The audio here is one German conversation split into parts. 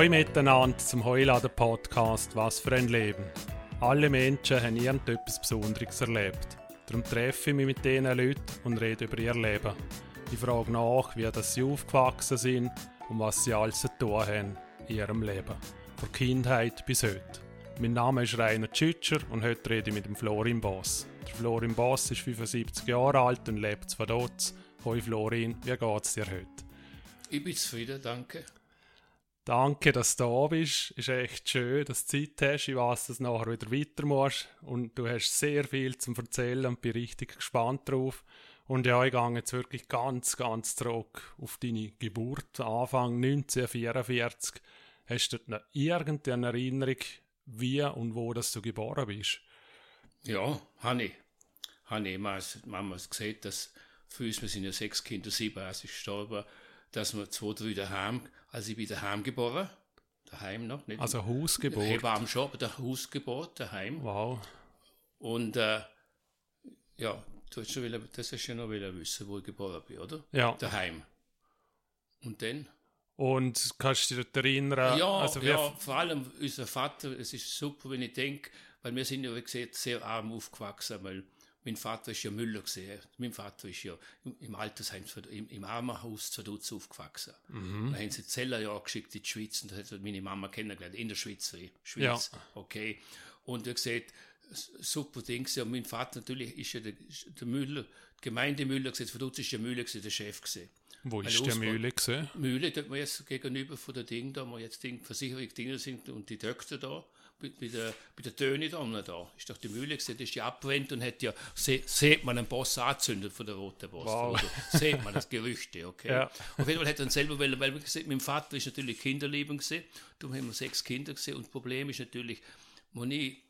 Hallo miteinander zum Heuladen Podcast Was für ein Leben. Alle Menschen haben irgendetwas Besonderes erlebt. Darum treffe ich mich mit diesen Leuten und rede über ihr Leben. Ich frage nach, wie das sie aufgewachsen sind und was sie alles tun haben in ihrem Leben. Von Kindheit bis heute. Mein Name ist Rainer Tschütscher und heute rede ich mit dem Florin Boss. Der Florin Boss ist 75 Jahre alt und lebt von dort. Hoi Florin, wie geht's dir heute? Ich bin zufrieden, danke. Danke, dass du da bist. Ist echt schön, dass du Zeit hast. Ich weiß, dass du nachher wieder weiter musst. Und du hast sehr viel zum Erzählen und bin richtig gespannt drauf. Und ja, ich gehe jetzt wirklich ganz, ganz zurück auf deine Geburt, Anfang 1944. Hast du noch irgendeine Erinnerung, wie und wo dass du geboren bist? Ja, habe ich. Habe ich. Hat gesagt, dass für uns, wir sind ja sechs Kinder, sieben, als ich gestorben dass wir zwei, drei daheim, also ich bin daheim geboren, daheim noch, nicht? Also Hausgeburt? Hebamme schon, aber der Hausgeburt, daheim. Wow. Und, äh, ja, du hast schon wieder, das hast du noch wieder wissen, wo ich geboren bin, oder? Ja. Daheim. Und dann? Und kannst du dich erinnern? Ja, also ja, vor allem unser Vater, es ist super, wenn ich denke, weil wir sind ja, wie gesagt, sehr arm aufgewachsen, weil mein Vater ist ja Müller gesehen. Mein Vater ist ja im Altersheim, im, im Armenhaus zu Dutz aufgewachsen. Mhm. Da haben sie Zeller ja geschickt in die Schweiz und da hat meine Mama kennengelernt, in der Schweiz. Schweiz. Ja. Okay. Und er gesagt, super Ding. Ja, mein Vater natürlich ist ja der, der Müller, die Gemeinde Müller gesehen, von Dutz ist ja Müller gewesen, der Chef gesehen. Wo ist der Mühle gesehen? Mühle, dort wir jetzt gegenüber von der Ding, da wo jetzt Ding, Versicherung Dinge sind und die Doktor da bei, der, bei der Töne da da, ist doch die Mühle gesehen, ist ja abgewendet und hat ja, se, sieht man einen Boss angezündet von der roten Boss. Wow. Oder, sieht man das Gerüchte, okay. Ja. Auf jeden Fall hat er dann selber, weil, weil gesagt, mein Vater ist natürlich Kinderlieben gesehen, darum haben wir sechs Kinder gesehen und das Problem ist natürlich, Moni,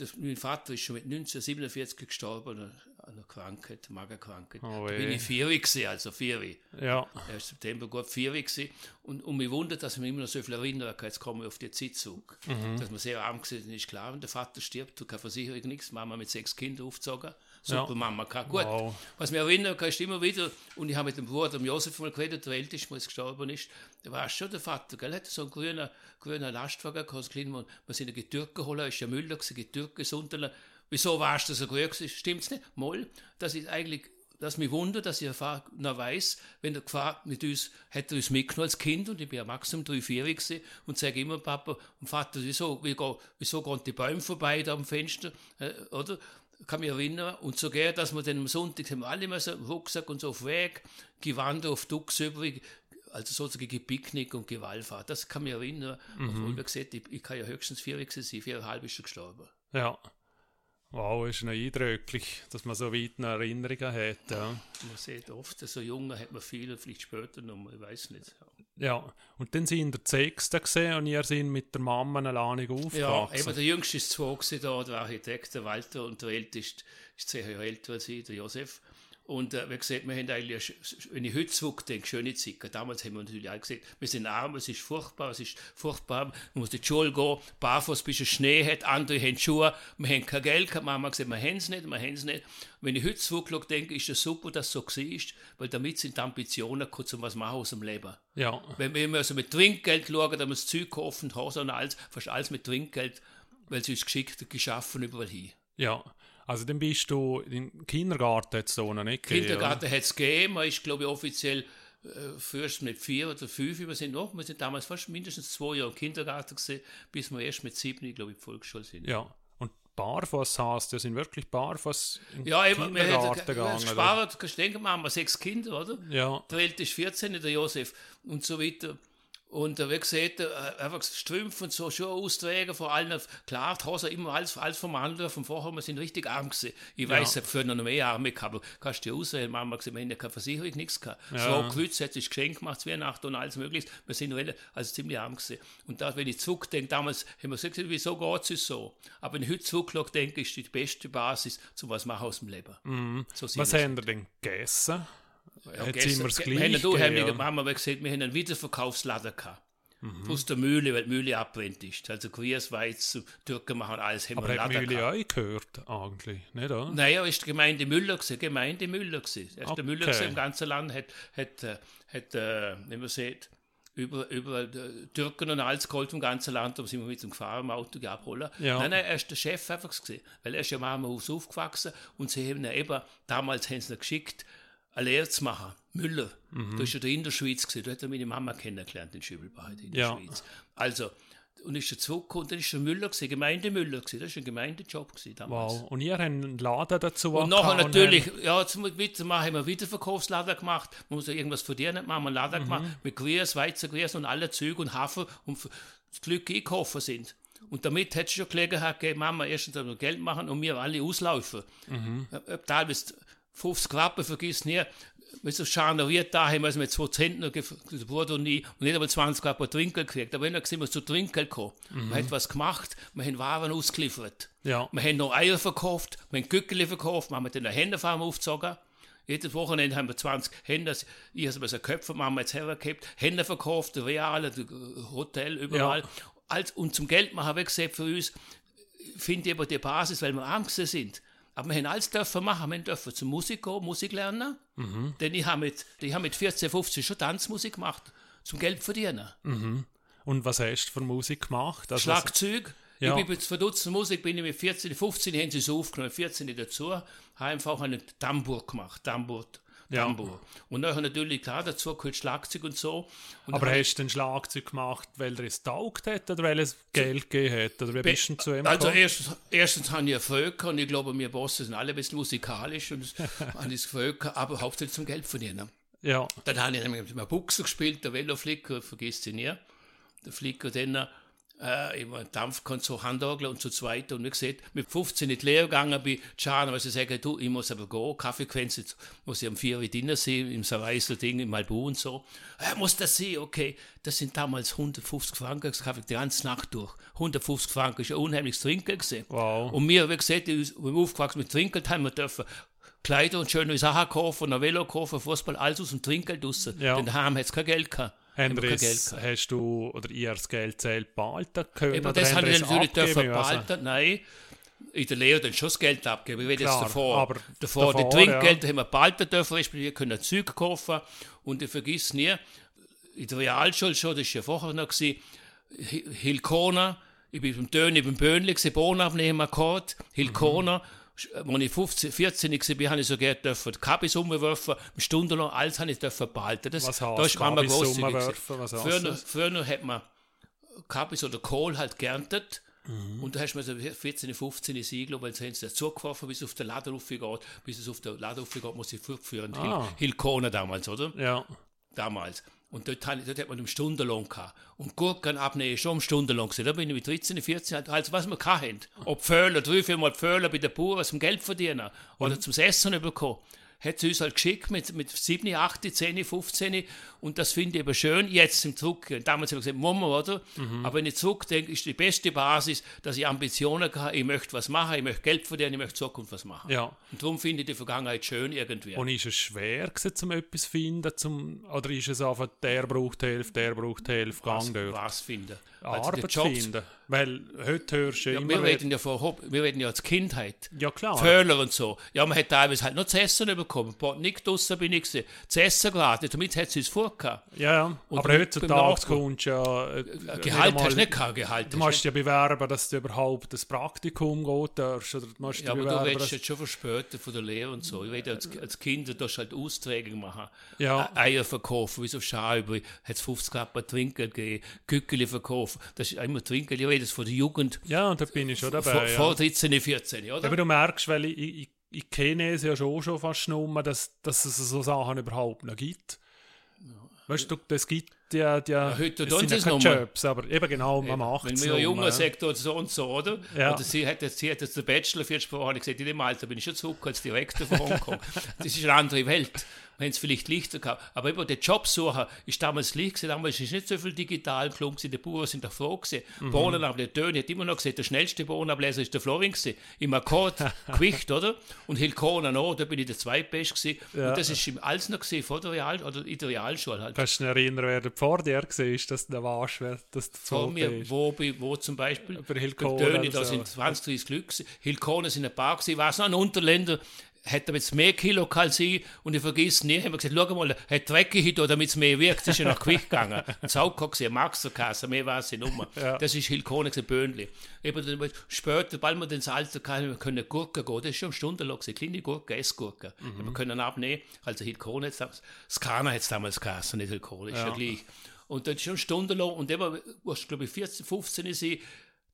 das, mein Vater ist schon mit 1947 gestorben an einer Krankheit, Magerkrankheit. Oh, da bin ich vier gewesen, also vier. Ja. 1. September gut vier gewesen. Und, und mich wundert, dass ich mich immer noch so viel erinnern kann, jetzt komme ich auf die Zeit zurück. Mhm. Dass man sehr arm gewesen ist, klar, wenn der Vater stirbt, du keine Versicherung, nichts, Mama mit sechs Kindern aufgezogen. Super ja. Mama, kann gut. Wow. Was mich erinnern kann, ist immer wieder, und ich habe mit dem Bruder, dem Josef, mal geredet, der älteste, als gestorben ist, der war schon der Vater, gell, hatte so einen grünen, grünen Lastwagen gehabt, wir sind in Getürke geholt, ist ja Müller gewesen, Getürke, Sunderland, Wieso warst du so gut? Stimmt's nicht? Moll, das ist eigentlich, das mich wundert, dass ich noch weiß, wenn der Gefahr mit uns, hätte er uns mitgenommen als Kind und ich bin ja maximal drei, vier gewesen und sage immer Papa und Vater, wieso, wieso, wieso gehen die Bäume vorbei da am Fenster, äh, oder? Kann mich erinnern. Und so geht, dass wir dann am Sonntag haben wir alle immer so Rucksack und so auf Weg, gewandert auf Ducks übrig, also sozusagen Picknick und Gewallfahrt. Das kann mich erinnern. Mhm. Obwohl, wie gesagt, ich, ich kann ja höchstens vier gewesen sein, viereinhalb ist schon gestorben. Ja. Wow, ist noch eindrücklich, dass man so weit eine Erinnerungen hat. Ja. Man sieht oft, so Junge hat man viele, vielleicht später noch, ich weiß nicht. Ja, und dann sind der Sechste gesehen und ihr sind mit der Mama alleine aufgewachsen. Ja, eben der Jüngste ist zwei da, der Architekt, der Walter, und der Älteste ist zehn Jahre älter als ich, der Josef. Und äh, wie gesagt, wir haben eigentlich, wenn ich heute zurückdenke, schöne Zeit. Damals haben wir natürlich auch gesagt, wir sind arm, es ist furchtbar, es ist furchtbar, man muss in die Schule gehen, barfuß bis es Schnee hat, andere haben Schuhe, wir haben kein Geld, keine Mama hat gesagt, wir haben es nicht, wir haben es nicht. Und wenn ich heute zurückdenke, ist es super, dass es so war, weil damit sind die Ambitionen kurz um was machen aus dem Leben. Ja. Wenn wir also mit Trinkgeld schauen, dann wir das Zeug kaufen, Hose und alles, fast alles mit Trinkgeld, weil sie uns geschickt geschaffen überall hin. Ja. Also dann bist du im Kindergarten jetzt so noch nicht gegeben, Kindergarten hat es gegeben, man ist glaube ich offiziell äh, first mit vier oder fünf, wir sind noch, wir sind damals fast mindestens zwei Jahre im Kindergarten gesehen, bis wir erst mit sieben, glaube ich, in Volksschule sind. Ja, und Barfuß heißt, das sind wirklich Barfuß im ja, eben, Kindergarten wir gegangen. Gespart, kannst denken, wir haben sechs Kinder, oder? Ja. Der Älteste ist 14, der Josef und so weiter. Und äh, wie gesagt, äh, einfach Strümpfe und so Schuhe austragen, vor allem, klar, die Hose immer alles, alles vom anderen, vom Vorher, wir sind richtig arm gewesen. Ich ja. weiß, ich habe noch mehr Arme gehabt, aber kannst du dir auswählen, Mama wir haben ja keine Versicherung, nichts gehabt. Ja. So Gewürz hat sich Geschenk gemacht, Weihnachten und alles mögliche. Wir sind also ziemlich arm gewesen. Und da, wenn ich zurückdenke, damals haben wir gesagt, wieso geht es so? Aber wenn ich heute zurück denke, ist die beste Basis, zum was machen aus dem Leben. Mhm. So was haben wir denn gegessen? Ja, Jetzt sind wir das gleich. Wir haben, ja. haben wir gesagt, wir haben einen Wiederverkaufsladen gehabt. Mhm. Aus der Mühle, weil die Mühle abwendet ist. Also Queers, Weiz, Türken machen alles. Haben Aber hat die Mühle gehabt. auch gehört eigentlich, nicht oder? Naja, ist die Gemeinde Müller gewesen, Gemeinde Müller gewesen. Erst okay. der Müller gewesen, im ganzen Land hat, hat, äh, hat äh, wie man sieht, über, über Türken und alles geholt vom ganzen Land, da sind wir mit dem Gefahren im Auto abholen. Ja. Nein, nein, er ist der Chef einfach gesehen, weil er ist ja im Haus aufgewachsen und sie haben ihn eben, damals haben sie ihn geschickt, eine Lehre zu machen. Müller, Mhm. da ist er in der Schweiz gesehen, da hat er meine Mama kennengelernt in Schübelbach in der Ja. Schweiz. Also, und ist er zurückgekommen, dann ist er Müller gewesen, Gemeindemüller gewesen, das war ein Gemeindejob gewesen damals. Wow. Und ihr habt einen Laden dazu Und nachher natürlich, ja, zum Weitermachen haben wir wieder Verkaufsladen gemacht. Man muss ja irgendwas verdienen, machen wir einen Laden gemacht mit Gewürz, Weizengewürz und alle Züge und Hafer und das Glück einkaufen sind. Und damit hätte es schon Gelegenheit gegeben, Mama erstens einmal Geld machen und wir alle auslaufen. Äh, Teilweise 50 Wappen, vergiss nie. Wenn so scharniert da haben wir mit zwei Zentner, Bruder und ich, und nicht einmal 20 Wappen Trinkel gekriegt. Aber wenn wir sind wir zu Trinkel gekommen. Wir haben was gemacht, wir haben Waren ausgeliefert. Ja. Wir haben noch Eier verkauft, wir haben Gückeli verkauft, wir haben den Händefarm aufgezogen. Jedes Wochenende haben wir 20 Hände, ich habe so Köpfe, haben wir jetzt hergehabt, Hände verkauft, Real, Hotel, überall. Als, und zum Geld machen wir gesagt, für uns, finde ich aber die Basis, weil wir gewesen sind. Aber wir haben alles dürfen machen. Wir dürfen zur Musik gehen, Musik lernen. Denn ich habe mit, ich habe mit 14, 15 schon Tanzmusik gemacht, zum Geld verdienen. Und was hast du für Musik gemacht? Also, Schlagzeug. Ja. Ich bin jetzt verdutzt Musik, bin ich mit 14, 15 haben sie es aufgenommen, 14 dazu, habe einfach einen Tambour gemacht, Tambour, Ja. Tambour. Und dann natürlich, klar, dazu gehört Schlagzeug und so. Und aber hast du den Schlagzeug gemacht, weil er es taugt hat oder weil es Geld gegeben hat? Oder wie bist du zu ihm Also erstens, erstens habe ich Völker und ich glaube, wir Bosse sind alle ein bisschen musikalisch und habe ich Völker, aber hauptsächlich zum Geld verdienen. Ja, Dann habe ich nämlich mit einem Buchser gespielt, der Veloflicker, vergisst ihn nie. Der Flicker, dann äh, immer Dampfkonsole, Handorgel und zu zweit. Und wie gesagt, mit 15 in die Lehre gegangen bin, Schade, weil sie sagen, du, ich muss aber gehen, Kaffeequenze, muss ich am 4 Uhr drinnen sein, im Saweisel Ding, im Malbu und so. Ja, muss das sein, okay. Das sind damals 150 Franken, das Kaffee die ganze Nacht durch. 150 Franken, ist ein unheimliches Trinken gesehen. Wow. Und wir, wie gesagt, wir sind aufgewachsen mit Trinkgeld, haben wir dürfen Kleider und schöne Sachen kaufen, ein Velo kaufen, Fußball, alles aus dem Trinkgeld raus. Ja. Denn daheim hat es kein Geld gehabt. Wir gehabt. hast du oder ihr das Geld zählt behalten können? Eben, das habe ich natürlich dürfen müssen? behalten. Nein, in der Lehre dann schon das Geld abgeben. Ich jetzt Klar, davor, aber davor, davor, die Trinkgeld haben wir behalten dürfen, respektive können Zeug kaufen. Und ich vergiss nie, in der Realschule schon, das war ja vorher noch, gewesen, Hi- Hilkona, ich bin beim Töni, beim Böhnli, gewesen, Bohnen abnehmen, Akkord, Hilkona. Mhm. Als ich 15, 14 war, habe ich sogar dürfen Kabis umwerfen, stundenlang alles habe ich dürfen behalten. Das, Was da heißt ist Mama heißt Früher, hat man Kabis oder Kohl halt geerntet. Und da hast du mir so 14, 15 Siegel, weil sie haben es dazu geworfen, bis es auf den Laden raufgeht. Bis es auf den Laden raufgeht, muss ich fortführen. Ah. Hil Hilkona damals, oder? Ja, Damals. Und dort, ich- dort hat man um Stundenlohn gehabt. Und Gurken abnehmen ist schon um Stundenlohn gewesen. Da bin ich mit 13, 14, also was wir hatten. Ob Pföhler, drei, vier Mal Pföhler bei der Bauern, was zum Geld verdienen. Oder zum Essen bekommen. Hat sie uns halt geschickt mit, mit 7, 8, 10, 15. Und das finde ich aber schön, jetzt im Druck. Damals habe ich gesagt, Mama, oder? Aber wenn ich zurückdenke, ist die beste Basis, dass ich Ambitionen habe, ich möchte was machen, ich möchte Geld verdienen, ich möchte Zukunft was machen. ja. Und darum finde ich die Vergangenheit schön irgendwie. Und ist es schwer gewesen, zum etwas zu finden? Zum, oder ist es einfach, der braucht Hälfte, der braucht die Hälfte, gang dort? was finden. Arbeit finden? Weil heute hörst du ja, immer wir reden ja von wir reden ja als Kindheit. Ja, klar. Föhler und so. Ja, man hat teilweise halt noch zu essen bekommen. Nicht draussen bin ich gewesen. Zu essen gerade. Damit hat sie es vorgehabt. Ja, ja. Und aber heutzutage kommst du ja... Äh, Gehalt wieder hast mal- du nicht gehabt, Gehalt. Du musst ja bewerben, dass du überhaupt das Praktikum gehen darfst. Oder du musst ja, aber du bewerben, redest dass- jetzt schon verspätet von der Lehre und so. Ich rede als, als Kind, du darfst halt Austräge machen. Ja. Eier verkaufen, wie so Schauber, hat es 50 Kappen Trinkgeld gegeben, Kückeli Das ist immer Trinkgeld. Ich rede von der Jugend Ja, und da bin ich schon dabei. vor, ja. vor 13, 14, oder? Aber du merkst, weil ich, ich, ich kenne es ja schon, schon fast nur, dass, dass es so Sachen überhaupt noch gibt. Weißt du, das gibt ja, die, ja heute es sind ja es keine noch. Jobs, aber eben genau, man macht Wenn es mir ein nur, junger ja. sagt, so und so, oder? Ja. Oder sie hat, jetzt, sie hat jetzt den Bachelor für Sprache, habe ich gesagt, in dem Alter bin ich schon zurück als Direktor von Hongkong. das ist eine andere Welt. Wenn es vielleicht leichter gehabt. Aber über den Jobsucher ist damals leicht gewesen. Damals ist nicht so viel digital gelungen gewesen. Die Bauern sind doch froh gewesen. Mhm. Bohnen ab der Töne hat immer noch gesagt, der schnellste Bohnenableser ist der Florin gewesen. Im Akkord, Gewicht, oder? Und Hilkona noch, da bin ich der Zweitbeste gewesen. Ja. Und das ist im alles noch gesehen, vor der Real, oder in der Realschule halt. Kannst du dich erinnern, wer der vor dir war, dass du warst, wer das der vor mir, ist? wo, wo zum Beispiel Bei Hilkona Töne, da so. sind 20, 30 Glück. gewesen. Hilkona sind ein paar gewesen. Ich weiß noch, ein Unterländer, hätte jetzt mehr Kilo kann sein und ich vergiss nie, haben wir gesagt, schau mal, hat dreckig da, damit es mehr wirkt, ist ja nach Gewicht gegangen. Und Sauko gesehen, Maxerkasse, mehr war es nicht mehr. Ja. Das ist Hilkone, ein Böhnli. Eben dann, später, bald wir den Salz hatten, wir können Gurken gehen, das ist schon stundenlang kleine Gurken, Essgurken. Mhm. Wir können abnehmen, also Hilkone jetzt, Skana hat es damals geheißen, nicht Hilkone, ist ja, ja gleich. Und das ist schon stundenlang und eben, was glaube ich 14, 15 ist,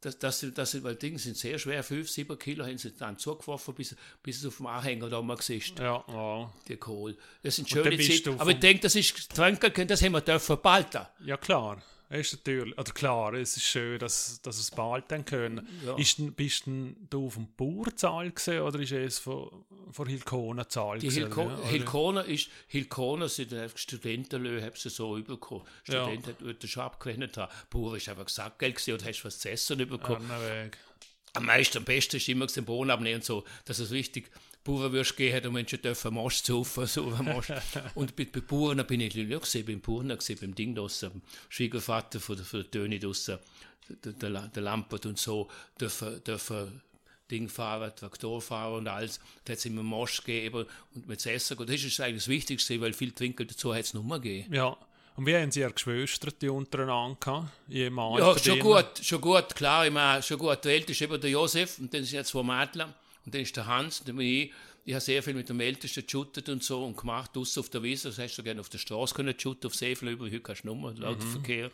das, das, das, weil Dinge sind sehr schwer, 5, 7 Kilo haben sie dann zugeworfen, bis, bis es auf dem Anhänger da mal siehst. Ja, wow. Die Kohl. Das sind schöne Zeiten. Aber ich denke, das ist trinken das haben wir dürfen behalten. Ja, klar ist natürlich, oder klar, es ist schön, dass, dass es bald dann können. Ja. Ist, bist du auf dem Bauerzahl gesehen oder ist es von, von Hilkona Zahl Die Hilko, Hilkona ist, Hilkona sind Studentenlöhne, haben sie so bekommen. Studenten ja. hätten schon abgerechnet haben. Bauer ist einfach Sackgeld gesehen und hast was zu essen bekommen. Am meisten, am besten ist immer den Boden abnehmen und so, dass es richtig Bauernwürste gegeben und Menschen dürfen Mosch saufen, so Mosch. und bei, bei Bauern bin ich auch gesehen, beim Bauern gesehen, beim Ding draussen, beim Schwiegervater von der, von der Töne draussen, der, der, der Lampert und so, dürfen, dürfen Ding fahren, Traktor fahren und alles. Da hat es immer Mosch gegeben und mit Essen. Und das ist eigentlich das Wichtigste, weil viel Trinkel dazu hat es nicht mehr gegeben. Ja. Und wie haben Sie Ihre Geschwister die untereinander gehabt? Ja, schon gut, schon gut, klar. Ich meine, schon gut. Der Älteste ist eben der Josef und dann sind jetzt zwei Mädchen. Und dann ist der Hans, bin ich, ich habe sehr viel mit dem Ältesten geshootet und so und gemacht, draussen auf der Wiese, das hast du gerne auf der Straße können shooten, auf Seefel über, heute kannst du Nummer, Autoverkehr. Mhm.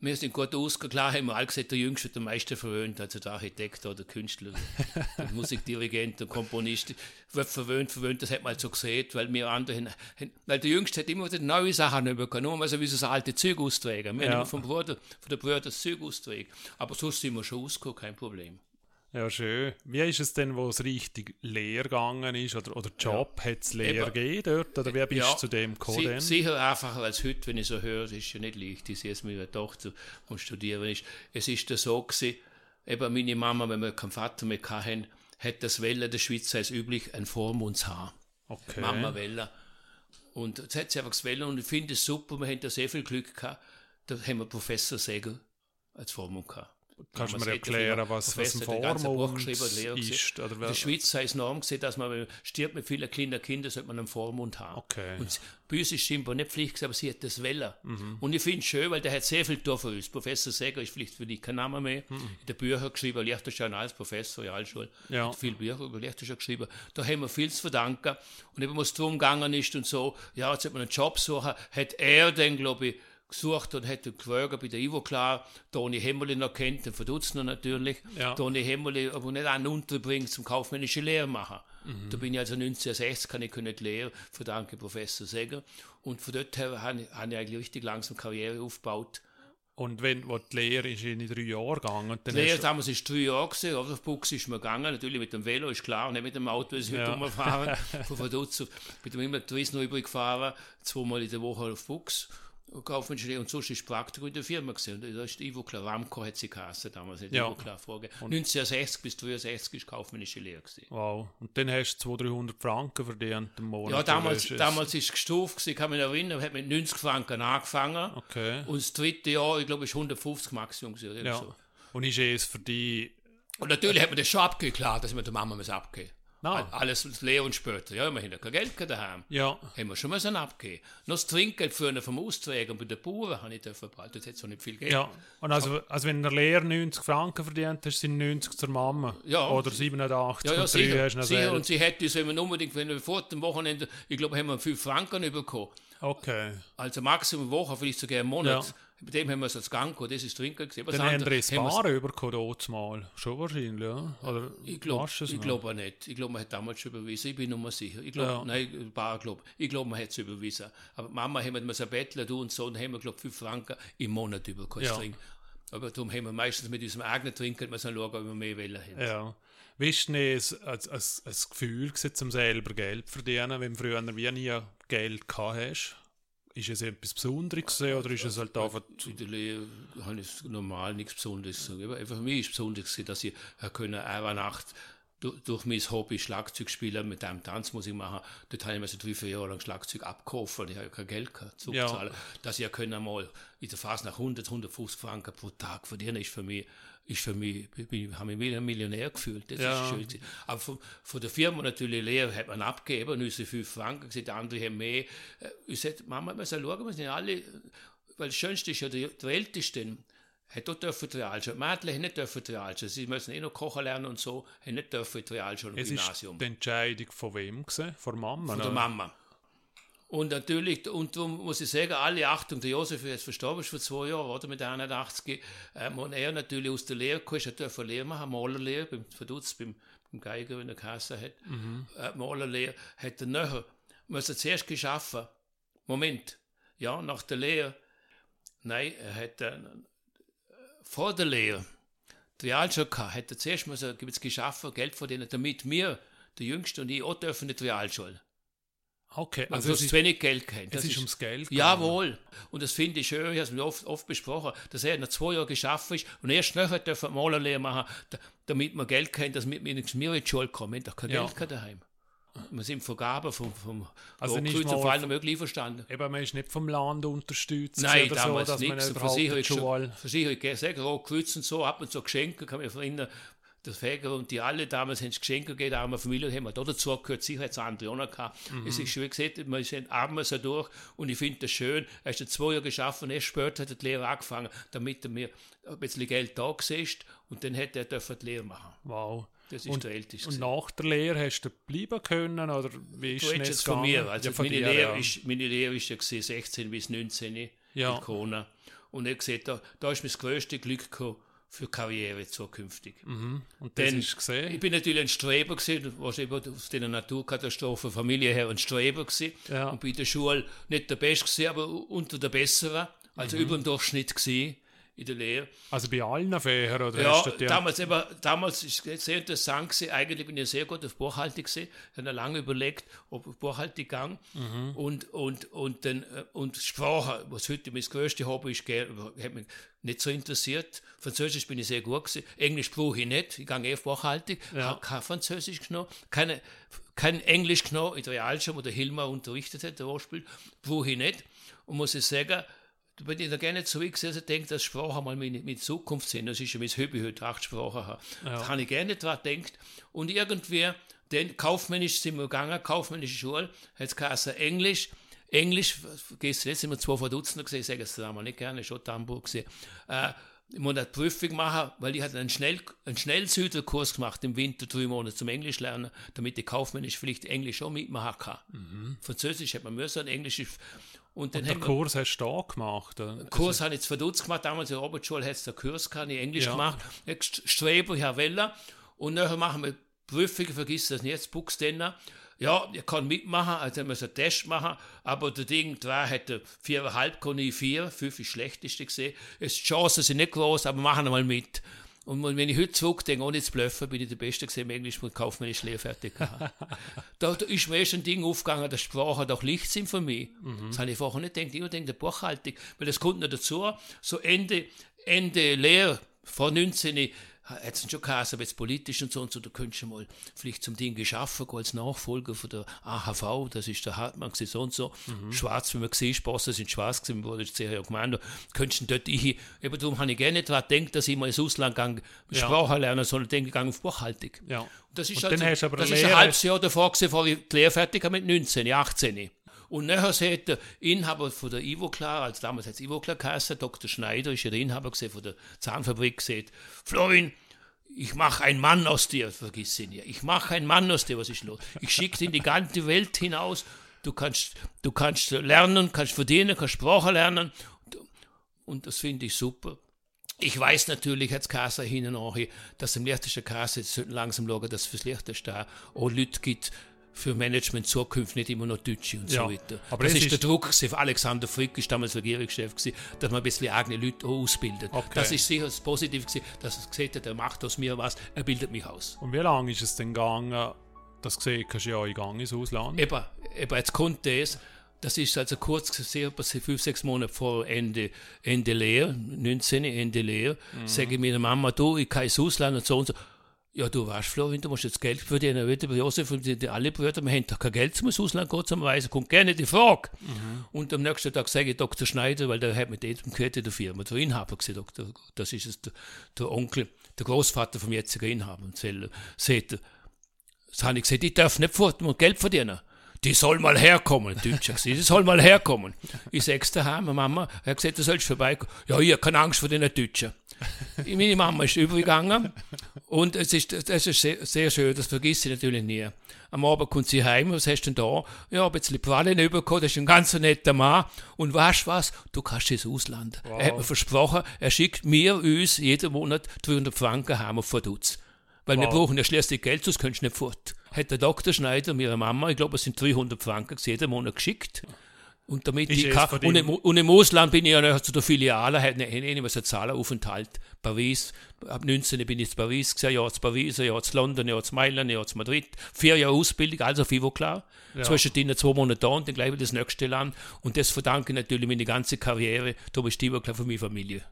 Wir sind gut ausgegangen, klar haben wir alle gesagt, der Jüngste der meiste verwöhnt, also der Architekt oder der Künstler, der Musikdirigent, der Komponist, wird verwöhnt, verwöhnt, das hat man halt so gesehen, weil wir anderen, weil der Jüngste hat immer neue Sachen bekommen, nur mal so wie so das alte Zeug austragen. Wir ja. haben vom Bruder, von der Bruder das Zeug austragen. Aber sonst sind wir schon ausgekommen, kein Problem. Ja, schön. Wie ist es denn, wo es richtig leer gegangen ist? Oder, oder Job ja. hat es leer gegeben dort? Oder wie bist ja, du zu dem gekommen? Si sicher einfacher als heute, wenn ich so höre. Es ist ja nicht leicht. Ich sehe es mit meiner Tochter und studieren ist. Es ist so gewesen, eben meine Mama, wenn wir keinen Vater mehr hatten, hat das Welle der Schweizer als üblich ein Vormundshaar. Okay. Mama Welle. Und jetzt hat sie einfach das Welle und ich finde es super. Wir haben da sehr viel Glück gehabt. Da haben wir Professor Segel als Vormund gehabt. Kannst du mir erklären, was, was ein Vormund ist? Oder in der Schweiz sei es Norm gesehen, dass man, wenn man stirbt mit vielen kleinen Kindern, sollte man einen Vormund haben. Okay. Und bei uns ist scheinbar nicht Pflicht, aber sie hat das Welle. Mhm. Und ich finde es schön, weil der hat sehr viel getan für uns. Professor Seger ist vielleicht für dich kein Name mehr. Mhm. In den Büchern geschrieben, Liechtenstein als Professor, ja, schon. Ja. Hat viele Bücher über Liechtenstein geschrieben. Da haben wir viel zu verdanken. Und eben, was darum gegangen ist und so, ja, jetzt hat man einen Job suchen, hat er dann, glaube ich, gesucht und hätte gefragt bei der Ivo klar, Toni Hemmeli noch kennt, den Verdutzner natürlich, ja. Toni Hemmeli, aber nicht einen unterbringt zum kaufmännischen Lehrer machen. Mhm. Da bin ich also 1960, kann ich nicht lehren, verdanke Professor Seger. Und von dort her habe ich, habe ich eigentlich richtig langsam Karriere aufgebaut. Und wenn wo die Lehre ist in drei Jahre gegangen? die Lehre damals war drei Jahre, gewesen, auf Buchs ist man gegangen, natürlich mit dem Velo, ist klar, nicht mit dem Auto, das ich ja. heute rumfahren. Von Verdutz, bin immer Tourismus übrig gefahren, zweimal in der Woche auf Buchs kaufmännische und sonst ist Praktikum in der Firma gewesen. Und da ist Ivo Ramco hat sie geheißen damals, nicht ja. Ivo Klar vorgegeben. 1960 bis 1963 ist kaufmännische Lehre gewesen. Wow. Und dann hast du 200, 300 Franken verdient im Monat? Ja, damals, damals ist es gestuft ich kann mich erinnern, hat mit 90 Franken angefangen. Okay. Und das dritte Jahr, ich glaube, ist 150 Maximum gewesen. Ja. So. Und ist es für die... Und natürlich hat man das schon klar, dass man der Mama abgeben Nein. Alles leer und später. Ja, wir haben ja kein Geld daheim. Ja. Haben wir schon mal so abgegeben. Noch das Trinkgeld für einen vom Austräger und bei den Bauern habe ich dafür behalten. Das hat so nicht viel Geld. Ja. Und also, also wenn der Lehrer 90 Franken verdient, hast sind 90 zur Mama. Ja. Oder 87. Ja, ja, sicher. Hast sicher. Und sie hätte es, wenn unbedingt, wenn wir vor dem Wochenende, ich glaube, haben wir 5 Franken bekommen. Okay. Also Maximum Woche, vielleicht sogar einen Monat. Ja. Bei dem haben wir es als Gang gehabt, das ist Trinken gesehen. Dann haben wir es Bar bekommen, mal. Schon wahrscheinlich, ja? Oder ich glaube glaub nicht. Ich glaube, man hat damals schon überwiesen. Ich bin noch mal sicher. Ich glaube, ja. nein, Bar, glaub. Ich glaube, man hat es überwiesen. Aber Mama haben wir so Bettler, du und so, und haben wir, glaube ich, 5 Franken im Monat bekommen. Ja. Aber darum haben wir meistens mit unserem eigenen Trinken mal so schauen, ob wir mehr Welle haben. Ja. Wie ist es ein, ein, Gefühl, um selber Geld zu verdienen, wenn du früher wie nie Geld gehabt hast? Ist es etwas Besonderes oder ist es halt einfach... In der Lehre habe ich normal nichts Besonderes gesagt. Für mich ist es besonders, dass ich können eine Nacht durch, mein Hobby Schlagzeug spielen, mit einem Tanzmusik machen, dort habe ich mir so drei, vier Jahre lang Schlagzeug abgekauft, weil ich habe kein Geld gehabt, zu ja. dass ich ja können mal in der Phase nach 100, 150 Franken pro Tag verdienen, ist für mich ist für mich, ich habe mich wie ein Millionär gefühlt. Das Ja. ist schön. gewesen. Aber von, von der Firma natürlich leer hat man abgegeben, unsere fünf Franken, gesagt, die anderen haben mehr. Äh, Ich sagte, Mama, wir sollen schauen, wir sind alle, weil das Schönste ist ja, der, der Älteste, hat dort dürfen die. Die Mädchen haben nicht dürfen die Realschule. Sie müssen eh noch kochen lernen und so, haben nicht dürfen die Realschule und Es ist Gymnasium. die Entscheidung von wem gewesen? Von Mama? Von der? Mama. Und natürlich, und darum muss ich sagen, alle Achtung, der Josef ist jetzt verstorben, ist vor zwei Jahren, oder, mit 81, ähm, und er natürlich aus der Lehre ist, er durfte Lehre machen, Malerlehre, beim Verdutz, beim, beim Geiger, wenn er Kasse hat, äh, Malerlehre, hat er nachher, muss er zuerst geschaffen, Moment, ja, nach der Lehre, nein, er hat äh, vor der Lehre, die Realschule gehabt, hat er zuerst müssen, gibt's geschaffen, Geld verdienen, damit wir, der Jüngste und ich, auch dürfen in die Realschule. Okay, Also also hast ist, zu wenig Geld gehabt. es Das ist ist, ums Geld gegangen. Jawohl. Und das finde ich schön, ich habe es mir oft, oft besprochen, dass er nach zwei Jahren geschafft ist und erst nachher dürfen wir Malerlehre machen, da- damit wir Geld kriegen, dass wir in die Schule kommen. Doch kein Ja. Geld daheim. Wir sind Vergaben vom, vom Also auf mal allen möglichen verstanden. Eben, man ist nicht vom Land unterstützt Nein, damals so, dass man nichts. Versicherung. Versicherung, sagen, Rotkreuz und so, ab und zu Geschenke, kann mich erinnern, der Fäger und die alle damals haben Geschenke gegeben, der arme Familie haben wir da dazu gehört, sicher hat es andere auch gehabt. Es ist schön gesehen, man ist arm so durch und ich finde das schön, er ist jetzt zwei Jahre geschaffen, erst später hat er die Lehre angefangen, damit er mir ein bisschen Geld da ist und dann hätte er dürfen die Lehre machen. Wow. Das ist Und- der Älteste. Und nach der Lehre hast du bleiben können, oder wie ist Du es jetzt von mir. Also Ja, von meine, dir, Lehre ja. ist, meine Lehre ist ja gewesen, 16 bis 19 Ja. in Kona. Und ich gesehen, da, da ist mein größtes Glück gekommen für Karriere zukünftig. Mhm. Und das Denn ist gesehen. Ich bin natürlich ein Streber gewesen, eben aus den Naturkatastrophen Familie her ein Streber gewesen. Ja. Und bei der Schule nicht der Beste gewesen, aber unter der Besseren, also Mhm. über dem Durchschnitt gewesen in der Lehre. Also bei allen Fächern, oder Ja, die... damals, eben, damals ist es sehr interessant gewesen. Eigentlich bin ich sehr gut auf Buchhaltung gewesen. Ich habe lange überlegt, ob ich Buchhaltung gang. Mhm. Und, und, und, dann, äh, und Sprache, was heute mein größtes Hobby ist, hat mich nicht so interessiert. Französisch bin ich sehr gut gewesen. Englisch brauche ich nicht. Ich gehe eh auf Buchhaltung. Ja. Habe kein Französisch genommen. Keine, kein Englisch genommen in der Realschule, wo der Hilmar unterrichtet hat, der Hochspiel. Brauche ich nicht. Und muss ich sagen, da bin ich da gerne zurückgesessen und denke, dass Sprache mal meine, meine Zukunft sind. Das ist ja mein Hobby heute, acht Sprachen haben. Da habe ich gerne dran gedacht. Und irgendwie, denn kaufmännisch sind wir gegangen, kaufmännische Schule, hat es geheißen, Englisch, Englisch, vergiss jetzt sind wir zwei von Dutzender gesehen, ich sage es damals nicht gerne, schon Hamburg gesehen. Äh, ich muss eine Prüfung machen, weil ich hatte einen, Schnell, einen Schnellsüderkurs gemacht im Winter, drei Monate zum Englisch lernen, damit ich kaufmännisch vielleicht Englisch auch mitmachen kann. Französisch hat man müssen, Englisch ist, und dann Den haben wir, Kurs hast du da gemacht. oder? Kurs habe ich zu verdutzt gemacht, damals in der Oberschule hat es den Kurs gehabt, ich Englisch Ja. gemacht, jetzt Streber, Herr Weller, und nachher machen wir Prüfungen, vergiss das nicht, jetzt Buchständer. Ja, ich kann mitmachen, also wir einen Test machen, aber der Ding, drei hätte viereinhalb, kann ich vier, fünf ist schlechteste gesehen. Es, die Chancen sind nicht groß, aber machen wir mal mit. Und wenn ich heute zurückdenke, ohne zu bluffen, bin ich der Beste gesehen im Englisch und kaufmännisch Lehre fertig da, da ist mir erst ein Ding aufgegangen, dass Sprache doch Licht sind für mich. Das habe ich vorher nicht gedacht. Ich gedacht, der Buchhaltung, weil das kommt noch dazu, so Ende, Ende Lehre, vor 19 hat es schon geheißen, aber jetzt politisch und so und so, da könntest du mal vielleicht zum Ding geschaffen, als Nachfolger von der AHV, das ist der Hartmann gewesen, so und so, schwarz, wie man gesehen Bosse sind schwarz gewesen, wurde ich sehr gemeint, könntest du dort ich, eben darum habe ich gerne daran gedacht, dass ich mal ins Ausland gegangen, Ja. Sprache lernen, sondern denke gegangen auf Buchhaltung. Ja. Und das ist, Und also, das ist ein halbes Jahr davor gewesen, bevor ich die Lehre fertig habe mit 19, 18. Und nachher sagt der Inhaber von der Ivoclar, als damals hat es Ivoclar geheißen, Dr. Schneider ist ja der Inhaber von der Zahnfabrik, gesagt, Florin, ich mache einen Mann aus dir, vergiss ihn ja. Ich mache einen Mann aus dir, was ist los? Ich schicke in die ganze Welt hinaus. Du kannst, du kannst lernen, kannst verdienen, kannst Sprache lernen. Und, das finde ich super. Ich weiß natürlich, Kasse hin und nachher, dass im leichtesten Kasse jetzt langsam schauen, dass es fürs da auch Leute gibt, für Management Zukunft nicht immer noch Deutsche und Ja, so weiter. aber das es ist, der Druck. Alexander Frick ist damals Regierungschef gewesen, dass man ein bisschen eigene Leute auch ausbildet. Okay. Das ist sicher das Positive gewesen, dass er gesagt hat, er macht aus mir was, er bildet mich aus. Und wie lange ist es denn gegangen, das gesehen hast du ja in Gang ins Ausland? Eben, eben jetzt kommt das, das ist also kurz gesehen, fünf, sechs Monate vor Ende, Ende Lehre, 19, Ende Lehre, Mhm. sage ich meiner Mama, du, ich kann ins Ausland und so und so. Ja, du weißt, Florian, du musst jetzt Geld verdienen, wieder bei Josef und die, alle Brüder, wir haben doch kein Geld zum Ausland gehen zum Reisen, kommt gerne die Frage. Mhm. Und am nächsten Tag sage ich Dr. Schneider, weil der hat mit dem gehört in der Firma, der Inhaber gesagt, Doktor, das ist es, der, der, Onkel, der Großvater vom jetzigen Inhaber. Und sagt, das habe ich gesagt, ich darf nicht fort, muss Geld verdienen die soll mal herkommen, Deutscher die soll mal herkommen. Ich sag's daheim, Mama, er hat gesagt, du sollst vorbeikommen. Ja, ich habe keine Angst vor den Deutschen. Meine Mama ist übergegangen und es ist, das ist sehr, sehr schön, das vergisst sie natürlich nie. Am Abend kommt sie heim, was hast du denn da? Ja, ein bisschen Prallen bekommen, das ist ein ganz netter Mann. Und weißt du was? Du kannst ins Ausland. Wow. Er hat mir versprochen, er schickt mir, uns, jeden Monat 200 Franken heim auf Verdutz. Weil wow. wir brauchen ja schließlich Geld, sonst kannst du nicht fort. Hat der Dr. Schneider mir Mama, ich glaube, es sind 300 Franken jeden Monat geschickt. Und damit ich kann, und, im, und im Ausland bin ich ja noch zu der Filiale, hat nicht eh was Zahleraufenthalt. Paris, ab 19 bin ich in Paris gesehen, ja zu Paris, ja zu London, ja zu Mailand, ja zu Madrid. Vier Jahre Ausbildung, also FIVO klar. Ja. Zwischendrin zwei Monate da und dann gleich wieder das nächste Land. Und das verdanke ich natürlich meine ganze Karriere, du klar für meine Familie.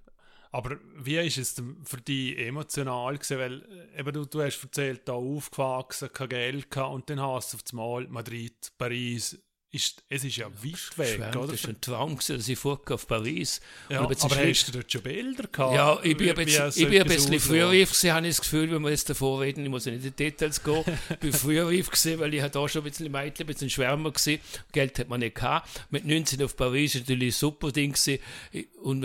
Aber wie ist es für dich emotional gewesen? Weil äh, eben du, du hast erzählt, da aufgewachsen, kein Geld gehabt und dann hast du auf einmal Madrid, Paris, ist, es ist ja weit weg, Schwärmt, oder? Das war ein Traum, dass ich fuhr auf Paris. Ja, aber hast du dort schon Bilder gehabt? Ja, ich bin, ein bisschen, ich bin ein bisschen früher reif gewesen, habe ich das Gefühl, wenn wir jetzt davor reden, ich muss nicht in die Details gehen, ich bin früher reif gewesen, weil ich da schon ein bisschen Mädchen, ein bisschen schwärmer gewesen. Geld hat man nicht gehabt. Mit 19 auf Paris war natürlich ein super Ding gewesen. Und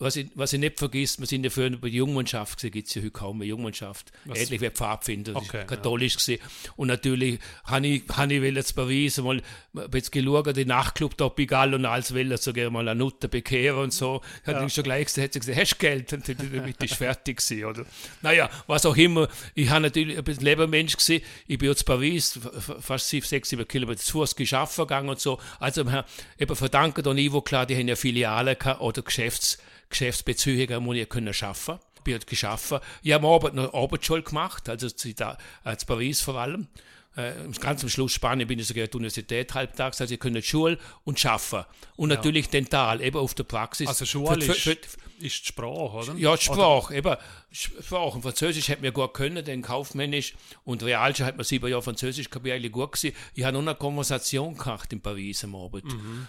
was ich, was ich nicht vergisst, wir sind ja früher bei der Jungmannschaft gesehen, gibt es ja heute kaum mehr Jungmannschaft. Was? Ähnlich wie Pfadfinder, okay, katholisch ja. gesehen. Und natürlich habe ich, hab ich jetzt Paris mal jetzt geschaut, die Nachtclub da Pigalle und alles will sogar mal eine Nutte bekehren und so. Hat ja. schon gleich gesagt, hat sie gesagt, hast du Geld? Und damit ist fertig gewesen, oder? Naja, was auch immer. Ich habe natürlich ein bisschen Lebermensch gesehen. Ich bin jetzt Paris, fast sechs, sieben Kilometer zu Fuß geschafft gegangen und so. Also, eben verdanken an Ivo klar, die haben ja Filialen oder Geschäfts Geschäftsbeziehungen muss ich können schaffen. Ich habe geschaffen. Ich habe Arbeit noch Arbeitsschule gemacht, also als Paris vor allem. Äh, ganz am Schluss Spanien bin ich sogar an der Universität halbtags, also ich kann Schule und schaffen. Und ja. natürlich dental, eben auf der Praxis. Also Schule für, für, ist, ist die Sprache, oder? Ja, die Sprache, eben. Sprache. Und Französisch hat mir gut können, denn kaufmännisch und Realschule hat mir sieben Jahre Französisch gehabt, eigentlich gut gewesen. Ich habe noch eine Konversation gehabt in Paris am Abend. Mhm.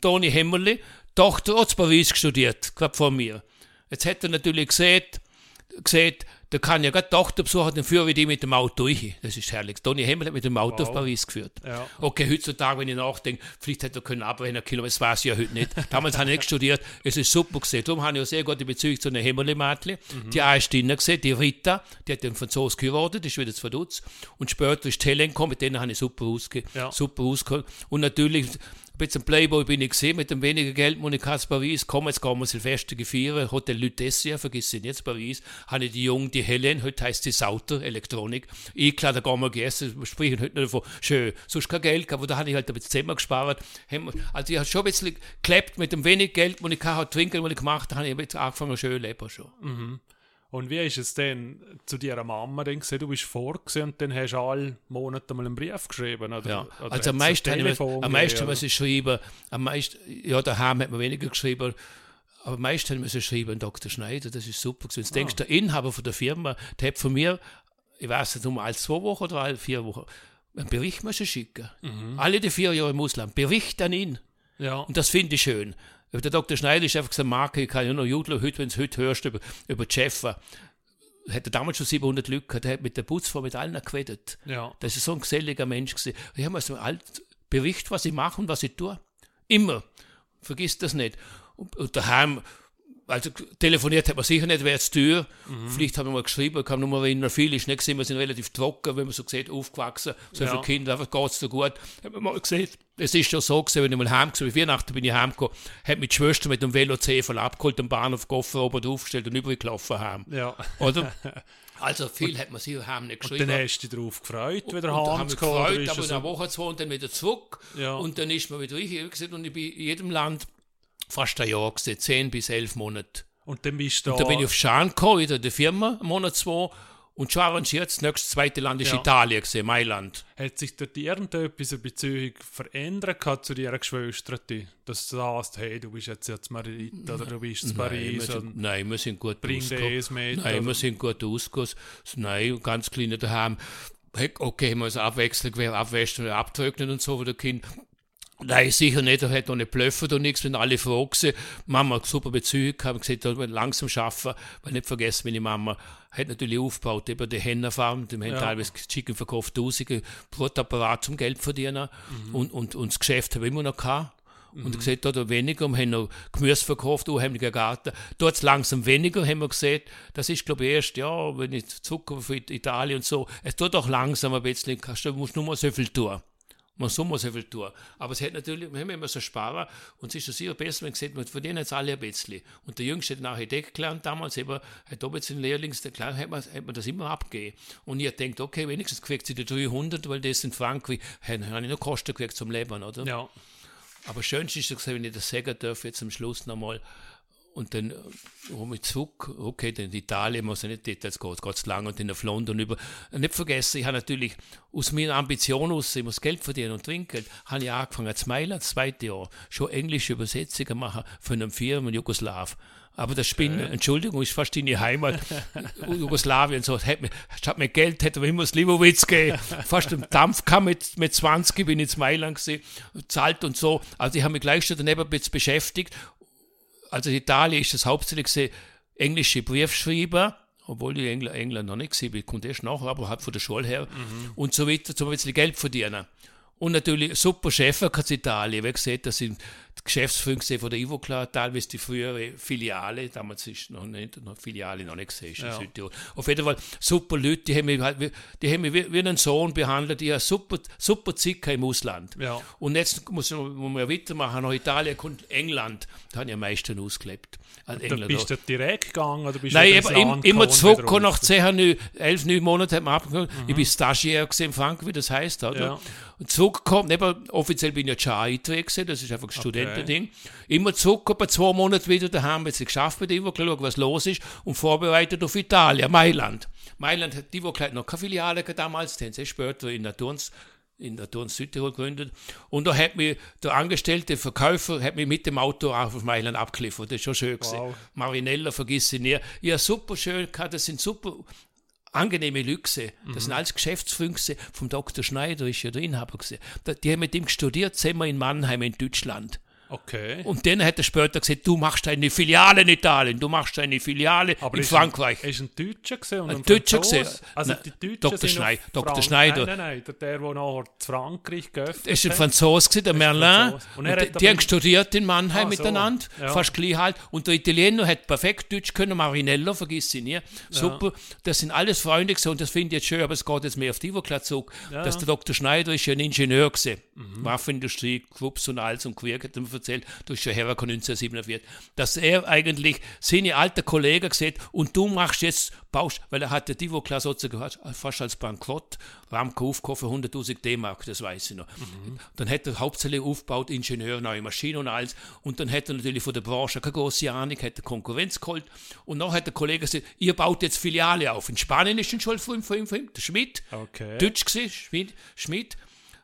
Toni Hemmerli, Tochter hat Paris studiert, gerade vor mir. Jetzt hat er natürlich gesehen, gesehen der kann ja gerade Tochter besuchen, dann führe ich die mit dem Auto durch. Das ist herrlich. Toni Hemmel hat mit dem Auto wow. auf Paris geführt. Ja. Okay, heutzutage, wenn ich nachdenke, vielleicht hätte er können abwählen Kilometer, das weiß ich ja heute nicht. Damals habe ich nicht studiert, es ist super gesehen. Darum habe ich auch sehr gute Beziehung zu einer Hemmerle-Mädchen. Mhm. Die eine ist drinnen gesehen, die Rita, die hat den Franzosen geheiratet, ist wieder zu Verdutz. Und später ist Helen gekommen, mit denen habe ich super, ausge ja. super ausgeholt. Und natürlich bisschen Playboy bin ich gesehen, mit dem weniger Geld muss ich nach Paris. Kommen, jetzt gehen wir Silvester gefeiern, Hotel Lutetia, vergiss ich jetzt Paris, habe ich die Junge, die Helen, heute heißt sie Sauter, Elektronik, eingeladen, da gehen wir gegessen, wir sprechen heute nicht davon, schön, sonst kein Geld aber da habe ich halt ein bisschen Zimmer gespart, also ich habe schon ein bisschen geklebt mit dem wenig Geld, das ich hatte, trinken, was ich gemacht habe, habe ich jetzt angefangen, schön leben schon. Mhm. Und wie ist es denn zu deiner Mama denn gesehen? Du bist vorgesehen und dann hast du alle Monate mal einen Brief geschrieben? Oder, ja, oder also am meisten, ich, am meisten muss ich schreiben, am meisten, ja, daheim hat man weniger geschrieben, aber am meisten müssen schreiben Dr. Schneider, das ist super gewesen. Jetzt ah. denkst der Inhaber von der Firma, der hat von mir, ich weiß nicht, um alle zwei Wochen oder alle vier Wochen, einen Bericht müssen schicken. Mhm. Alle die vier Jahre im Ausland, Bericht an ihn. Ja. Und das finde ich schön. Der Dr. Schneider ist einfach gesagt, Marke, ich kann ja noch judeln, heute, wenn du heute hörst über, über Jeffa, hat er damals schon 700 Leute gehabt, der hat mit der Putzfrau mit allen geredet. Ja. Das ist so ein geselliger Mensch gewesen. Ich habe mir so alt Bericht, was ich mache und was ich tue. Immer. Vergiss das nicht. Und, und daheim, also telefoniert hat man sicher nicht, wer jetzt Tür. Mhm. Vielleicht haben wir mal geschrieben, kann nur mal erinnern, viel ist nicht gesehen, wir sind relativ trocken, wenn man so sieht, aufgewachsen, so ja. viele Kinder, einfach geht es so gut. Haben wir mal gesehen, es ist schon so gewesen, wenn ich mal heimgekommen bin, Weihnachten bin ich heimgekommen, hat die Schwester mit dem Velo voll abgeholt, den Bahnhof Koffer oben aufgestellt und übergelaufen haben. Ja. Oder? Also viel hat man sich heim nicht geschrieben. Und dann hast du dich darauf gefreut, wieder heim zu kommen? gefreut, aber so? eine Woche, zwei und dann wieder zurück. Ja. Und dann ist man wieder richtig und ich bin in jedem Land fast ein Jahr gesehen, zehn bis elf Monate. Und dann bist du da. Und dann bin ich auf Schaan gekommen, wieder in der Firma, Monat, zwei. Und schon arrangiert, das nächste zweite Land ist ja. Italien, gewesen, Mailand. Hat sich dort irgendetwas eine Beziehung verändert zu ihrer Geschwister? Dass du sagst, hey, du bist jetzt in Madrid oder du bist in Paris? Nein, wir, nein, wir sind gut ausgekommen. Nein, oder? wir sind gut ausgekommen. Nein, ganz kleine daheim. Okay, wir also Abwechslung, abwäschen oder abtrocknen und so, wo der Kind Nein, sicher nicht. Er hat noch nicht blöffert und nichts, wenn alle froh waren. Mama hat super Bezüge haben gesagt, er langsam schaffen, weil nicht vergessen, meine Mama hat natürlich aufgebaut, über die Hennerfarm, die haben ja. teilweise Chicken verkauft, tausende Brotapparat zum Geld verdienen mhm. und, und, und das Geschäft haben wir immer noch gehabt. Mhm. Und gesagt, da weniger, wir haben noch Gemüse verkauft, unheimlicher Garten. Dort langsam weniger, haben wir gesehen. Das ist, glaube ich, erst, ja, wenn ich Zucker für Italien und so, es tut auch langsam ein bisschen, du musst nur mal so viel tun. Man soll mal so viel tun. Aber es hat natürlich, wir haben immer so sparen und es ist schon sicher besser, wenn man sieht, man verdienen jetzt alle ein bisschen. Und der Jüngste hat einen Architekt gelernt damals, eben, hat da jetzt einen Lehrlings, klar hat man, hat man das immer abgegeben. Und ich denkt, okay, wenigstens kriegt sie die 300, weil das in Frankreich, habe ich noch Kosten gekriegt zum Leben, oder? Ja. Aber schönste ist, wenn ich das sagen darf, jetzt am Schluss nochmal, und dann komme ich zurück, okay, dann in Italien, muss ich nicht Details gehen, geht lang und dann auf London über. Nicht vergessen, ich habe natürlich aus meiner Ambition aus, ich muss Geld verdienen und trinken, habe ich angefangen zu Mailand, das zweite Jahr, schon englische Übersetzungen machen für einen Firmen Jugoslaw. Aber das Spinnen, okay. Entschuldigung, ist fast in die Heimat, Jugoslawien, so, hat mir, statt mir Geld hätte mir immer Slivovitz gegeben. Fast im Dampf kam mit, mit 20, bin ich in Mailand gesehen, zahlt und so. Also ich habe mich gleich schon daneben beschäftigt also in Italien ist das hauptsächlich englische Briefschreiber, obwohl ich Engl England noch nicht gesehen bin, kommt erst nachher, aber halt von der Schule her mhm. und so weiter, zum ein bisschen Geld verdienen. Und natürlich super Chef in Italien, wie gesagt, das sind die Geschäftsführung von der Ivoclar, teilweise die frühere Filiale, damals ist noch nicht, noch Filiale noch nicht gesehen, ja. Südtirol. Auf jeden Fall super Leute, die haben mich, halt, die haben mich wie, wie einen Sohn behandelt, die haben super, super Zicker im Ausland. Ja. Und jetzt muss man weitermachen, nach Italien kommt England, da habe ich am meisten ausgelebt. Also bist du direkt gegangen oder bist Nein, du im, immer zurück, nach 10, 11, 9 Monaten hat man abgekommen. Mhm. Ich bin Stagiaire in Frankreich, wie das heißt. Oder? Ja. Und zurückgekommen, offiziell bin ich ja schon eingetreten, das ist einfach ein Studentending. Immer zurück, etwa zwei Monate wieder daheim, jetzt geschafft mit Ivo, geschaut, was los ist und vorbereitet auf Italien, Mailand. Mailand hat Ivo noch keine Filiale damals, den sie später in der Turns in der Turn Südtirol gegründet. Und da hat mir der angestellte Verkäufer hat mich mit dem Auto auf Mailand abgeliefert. Das ist schon schön wow. Marinella, vergiss sie nie. Ja, super schön. Das sind super angenehme Lüchse. Das mhm. sind alles Geschäftsfüchse vom Dr. Schneider, ist ja der Inhaber gewesen. Die haben mit ihm studiert, sind wir in Mannheim in Deutschland. Okay. Und dann hat er später gesagt, du machst eine Filiale in Italien, du machst eine Filiale Aber in Frankreich. Er ist ein Deutscher gesehen und ein, ein Deutscher gesehen. Also die Deutschen Dr. Schneider. Dr. Schneider. Nein, nein, nein, der, der, nachher Frankreich geöffnet hat. ist ein Franzose, der Merlin. Und, und die, die haben studiert in Mannheim ah, miteinander, so. ja. fast gleich halt. Und der Italiener hat perfekt Deutsch können, Marinello, vergiss sie nie. Super, ja. das sind alles Freunde gewesen und das finde ich jetzt schön, aber es geht jetzt mehr auf die Zug, ja. dass der Dr. Schneider ist ja ein Ingenieur gesehen. Mhm. Waffenindustrie, Clubs und alles und Quirk hat erzählt, du hast ja Herako 1947, dass er eigentlich seine alten Kollegen gesagt und du machst jetzt, baust, weil er hatte die, wo klar sozusagen fast als Bankrott, Ramco aufgekauft für 100.000 D-Mark, das weiß ich noch. Mhm. Dann hat er hauptsächlich aufgebaut, Ingenieur, neue Maschinen und alles und dann hat er natürlich von der Branche keine große Ahnung, hat er Konkurrenz geholt und dann hat der Kollege gesagt, ihr baut jetzt Filiale auf. In Spanien ist ein schon von ihm, der Schmidt, okay. Deutsch gesehen, Schmidt, Schmidt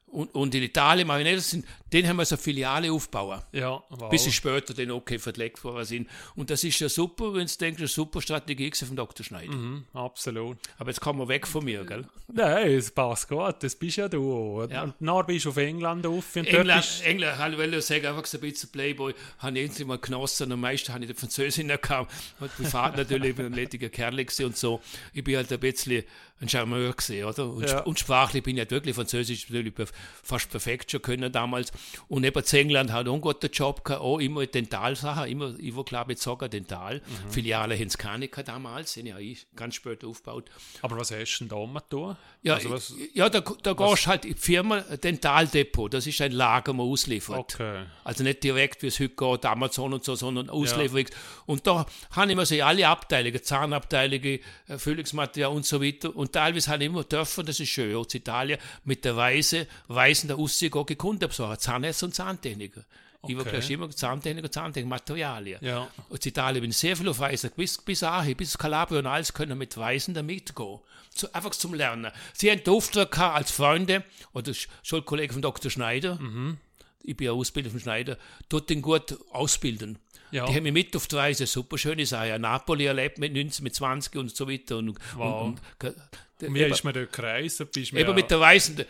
und, und in Italien, Marinello sind den haben wir so eine Filiale aufgebaut. Ja, wow. Bis sie später dann okay verlegt worden sind. Und das ist ja super, wenn du denkst, eine super Strategie von Dr. Schneider. Mhm, absolut. Aber jetzt kommen wir weg von mir, gell? Nein, es passt gut, das bist ja du. Ja. Und dann bist du auf England auf. Und England, England, ich will sagen, einfach so ein bisschen Playboy, habe ich endlich mal genossen. Am meisten habe ich die Französin gehabt. Und privat natürlich ein lediger Kerl und so. Ich bin halt ein bisschen ein Charmeur gesehen, oder? Und, ja. und, sprachlich bin ich halt wirklich Französisch natürlich fast perfekt schon können damals. Und neben England hat auch einen guten Job gehabt, auch immer Dentalsachen, immer, ich war klar bezogen Dental. Mhm. Filiale in Skanika damals, den ja ich ganz spät aufgebaut. Aber was hast du denn da tun? Ja, also was, ja da, da gehst halt in die Firma Dentaldepot, das ist ein Lager, man ausliefert. Okay. Also nicht direkt, wie es heute geht, Amazon und so, sondern Auslieferung. Ja. Und da habe ich mir so alle Abteilungen, Zahnabteilungen, äh, Füllungsmaterial und so weiter. Und teilweise habe ich immer dürfen, das ist schön, aus Italien, mit der Weise, Weisen der Aussicht auch gekundet, so Zahnärzte und Zahntechniker. Ich war gleich immer Zahntechniker, Zahntechniker, Materialien. Ja. Und in Italien bin ich sehr viel auf Reisen, bis, bis Ahi, bis Calabria und alles können mit Reisenden mitgehen. Zu, einfach zum Lernen. Sie haben den Auftrag als Freunde, oder Schulkollege von Dr. Schneider, Mhm. ich bin ja Ausbilder von Schneider, dort den gut ausbilden. Ja. Die haben mich mit auf die Reise, super schöne Sache. Napoli erlebt mit 19, mit 20 und so weiter. Und, Wow. und, und, Wie ist man dort gereist? Bist Eben ja- mit der Reisenden.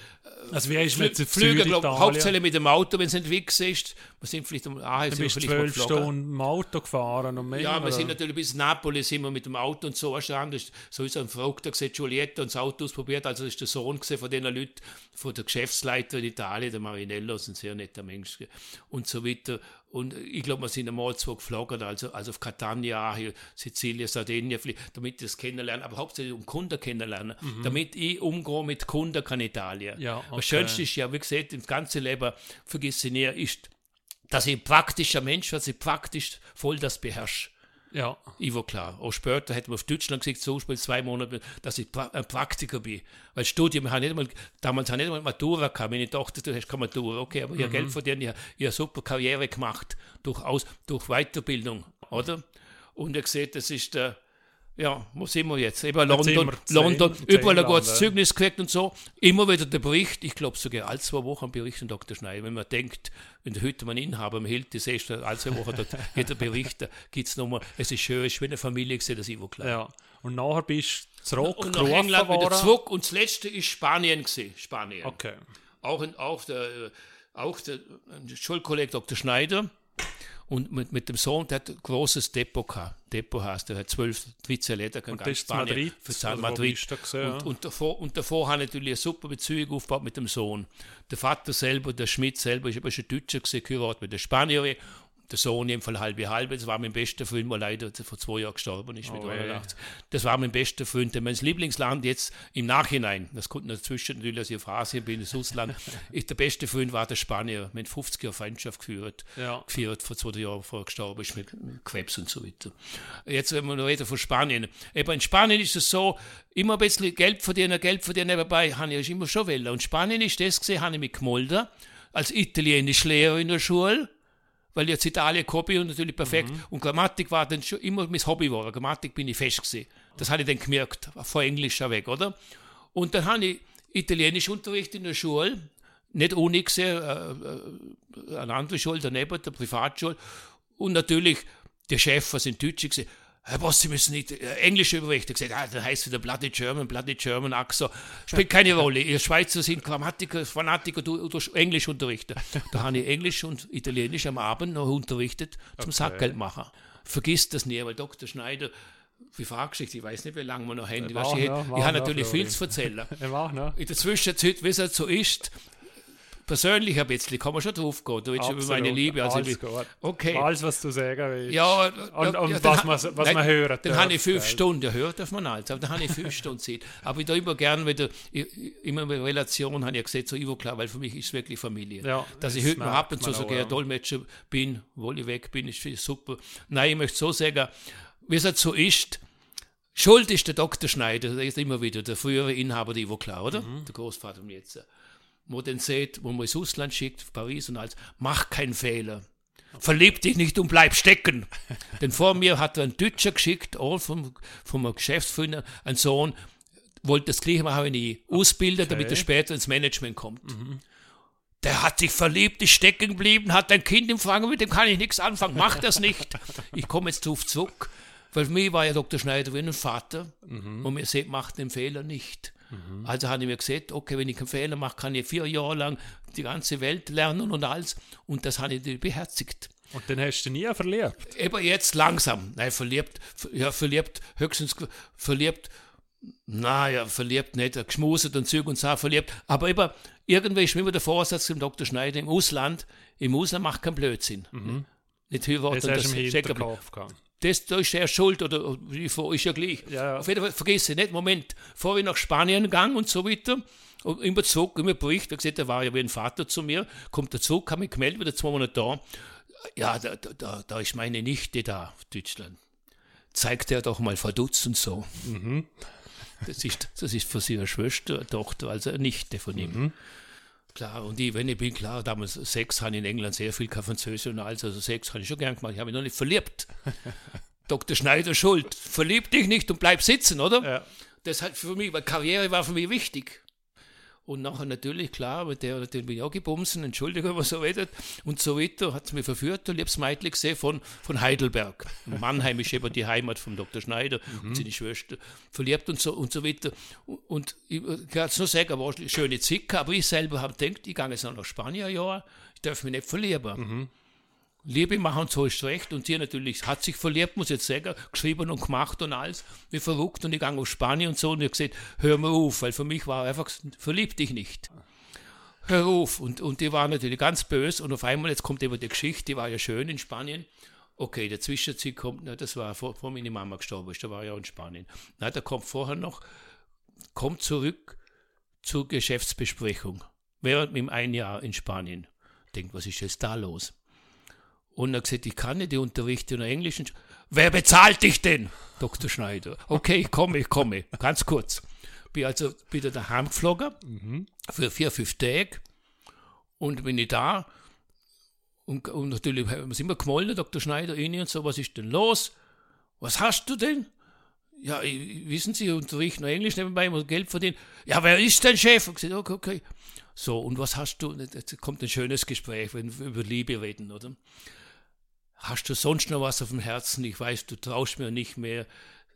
also wie ist man zu Flüge, glaube hauptsächlich mit dem Auto, wenn es nicht weg ist. Wir sind vielleicht um ah, sind bist zwölf. Stunden im Auto gefahren und mehr? Ja, wir oder? sind natürlich bis Napoli sind wir mit dem Auto und so erstanden. So ist ein Verrückter gesehen, Giulietta und das Auto ausprobiert. Also das ist der Sohn gesehen von den Leuten, von der Geschäftsleiter in Italien, der Marinello, ist ein sehr netter Mensch und so weiter. Und ich glaube, wir sind einmal zwei geflogen, also, also auf Catania, hier Sizilien, Sardinien, damit ich das kennenlernen, aber hauptsächlich um Kunden kennenlernen, damit ich umgehe mit Kunden kann Italien. Mhm. Ja, okay. Das Schönste ist ja, wie gesagt, im ganzen Leben, vergiss ich nie, ist, dass ich ein praktischer Mensch, dass ich praktisch voll das beherrsche. Ja, Ich war klar. Auch später hätte man auf Deutschland gesagt, zum Beispiel zwei Monate, dass ich pra ein Praktiker bin. Weil Studium, ich habe nicht mal, damals habe ich nicht mal Matura gehabt. Meine Tochter, du hast keine Matura, okay, aber ich habe Geld verdient, ich habe super Karriere gemacht, durch, Aus, durch Weiterbildung, oder? Und ich sehe, das ist der, ja, wo sind wir jetzt? Eben London, London, überall ein gutes. Zeugnis gekriegt und so. Immer wieder der Bericht, ich glaube sogar alle zwei Wochen Bericht von Dr. Schneider. Wenn man denkt, wenn heute man Inhaber am Hilt, ist alle zwei Wochen dort jeder Bericht, da gibt es nochmal, es ist schön, es ist wie eine Familie gesehen, das Ivo klar. ja. Und nachher bist du zurück, Und nach England wieder zurück und das letzte ist Spanien gesehen, Spanien. Okay. Auch, in, auch der, äh, auch der, der Schulkollege Dr. Schneider und mit, mit dem Sohn, der hat ein großes Depot gehabt. Depot heißt, der hat zwölf Twitzer Leder, kann das ist Madrid, für Madrid. gesehen, und, ja? und, davor, und davor hat er natürlich eine super Beziehung aufgebaut mit dem Sohn. Der Vater selber, der Schmidt selber, ist aber schon Deutscher gewesen, geheiratet mit der Spanierin. Der Sohn in jedem Fall halbe halbe. Das war mein bester Freund, der leider vor zwei Jahren gestorben ist mit Oh, weh. 81. Das war mein bester Freund. Mein Lieblingsland jetzt im Nachhinein, das kommt dazwischen natürlich, dass ich auf Asien bin, ins Ausland, ist der beste Freund war der Spanier. Haben 50 Jahre Freundschaft geführt Ja. geführt, vor zwei Jahren vor er gestorben ist mit Krebs und so weiter. Jetzt, wenn wir noch reden von Spanien. Eben in Spanien ist es so, immer ein bisschen Geld verdienen, Geld verdienen nebenbei, habe ich immer schon wollen. Und Spanien ist das gesehen, habe ich mich gemolden, als Italienischlehrer in der Schule, weil ich jetzt Italien Hobby und natürlich perfekt. Und Grammatik war dann schon immer mein Hobby geworden. Grammatik bin ich fest gesehen. Das habe ich dann gemerkt, vor Englisch weg, oder? Und dann habe ich Italienischunterricht in der Schule, nicht Uni gesehen, äh, äh, eine andere Schule daneben, der Privatschule. Und natürlich der Chef, was in Deutsch gesehen, Herr Boss, Sie müssen nicht äh, Englisch überrichten. gesagt, ah, dann heißt wieder Bloody German, Bloody German, Axo. Spielt keine Rolle. Ihr Schweizer sind Grammatiker, Fanatiker, du, du Englisch unterrichten. Da habe ich Englisch und Italienisch am Abend noch unterrichtet zum Sackgeld machen. Vergiss das nie, weil Dr. Schneider, wie fragst du dich, ich weiß nicht, wie lange wir noch haben. Ich, ich mach habe natürlich viel zu erzählen. Ja, mach noch. In der Zwischenzeit, wie es halt so ist, persönlich ein bisschen, kann man schon drauf gehen. Du willst über meine. Liebe. Also Alles gut. okay. Alles, was du sagen willst. Ja, Und, und ja, was, man, was nein, man hören Dann habe ich fünf? Stunden, ja, hört darf man alles, aber dann habe ich fünf Stunden Zeit. Aber ich da immer gern wieder, immer mit Relation habe ich gesagt, so Ivo klar, weil für mich ist es wirklich Familie. Ja, Dass ich heute noch merkt ab und zu sogar ja. Dolmetscher bin, obwohl ich weg bin, ist super. Nein, ich möchte so sagen, wie es halt so ist, Schuld ist der Dr. Schneider, der ist immer wieder der frühere Inhaber der Ivo klar, oder? Mhm. Der Großvater von jetzt. Wo den sieht, wo man ins Ausland schickt, Paris und alles, mach keinen Fehler. Verlieb dich nicht und bleib stecken. Denn vor mir hat er einen Deutscher geschickt, auch vom, vom Geschäftsführer, ein Sohn, wollte das gleiche machen wie ich, ausbilden, damit er später ins Management kommt. Der hat sich verliebt, ist stecken geblieben, hat ein Kind im Fragen, mit dem kann ich nichts anfangen, mach das nicht. Ich komme jetzt drauf zurück, weil für mich war ja Dr. Schneider wie ein Vater und mir seht, macht den Fehler nicht. Also habe ich mir gesagt, okay, wenn ich einen Fehler mache, kann ich vier Jahre lang die ganze Welt lernen und alles. Und das habe ich beherzigt. Und dann hast du nie verliebt. Eben jetzt langsam. Nein, verliebt, ja, verliebt, höchstens verliebt, naja, verliebt nicht, geschmuset und Züg und so, verliebt. Aber eben, irgendwie ist mir immer der Vorsatz dem Dr. Schneider im Ausland, im Ausland macht keinen Blödsinn. Nicht heiraten, Das hast du im stecken bleiben. Hinterkopf gehabt. Das, da ist er schuld oder wie vor, ist ja gleich. Ja, ja. Auf jeden Fall, vergiss ich nicht, Moment, ich nach Spanien gegangen und so weiter, und immer zurück, immer Bericht, er gesagt, er war ja wie ein Vater zu mir, kommt er zurück, hat mich gemeldet, wieder zwei Monate da. Ja, da, da- da, ist meine Nichte da, Deutschland. Zeigt er doch mal verdutzt und so. Mhm. Das, ist, das ist für sie eine Schwester, Tochter, also eine Nichte von ihm. Mhm. Klar, und ich, wenn ich bin, klar, damals Sex habe in England sehr viel kein Französisch und alles, also Sex habe ich schon gern gemacht, ich habe mich noch nicht verliebt. Dr. Schneider schuld, verlieb dich nicht und bleib sitzen, oder? Ja. Das hat für mich, weil Karriere war für mich wichtig. Und nachher natürlich, klar, mit der, den bin ich auch gebumsen, Entschuldigung, was so redet. Und so weiter hat es mich verführt, und ich habe das Mädchen gesehen von, von Heidelberg. Mannheim ist eben die Heimat von Dr. Schneider mhm. und seine Schwester. Verliebt und so, und so weiter. Und ich kann es nur sagen, war eine schöne Zicke, aber ich selber habe gedacht, ich gehe jetzt noch nach Spanien ein Jahr, ich darf mich nicht verlieben. Mhm. Liebe machen, so ist recht. Und sie natürlich hat sich verliebt, muss ich jetzt sagen, geschrieben und gemacht und alles, wie verrückt. Und ich gehe auf Spanien und so und ich gesagt, hör mal auf, weil für mich war einfach, verlieb dich nicht. Hör auf. Und, und die war natürlich ganz böse und auf einmal, jetzt kommt eben die Geschichte, die war ja schön in Spanien. Okay, der Zwischenzeit kommt, na, das war vor, vor meine Mama gestorben ist, da war ja in Spanien. Na, da kommt vorher noch, kommt zurück zur Geschäftsbesprechung, während mit ein Jahr in Spanien. Denkt, was ist jetzt da los? Und er hat gesagt, ich kann nicht, die unterrichte nur Englisch. Und, Wer bezahlt dich denn? Dr. Schneider. Okay, ich komme, ich komme. Ganz kurz. Bin also wieder daheim geflogen mhm. für vier, fünf Tage. Und bin ich da. Und, und natürlich sind wir gemolden, Dr. Schneider, Ihnen und so. Was ist denn los? Was hast du denn? Ja, wissen Sie, unterrichten nur Englisch nebenbei, muss Geld verdienen. Ja, wer ist denn Chef? Ich gesagt, okay, okay. So, und was hast du? Jetzt kommt ein schönes Gespräch, wenn wir über Liebe reden, oder? Hast du sonst noch was auf dem Herzen? Ich weiß, du traust mir nicht mehr,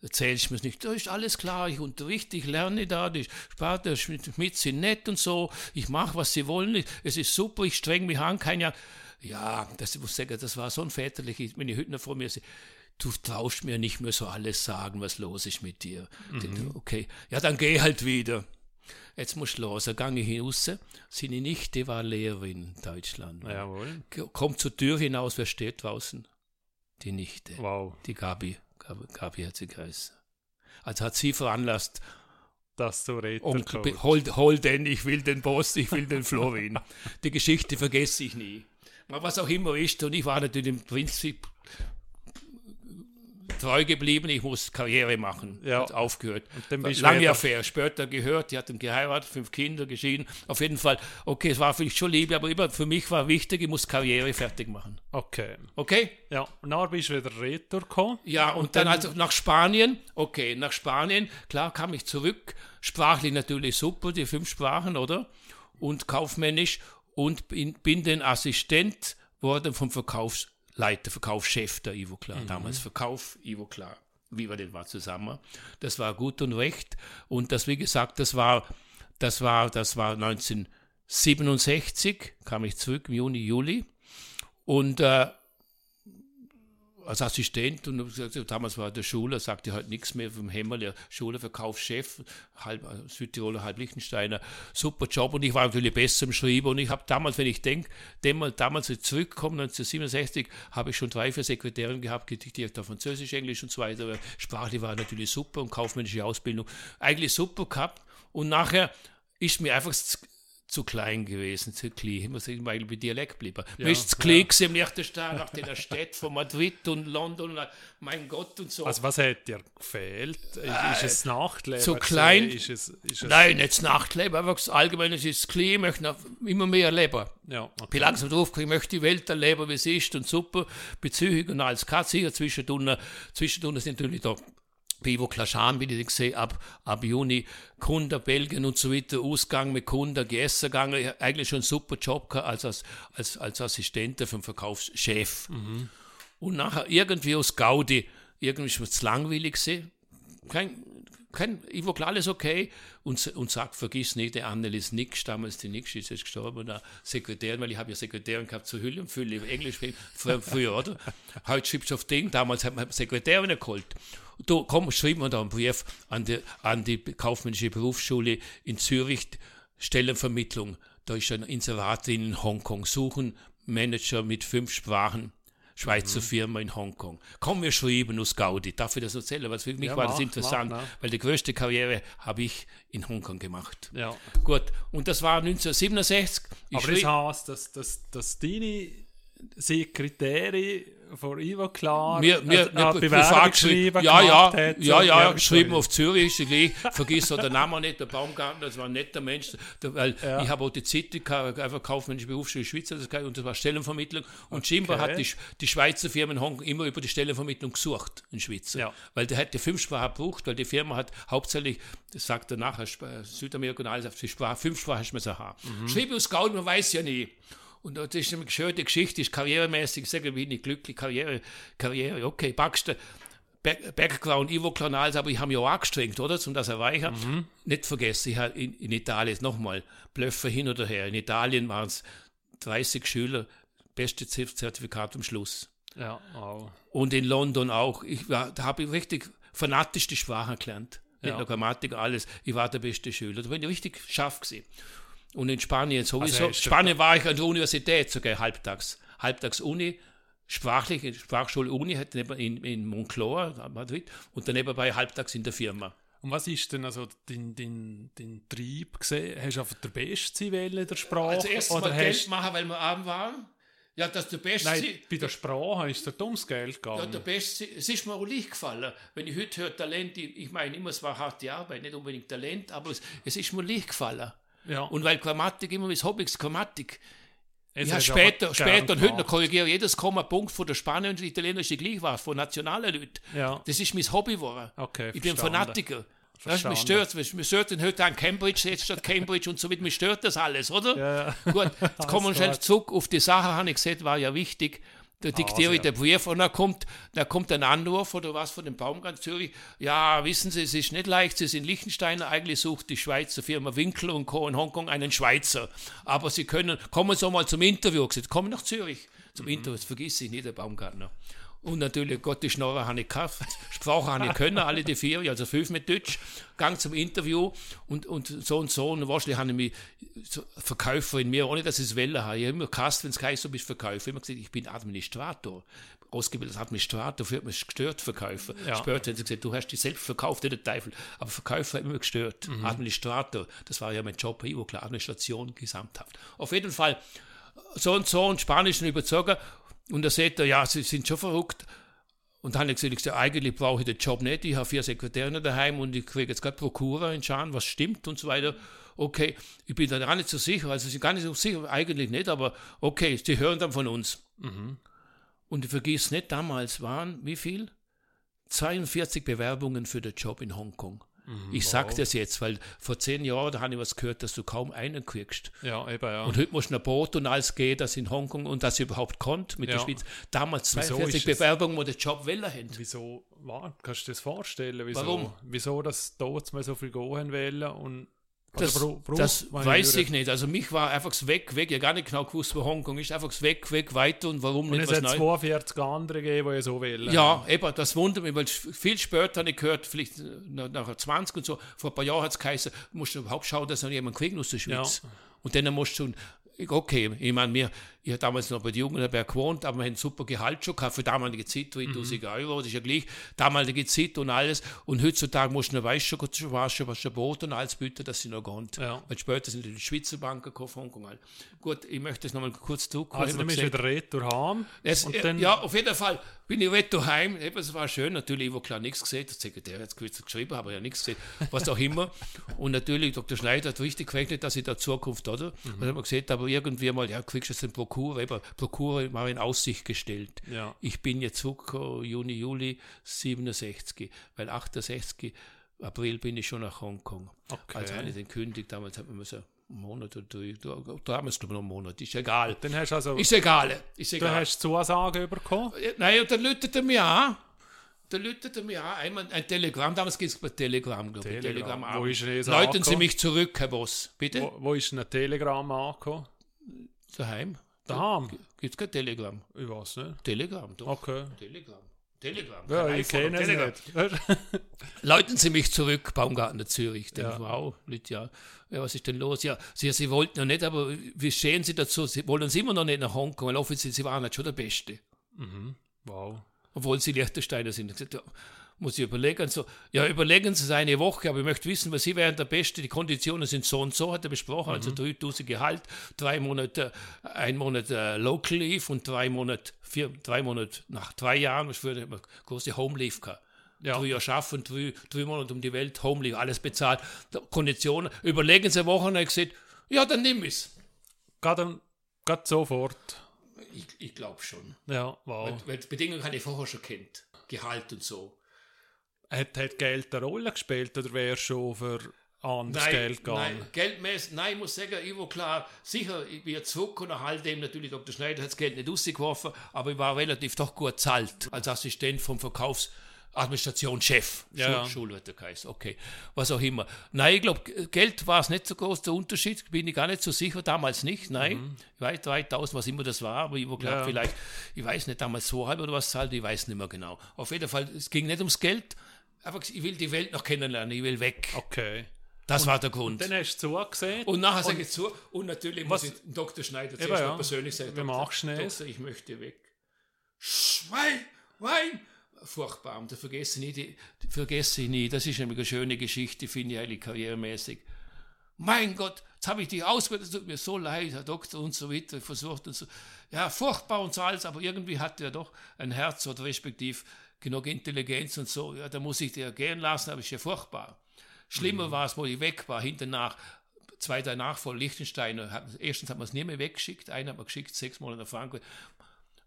erzählst mir nicht. Da ist alles klar, ich unterrichte, ich lerne da, die Sparte mit sind nett und so, ich mache, was sie wollen, es ist super, ich streng mich an, kein Jahr. Ja, das muss sagen, das war so ein väterlich, wenn ich Hüttner vor mir sehe, du traust mir nicht mehr so alles sagen, was los ist mit dir. Mhm. Okay, ja, dann geh halt wieder. Jetzt muss ich los. Dann gehe ich raus. Seine Nichte war Lehrerin in Deutschland. Jawohl. Kommt zur Tür hinaus, wer steht draußen? Die Nichte. Wow. Die Gabi. Gabi, Gabi hat sie geheißen. Also hat sie veranlasst, dass du redest. hol, hol den, ich will den Boss, ich will den Florin. Die Geschichte vergesse ich nie. Aber was auch immer ist, und ich war natürlich im Prinzip treu geblieben, ich muss Karriere machen. Ja. Hat aufgehört. Lange Affäre, später gehört, die hat ihn geheiratet, fünf Kinder geschieden. Auf jeden Fall, okay, es war für mich schon Liebe, aber immer für mich war wichtig, ich muss Karriere fertig machen. Okay. Okay? Ja, und dann bist du wieder retour gekommen. Ja, und, und dann, dann also nach Spanien, okay, nach Spanien, klar kam ich zurück, sprachlich natürlich super, die fünf Sprachen, oder? Und kaufmännisch und bin, bin den Assistent worden vom Verkaufs Leiter, Verkaufschef der Ivo Klar, mhm. damals Verkauf Ivo Klar. Wie wir denn war zusammen. Das war gut und recht. Und das, wie gesagt, das war, das war, das war 1967, kam ich zurück, im Juni, Juli. Und äh, als Assistent und damals war der Schule, sagte halt nichts mehr vom Hämmerl, der Schuleverkaufschef, halb äh, Südtiroler, halb Liechtensteiner, super Job. Und ich war natürlich besser im Schreiben. Und ich habe damals, wenn ich denke, damals, als ich zurückkomme, 1967, habe ich schon drei, vier Sekretärinnen gehabt, gediktiert auf Französisch, Englisch und so weiter, sprachlich war natürlich super und kaufmännische Ausbildung. Eigentlich super gehabt. Und nachher ist mir einfach zu klein gewesen, zu klein. Ich muss mal bei Dialekt bleiben. Ja, ist zu klein ja. im Liechtenstein, nach den Städten von Madrid und London, mein Gott und so. Also was hat dir gefehlt? Ist, äh, ist es Nachtleben? Zu klein? Ist es, ist es Nein, nicht das Nachtleben, einfach allgemein, es ist klein, ich möchte immer mehr leben. Ja, okay. Ich bin langsam drauf, ich möchte die Welt erleben, wie es ist und super, bezüglich und alles. Kann sicher zwischendurch, zwischendurch sind natürlich da Pivo Klaschan, wie ich gesehen ab, ab Juni, Kunden, Belgien und so weiter, Ausgang mit Kunden, gegessen gegangen, eigentlich schon einen super Job gehabt als, als, als, als Assistent vom Verkaufschef. Mhm. Und nachher irgendwie aus Gaudi, irgendwie ist mir zu langweilig gesehen. Kein, kein, ich war klar, alles okay. Und, und sagt, vergiss nicht, der Annelies Nix, damals die Nix ist jetzt gestorben, der Sekretärin, weil ich habe ja Sekretärin gehabt zur Hülle und Fülle, Englisch früher, früher oder? Heute schreibst du auf Ding, damals hat man Sekretärin geholt. Da komm, schreiben wir da einen Brief an die, an die kaufmännische Berufsschule in Zürich, Stellenvermittlung. Da ist ein Inserat in Hongkong, suchen Manager mit fünf Sprachen. Schweizer mhm. Firma in Hongkong. Komm, wir schreiben aus Gaudi. Darf ich das erzählen? Was für mich ja, war mach, das interessant, mach, weil die größte Karriere habe ich in Hongkong gemacht. Ja. Gut, und das war 1967. Ich Aber das heißt, dass, dass, dass deine Sekretärin von Ivo klar mir, mir, eine mir geschrieben, ja, ja, hat, ja, ja, geschrieben auf Zürich, gleich, vergiss so den Namen nicht, der Baumgartner, das war ein netter Mensch, der, weil Ja. ich habe auch die Zeitung, einfach kaufmännische Berufsschule Schweiz, das gehabt, und das war Stellenvermittlung und Schimba hat die, die Schweizer in Hongkong immer über die Stellenvermittlung gesucht in Schweiz, Ja. weil der hat die fünf Sprachen gebraucht, weil die Firma hat hauptsächlich, das sagt er nachher, Südamerika und alles, auf die Sprache, fünf Sprachen hast du haben. Mhm. Schrieb aus Gaul, man weiß ja nie. Und das ist eine schöne Geschichte, ist karrieremäßig, bin ich glücklich, Karriere, Karriere, okay, Baxter, Back- Background, Ivo Clonals, aber ich habe mich auch angestrengt, oder, um das erreichen. Mhm. Nicht vergessen, ich habe in, in Italien, nochmal, Blöffer hin oder her, in Italien waren es 30 Schüler, beste Zertifikat am Schluss. Ja, wow. Und in London auch. Ich war, da habe ich richtig fanatisch die Sprache gelernt. Ja. Grammatik, alles. Ich war der beste Schüler. Da bin ich richtig scharf gewesen. Und in Spanien sowieso. du- Spanien war ich an der Universität sogar halbtags. Halbtags Uni, sprachlich, Sprachschule Uni, in, in Moncloa, Madrid, und dann nebenbei halbtags in der Firma. Und was ist denn also dein, dein, dein Trieb gesehen? Hast du einfach der Beste in der Sprache? Als erstes oder mal Geld machen, weil wir arm waren. Ja, dass der Beste Nein, bei der Sprache ist dir ums Geld Ja, gegangen. der Beste, es ist mir auch leicht gefallen. Wenn ich heute höre Talent, ich, ich meine immer, es war harte Arbeit, nicht unbedingt Talent, aber es, es ist mir leicht gefallen. Ja. Und weil Grammatik immer mein Hobby ist, Grammatik. Jetzt Ich du später, später und heute korrigiere jedes Komma Punkt von der Spanier und der Italienische gleich war, von nationalen Leuten. Ja. Das ist mein Hobby geworden. Okay, ich bin verstanden. Fanatiker. Weißt, du, mich stört, mich stört den heute an Cambridge, jetzt statt Cambridge und so mit, mich stört das alles, oder? Ja, Gut, jetzt kommen wir schnell zurück auf die Sache, habe ich gesagt, war ja wichtig. Da diktiere ich den Brief und dann kommt, da kommt ein Anruf oder was von dem Baumgart Zürich. Ja, wissen Sie, es ist nicht leicht, Sie sind Liechtensteiner, eigentlich sucht die Schweizer Firma Winkler und Co. in Hongkong einen Schweizer. Aber Sie können, kommen Sie mal zum Interview. Gesagt, kommen nach Zürich zum Mhm. Interview, das vergiss ich nicht, der Baumgartner. Und natürlich, Gott, die Schnorrer habe ich gehabt, Sprache habe ich können, alle die vier, also fünf mit Deutsch, Gang zum Interview und, und so und so. Und wahrscheinlich habe ich mich so Verkäufer in mir, ohne dass ich es wollen habe. Ich habe immer gehasst, wenn es heißt, du bist Verkäufer. Ich habe immer gesagt, ich bin Administrator. Ausgebildet als Administrator, für mich gestört Verkäufer. Ja. Später haben sie gesagt, du hast dich selbst verkauft, der Teufel. Aber Verkäufer hat mich immer gestört. Administrator, das war ja mein Job, ich war klar, Administration gesamthaft. Auf jeden Fall, so und so und Spanisch und überzogen. Und da sagt er, ja, sie sind schon verrückt. Und dann habe ich gesagt, ich eigentlich brauche ich den Job nicht. Ich habe vier Sekretärinnen daheim und ich kriege jetzt gerade Prokura in Schaden, was stimmt und so weiter. Okay, ich bin da gar nicht so sicher. Also, ich bin gar nicht so sicher, eigentlich nicht, aber okay, die hören dann von uns. Und ich vergiss nicht, damals waren wie viel? 42 Bewerbungen für den Job in Hongkong. Ich sage das jetzt, weil vor zehn Jahren da habe ich was gehört, dass du kaum einen kriegst. ja, eben, ja. Und heute musst du nach Boot und alles gehen, dass in Hongkong und dass ich überhaupt konnte mit der Ja. Schweiz. Damals Wieso 42 ist es- Bewerbungen, die den Job wollen haben. Wieso, war, kannst du dir das vorstellen? Wieso, Warum? Wieso das dort mal so viel gehen wollen und Das, oder bra- braucht das weiß ich nicht. Also mich war einfach das weg, weg. Ich habe gar nicht genau gewusst, wo Hongkong ist. Einfach das weg, weg, weiter und warum Und nicht es was hat Neues. 42 andere gegeben, die so wollen. Ja, eben, das wundert mich, weil viel später habe ich gehört, vielleicht nach, nach 20 und so, vor ein paar Jahren hat es geheißen, musst du überhaupt schauen, dass noch jemand kriegen aus der Schweiz. Und dann musst du, okay, ich meine, wir, ich habe damals noch bei der Jugendherberg gewohnt, aber wir haben super Gehalt schon gehabt für damalige Zeit, 3000 Euro, das ist ja gleich damalige Zeit und alles. Und heutzutage musst du noch, weißt schon, schon, was schon Brot und alles bieten, dass sie noch gehen. Ja. Weil später sind die Schweizer Banken gekommen, Hongkong. Gut, ich möchte das nochmal kurz zurückkommen. Also bist du gesehen- wieder retour heim. es, und dann, ja, auf jeden Fall bin ich wieder. Eben, Es war schön. Natürlich, ich habe klar nichts gesehen. Der Sekretär hat es geschrieben, aber ja nichts gesehen. Was auch immer. Und natürlich, Dr. Schneider hat richtig gerechnet, dass ich da Zukunft, oder? Mhm. Und dann haben wir gesagt, aber irgendwie mal, ja, kriegst du jetzt den Prokura. Eben, Prokura war in Aussicht gestellt. Ja. Ich bin jetzt zurückgekommen, Juni, Juli 67. Weil 68, April bin ich schon nach Hongkong. Okay. Also habe ich den kündigt. Damals hat man so einen Monat oder drei. Da, da haben wir es, glaube ich, noch einen Monat. Ist egal. Dann hast du also Ist egal. Ist du egal. hast Zusagen bekommen. Nein, und dann läutet er mir an. Dann läutet er mir an. Einmal ein Telegramm. Damals gibt es bei Telegramm, glaube ich. Telegramm. Telegramm Wo ist Läuten Sie mich zurück, Herr Boss. Bitte? Wo, wo ist ein Telegramm angekommen? Daheim? Daheim? Gibt es kein Telegramm? Ich weiß nicht. Telegramm, doch. Okay. Telegramm. Telegramm. Ja, ich kenne es nicht. Läuten Sie mich zurück, Baumgartner Zürich. Denke, Ja. wow, Leute, ja. ja, was ist denn los? Ja, Sie, Sie wollten ja nicht, aber wie stehen Sie dazu? Sie wollen Sie immer noch nicht nach Hongkong, weil offiziell Sie waren halt schon der Beste. Wow. obwohl sie Liechtensteiner sind. Muss ich überlegen. So, ja, überlegen Sie es eine Woche, aber ich möchte wissen, was Sie wären der Beste. Die Konditionen sind so und so, hat er besprochen. Also mhm. Also 3000 Gehalt, drei Monate, ein Monat äh, Local Leave und drei Monate, vier, drei Monate nach drei Jahren, was für eine große Home Leave gehabt. Ja. Drei Jahre schaffen, drei, drei Monate um die Welt, Home Leave, alles bezahlt. Konditionen, überlegen Sie eine Woche und er gesagt, ja, dann nimm es. Gerade sofort. Ich, ich glaube schon. Ja, wow. Weil, weil die Bedingungen habe ich vorher schon kennt. Gehalt und so. Hat, hat Geld eine Rolle gespielt oder wäre schon für anderes nein, Geld gegangen? Nein, geldmäßig, nein, ich muss sagen, ich war klar, sicher, ich bin zurück und nach all dem natürlich, Dr. Schneider hat das Geld nicht rausgeworfen, aber ich war relativ doch gut zahlt als Assistent vom Verkaufs- Administrationschef, ja. Schul Schulwetterkreis, okay, was auch immer. Nein, ich glaube, Geld war es nicht so groß, der Unterschied, bin ich gar nicht so sicher, damals nicht, nein, mhm. ich weiß 3000, was immer das war, aber ich glaube ja. vielleicht, ich weiß nicht, damals so halb oder was zahlt, ich weiß nicht mehr genau. Auf jeden Fall, es ging nicht ums Geld, einfach, ich will die Welt noch kennenlernen, ich will weg. Okay. Das und, war der Grund. Und dann hast du zugesehen. Und nachher sage ich zu. Und natürlich was, muss ich Dr. Schneider zuerst ja, persönlich sagen. Wie machst du Doktor, ich möchte weg. Schwein, Wein, furchtbar. Und das vergesse ich nie, vergesse ich nie. Das ist nämlich eine schöne Geschichte, finde ich eigentlich karrieremäßig. Mein Gott, jetzt habe ich die Ausbildung, es tut mir so leid, Herr Doktor und so weiter, versucht und so. Ja, furchtbar und so alles, aber irgendwie hat er doch ein Herz oder respektiv genug Intelligenz und so. Ja, da muss ich dir gehen lassen, aber ist ja furchtbar. Schlimmer mhm. war es, wo ich weg war, hinterher zwei danach vor Liechtenstein. Erstens hat man es nie mehr weggeschickt, einen hat man geschickt, sechs Monate nach Frankreich.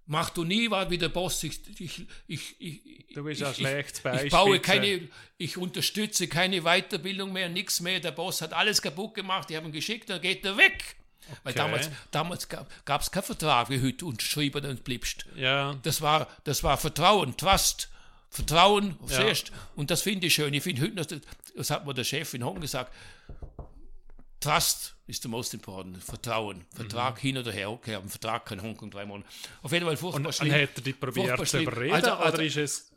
Mach du nie was wie der Boss. Ich, ich, ich, ich, du bist ein schlechtes Beispiel. Ich baue keine, ich unterstütze keine Weiterbildung mehr, nichts mehr. Der Boss hat alles kaputt gemacht, die haben ihn geschickt, dann geht er weg. Okay. Weil damals, damals gab es keinen Vertrag wie heute unterschrieben und bliebst. Ja. Das war, das war Vertrauen, Trust. Vertrauen, ja. Und das finde ich schön. Ich finde heute, das hat mir der Chef in Hongkong gesagt, Trust ist the most important. Vertrauen. Vertrag mhm. hin oder her. Okay, aber Vertrag kann Hongkong drei Monate. Auf jeden Fall furchtbar und, schlimm. Und er dich probiert zu überreden also, also, oder ist es,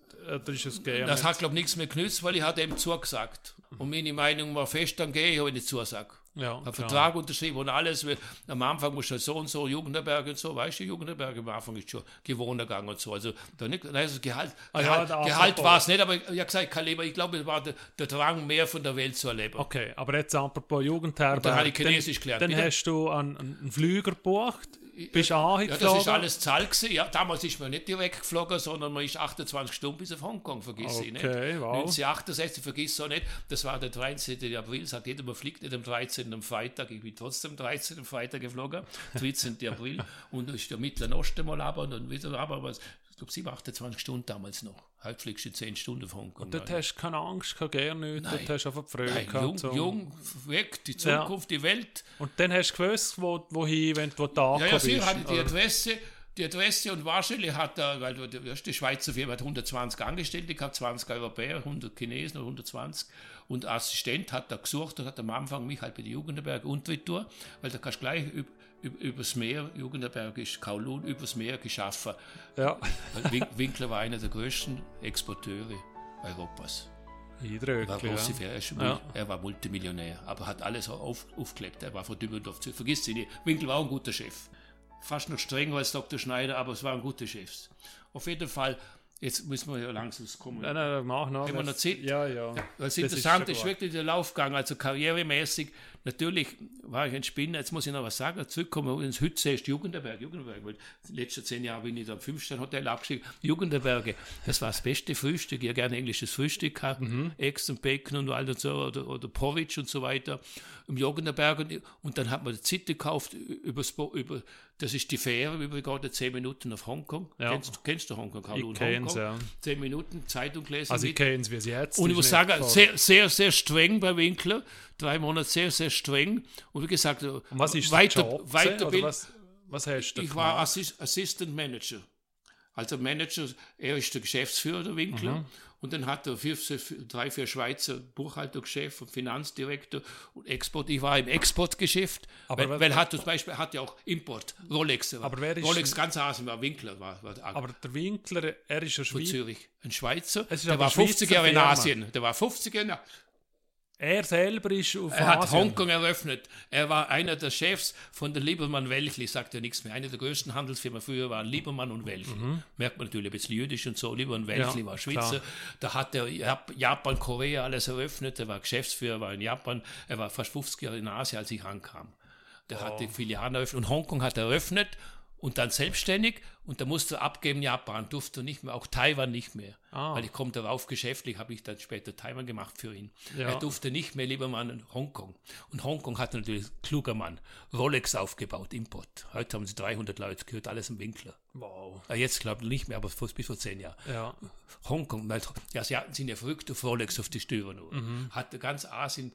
Das hat, glaube ich, nichts mehr genützt, weil ich hatte ihm zugesagt. Und meine Meinung war fest, dann gehe ich, ich nicht zugesagt. Ja, ein Vertrag unterschrieben und alles. Am Anfang musst du so und so, Jugendherberge und so, weißt du, Jugendherberge am Anfang ist schon gewohnt gegangen und so. Also da nicht, also Gehalt, ah, Gehalt, ja, Gehalt war es nicht, aber ich habe gesagt, kein Leben, ich glaube, es war der, der, Drang, mehr von der Welt zu erleben. Okay, aber jetzt apropos Jugendherberge. dann habe ich Chinesisch gelernt. Dann bitte? hast du einen, einen Flüger gebucht bist du Ja, das ist alles Zahl gewesen. Ja, damals ist man nicht direkt geflogen, sondern man ist 28 Stunden bis auf Hongkong, vergiss okay, ich nicht. Wow. 1968, vergiss auch nicht, das war der 13. April, sagt jeder, man fliegt nicht am 13. am Freitag, ich bin trotzdem am 13. am Freitag geflogen, 13. April, und ist der Mittleren Osten mal aber und dann wieder aber, aber ich glaube, 7, 28 Stunden damals noch. Heute fliegst du 10 Stunden von Hongkong. Und dort hast du keine Angst, keine gerne nichts, dort hast du einfach Freude Nein, gehabt. Jung, so. jung, weg, die Zukunft, ja. die Welt. Und dann hast du gewusst, wo, wohin, wenn du da ja, ja, bist. Ja, hatte die Adresse, die Adresse und wahrscheinlich hat er, weil die Schweizer Firma hat 120 Angestellte gehabt, 20 Europäer, 100 Chinesen oder 120 und Assistent hat er gesucht und hat am Anfang mich halt bei der Jugendherberge und Tour, weil da kannst du gleich übers Meer, Jugendherberge ist Kowloon, übers Meer geschaffen. Ja. Winkler war einer der größten Exporteure Europas. Eindrücklich. Er, ja. er war Multimillionär, aber hat alles auf, aufgelegt. Er war von Dübendorf zu. Vergiss sie nicht. Winkler war ein guter Chef. Fast noch strenger als Dr. Schneider, aber es war ein guter Chef. Auf jeden Fall Jetzt müssen wir ja langsam kommen. Nein, nein, mach noch. Wenn man noch Zeit, ja, ja. Das, das Interessante ist, ist, wirklich der Laufgang, also karrieremäßig. Natürlich war ich ein Spinner. Jetzt muss ich noch was sagen. Zurückkommen ins Hütze ist Jugenderberg. Jugenderberg, weil die letzten zehn Jahre bin ich da im Fünf-Sterne-Hotel abgestiegen. Jugenderberge, das war das beste Frühstück. Ich habe gerne englisches Frühstück gehabt. Mhm. Eggs und Bacon und all und so, oder, oder Porridge und so weiter. Im Jugenderberg. Und, und dann hat man die Zeit gekauft übers, über das ist die Fähre, übrigens, zehn Minuten auf Hongkong. Ja. Kennst, kennst du Hongkong? Hallo ich kenn's, ja. Zehn Minuten Zeitung lesen. Also ich kenne es, wie sie jetzt Und ich muss sagen, sehr, sehr, sehr streng bei Winkler. Drei Monate sehr, sehr streng. Und wie gesagt, Und was ist weiter, Job, weiter was, was hast du Ich war Assist, Assistant Manager. Also Manager, er ist der Geschäftsführer der Winkler. Mhm. Und dann hat er vier, drei, vier Schweizer Buchhaltergeschäft und Finanzdirektor und Export. Ich war im Exportgeschäft, aber weil, weil hat zum Beispiel hat ja auch Import, Rolex. Aber wer ist Rolex ganz Asien war Winkler. War, war aber der Winkler, er ist ein Schweizer. Zürich. Ein Schweizer. Der war 50 Jahre in Asien. Der war 50 Jahre Er selber ist auf Er hat Hongkong eröffnet. Er war einer der Chefs von der Liebermann Welchli, sagt ja nichts mehr. Eine der größten Handelsfirmen früher waren Liebermann und Welchli. Mhm. Merkt man natürlich ein bisschen jüdisch und so. Liebermann Welchli ja, war Schweizer. Klar. Da hat er Japan, Korea alles eröffnet. Er war Geschäftsführer, war in Japan. Er war fast 50 Jahre in Asien, als ich ankam. Der oh. hat die Filialen eröffnet und Hongkong hat eröffnet und dann selbstständig und da musste er abgeben, Japan durfte nicht mehr, auch Taiwan nicht mehr. Ah. Weil ich komme darauf, geschäftlich habe ich dann später Taiwan gemacht für ihn. Ja. Er durfte nicht mehr, lieber Mann, in Hongkong. Und Hongkong hat natürlich, kluger Mann, Rolex aufgebaut, Import. Heute haben sie 300 Leute, gehört alles im Winkler. Wow. Ja, jetzt glaube ich nicht mehr, aber bis vor zehn Jahren. Ja. Hongkong, weil die Asiaten sind ja verrückt auf Rolex, auf die Stöber nur. Mhm. Hat ganz Asien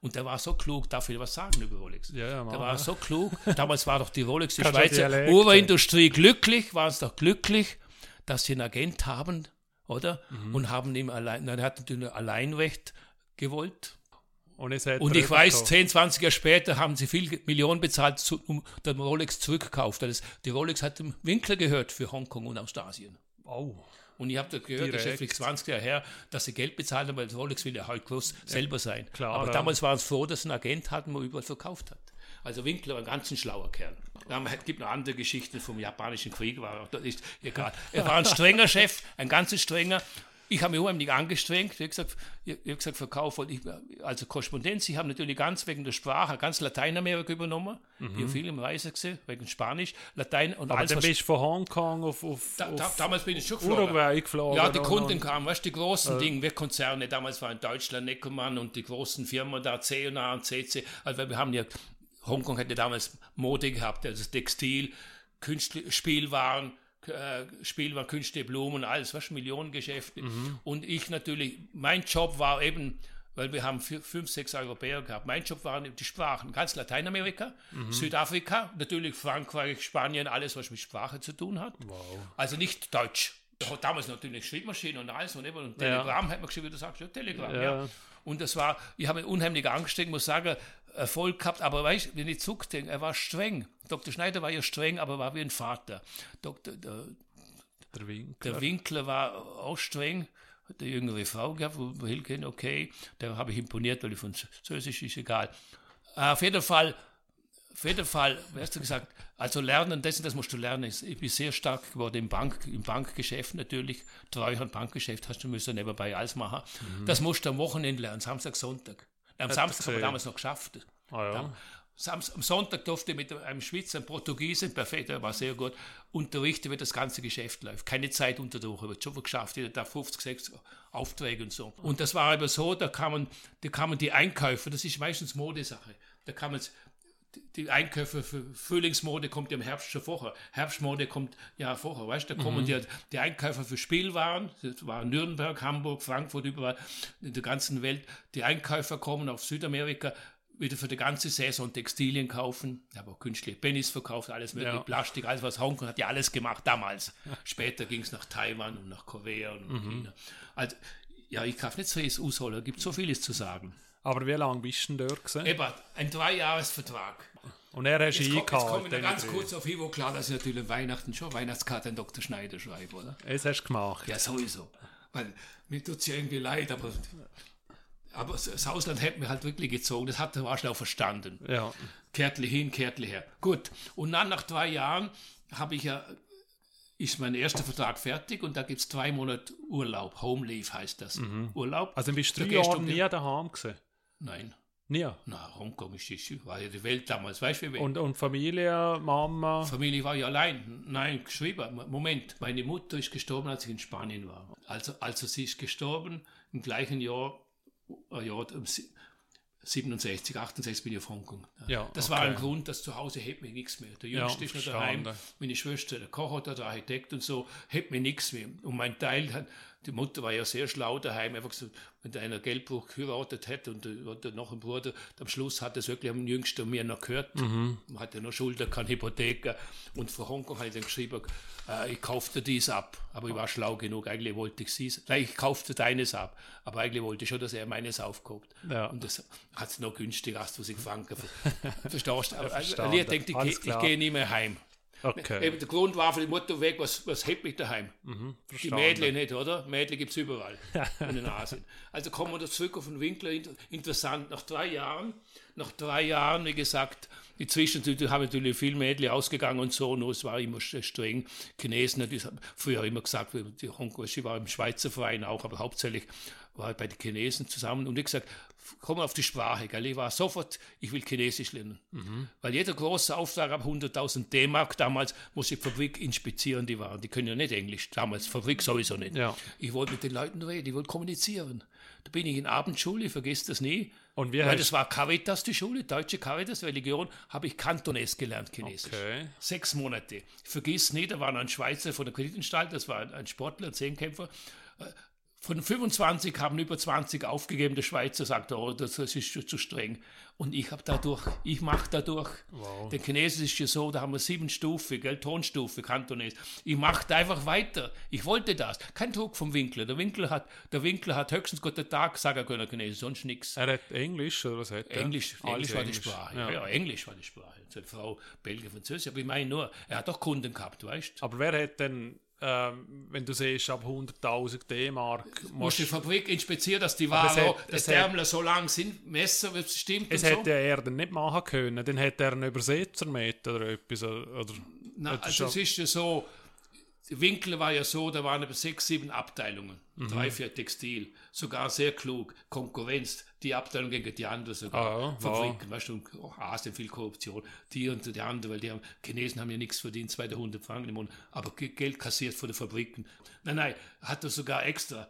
und der war so klug, darf ich was sagen über Rolex? Ja, ja, der war so klug. Damals war doch die Rolex, die Schweizer Uhrindustrie glücklich, waren es doch glücklich, dass sie einen Agent haben, oder? Mhm. Und haben ihm allein, er hat natürlich ein Alleinrecht gewollt. Und, und ich weiß, 10, 20 Jahre später haben sie viel Millionen bezahlt, um den Rolex zurückgekauft. Das, die Rolex hat dem Winkler gehört für Hongkong und Ostasien. Oh. Und ich habe da gehört, Direkt. das ist vielleicht 20 Jahre her, dass sie Geld bezahlt haben, weil Rolex will ja halt groß ja, selber sein. Klar, Aber damals waren es froh, dass ein Agent hatten, der überall verkauft hat. Also Winkler war ein ganz schlauer Kerl. Es gibt noch andere Geschichten vom japanischen Krieg, war, das ist egal. Er war ein strenger Chef, ein ganz strenger. Ich habe mich unheimlich angestrengt. Wie gesagt, ich, habe gesagt, Verkauf, ich, also Korrespondenz. Ich habe natürlich ganz wegen der Sprache ganz Lateinamerika übernommen. Mhm. Ich habe viel im Reise gesehen, wegen Spanisch, Latein und Aber alles. dann bist du von Hongkong auf, auf, da, da, Damals bin ich schon geflogen. Uruguay geflogen. Ja, die Kunden kamen, weißt du, die großen äh. Dinge, wir Konzerne, damals war in Deutschland Neckermann und die großen Firmen da, C&A und CC. Also wir haben ja, Hongkong hätte damals Mode gehabt, also Textil, Künstler, Spielwaren, Spiel war Künste, Blumen, alles, was Millionengeschäfte. Mhm. Und ich natürlich, mein Job war eben, weil wir haben fünf, sechs Europäer gehabt. Mein Job waren die Sprachen, ganz Lateinamerika, mhm. Südafrika, natürlich Frankreich, Spanien, alles, was mit Sprache zu tun hat. Wow. Also nicht Deutsch. Damals natürlich Schreibmaschine und alles und, eben, und Telegram ja. hat man geschrieben, wie du sagst, ja, Telegram, ja. ja. Und das war, ich habe unheimlich angestrengt, muss sagen, Erfolg gehabt, aber weißt, wenn ich zurückdenke, er war streng. Dr. Schneider war ja streng, aber war wie ein Vater. Dr. Der, der, Winkler. der Winkler war auch streng, hat eine jüngere Frau gehabt, wo wir kennen, okay, da habe ich imponiert, weil ich Französisch ist egal. Auf jeden Fall, auf jeden Fall, wie hast du gesagt, also lernen, das, das musst du lernen. Ich bin sehr stark geworden im, Bank, im Bankgeschäft natürlich. Treuhand Bankgeschäft hast du müssen nebenbei alles machen. Mhm. Das musst du am Wochenende lernen, Samstag, Sonntag. Am Samstag haben wir damals noch geschafft. Ah, ja. Am Sonntag durfte ich mit einem Schweizer, einem Portugiesen, perfekt, der war sehr gut, unterrichten, wie das ganze Geschäft läuft. Keine Zeit unter der Woche, wird schon geschafft, jeder da 50, 60 Aufträge und so. Und das war aber so, da kamen, da kamen die Einkäufer, das ist meistens Modesache, da kamen die Einkäufe für Frühlingsmode kommt ja im Herbst schon vorher. Herbstmode kommt ja vorher, weißt du? Da kommen mhm. die, die Einkäufer für Spielwaren, das war Nürnberg, Hamburg, Frankfurt, überall in der ganzen Welt. Die Einkäufer kommen auf Südamerika wieder für die ganze Saison Textilien kaufen. Ich habe auch künstliche Pennies verkauft, alles mögliche, ja. Plastik, alles was Hongkong hat ja alles gemacht damals. Später ging es nach Taiwan und nach Korea und mhm. China. Also, ja, ich kann nicht so es gibt so vieles zu sagen. Aber wie lange bist du denn dort gewesen? Eben, ein Dreijahresvertrag. Und er hat ihn eingehalten. Jetzt komme ich ganz kurz auf Ivo klar, dass ich natürlich Weihnachten schon Weihnachtskarte an Dr. Schneider schreibe, oder? Das hast du gemacht. Ja, sowieso. Weil mir tut es ja irgendwie leid, aber, aber das Ausland hätte mir halt wirklich gezogen. Das hat der Warschau verstanden. Ja. Kärtli hin, Kärtli her. Gut. Und dann nach drei Jahren habe ich ja ist mein erster Vertrag fertig und da gibt es zwei Monate Urlaub. Home Leave heißt das. Mhm. Urlaub. Also bist du drei Jahre nie daheim gewesen? Nein. Nie? Na, Hongkong ist, ist, war ja die Welt damals, weißt du wie? Und, und Familie, Mama? Familie war ja allein. Nein, geschrieben. Moment, meine Mutter ist gestorben, als ich in Spanien war. Also, also sie ist gestorben im gleichen Jahr, äh, Jahr 67, 68 bin ich auf Hongkong. Ja, das okay. war ein Grund, dass zu Hause hält mich nichts mehr. Der Jüngste ja, ist noch daheim, meine Schwester, der Koch oder der Architekt und so, hält mir nichts mehr. Und mein Teil hat, die Mutter war ja sehr schlau daheim, einfach so, wenn einer Geldbuch geheiratet hätte und der noch ein Bruder, am Schluss hat es wirklich am jüngsten mir noch gehört. Mhm. Man hatte noch Schulden, keine Hypothek. Und vor Hongkong habe ich dann geschrieben, äh, ich kaufte dies ab. Aber ich war schlau genug, eigentlich wollte ich sie, nein, ich kaufte deines ab. Aber eigentlich wollte ich schon, dass er meines aufkauft. Ja. Und das hat es noch günstiger, als du sie gefangen Verstehst du? Aber also, ich denke, ich, ich gehe nie mehr heim. Okay. Eben der Grund war für die Mutter weg, was, was hebt mich daheim? Mhm, Die. Mädchen nicht, oder? Mädchen gibt es überall in den Asien. Also kommen wir da zurück auf den Winkler. Inter- Interessant, nach drei Jahren, nach drei Jahren, wie gesagt, inzwischen sind- haben natürlich viele Mädchen ausgegangen und so, nur es war immer streng. Chinesen, die haben früher immer gesagt, die Hongkong, sie war im Schweizer Verein auch, aber hauptsächlich war ich bei den Chinesen zusammen und ich gesagt, komm auf die Sprache, gell? ich war sofort, ich will Chinesisch lernen. Weil jeder große Auftrag ab 100.000 D-Mark damals muss die Fabrik inspizieren, die waren, die können ja nicht Englisch, damals Fabrik sowieso nicht. Ja. Ich wollte mit den Leuten reden, ich wollte kommunizieren. Da bin ich in Abendschule, ich vergesse das nie. Und wie Weil das war Caritas, die Schule, deutsche Caritas, Religion, habe ich Kantones gelernt, Chinesisch. Okay. Sechs Monate. Ich vergiss nie, da war ein Schweizer von der Kreditanstalt, das war ein- ein Sportler, ein Zehnkämpfer. Von 25 haben über 20 aufgegeben. Der Schweizer sagt, oh, das, das ist schon zu streng. Und ich habe dadurch, ich mache dadurch. Der Chinesisch ist ja so, da haben wir sieben Stufen, gell, Tonstufe, Kantones. Ich mache einfach weiter. Ich wollte das. Kein Druck vom Winkler. Der Winkler hat, der Winkler hat höchstens guten Tag sagen können, Chinesisch, sonst nichts. Er hat Englisch oder was hat er? Englisch, Alles Englisch war die. Sprache. Ja. Ja. Englisch war die Sprache. Seine Frau Belgier, Französisch. Aber ich meine nur, er hat auch Kunden gehabt, weißt du? Aber wer hat denn, ähm, wenn du siehst, ab 100.000 D-Mark, Muss die musst- Fabrik inspizieren, dass die Aber es Ware, hat- dass die Ärmel so lang sind, Messer, wenn es stimmt es und so. hätte er dann nicht machen können, dann hätte er einen Übersetzer mit oder etwas. Oder, oder also es ist ja so, der Winkel war ja so, da waren aber sechs, sieben Abteilungen, Mhm. drei, vier Textil, sogar sehr klug, Konkurrenz, die Abteilung gegen die andere sogar, Ah, Fabriken, weißt du, auch Asien viel Korruption, die und die andere, weil die haben, Chinesen haben ja nichts verdient, 200 Franken im Monat, aber Ge- Geld kassiert von den Fabriken. Nein, nein, hat er sogar extra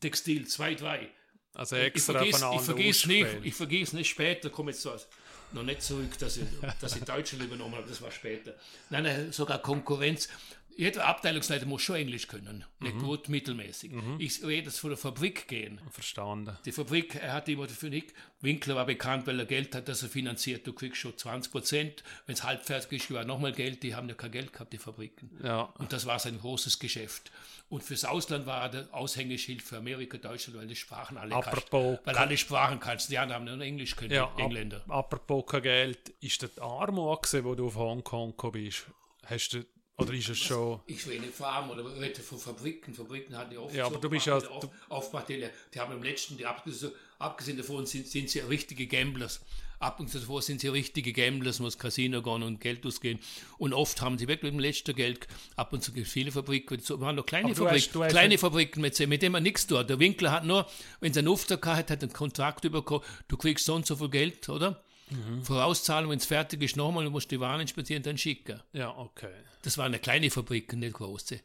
Textil, zwei, drei, also ich extra vergiss, ich voneinander vergiss nicht, ausgewählt. ich vergiss nicht später, komme jetzt so noch nicht zurück, dass ich, dass ich Deutschland übernommen habe, das war später. Nein, nein, sogar Konkurrenz. Jeder Abteilungsleiter muss schon Englisch können, nicht Mhm. gut, mittelmäßig. Ich rede jetzt von der Fabrik gehen. Verstanden. Die Fabrik, er hat immer für Nick, Winkler war bekannt, weil er Geld hat, das er finanziert. Du kriegst schon 20 Prozent. Wenn es halbfertig ist, war nochmal Geld. Die haben ja kein Geld gehabt, die Fabriken. Ja. Und das war sein großes Geschäft. Und fürs Ausland war er der Aushängeschild für Amerika, Deutschland, weil die Sprachen alle Apropos- kannst. Weil alle Sprachen kannst. Die anderen haben nur Englisch können, Ja, Engländer. Ap apropos kein Geld, ist das Armut, gewesen, wo du auf Hongkong gekommen bist? Hast du, oder ist es schon... Ich will nicht Farm oder wir reden von Fabriken. Fabriken hatten ja oft Ja, aber so du bist ja- auf, aufgemacht, die, die haben im letzten, die abgesehen, abgesehen davon sind, sind sie richtige Gamblers. Abgesehen davon sind sie richtige Gamblers, muss Casino gehen und Geld ausgehen. Und oft haben sie wirklich mit dem letzten Geld, ab und zu gibt es viele Fabriken, so waren noch kleine du Fabriken, hast- du hast kleine ein- Fabriken, mit, mit denen man nichts tut. Der Winkler hat nur, wenn sie einen Auftrag hat, hat einen Kontrakt bekommen, du kriegst so und so viel Geld, oder? Mhm. Vorauszahlung, wenn es fertig ist, nochmal, du musst die Waren spazieren, dann schicken. Ja, okay. Das waren eine kleine Fabrik, nicht große.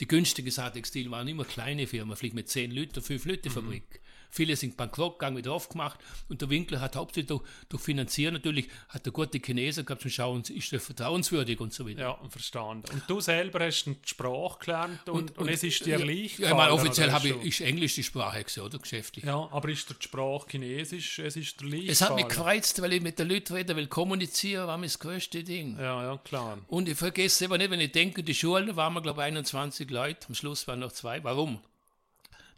Die günstige Saatextil waren immer kleine Firmen, vielleicht mit 10 Liter, 5 Liter Fabrik. Viele sind bankrott gegangen, wieder aufgemacht. Und der Winkler hat hauptsächlich durch, durch Finanzieren natürlich, hat er gute Chinesen gehabt zum Schauen, ist er vertrauenswürdig und so weiter. Ja, verstanden. Und du selber hast die Sprache gelernt und, und, es ist dir ja, leicht Ja, ich meine, offiziell habe hast ich, ist Englisch die Sprache gewesen, oder? Geschäftlich. Ja, aber ist die Sprache Chinesisch, es ist dir leicht Es hat mich gereizt, weil ich mit den Leuten reden will, kommunizieren war mir das größte Ding. Ja, ja, klar. Und ich vergesse aber nicht, wenn ich denke, die Schule waren wir, glaube ich, 21 Leute, am Schluss waren noch zwei. Warum?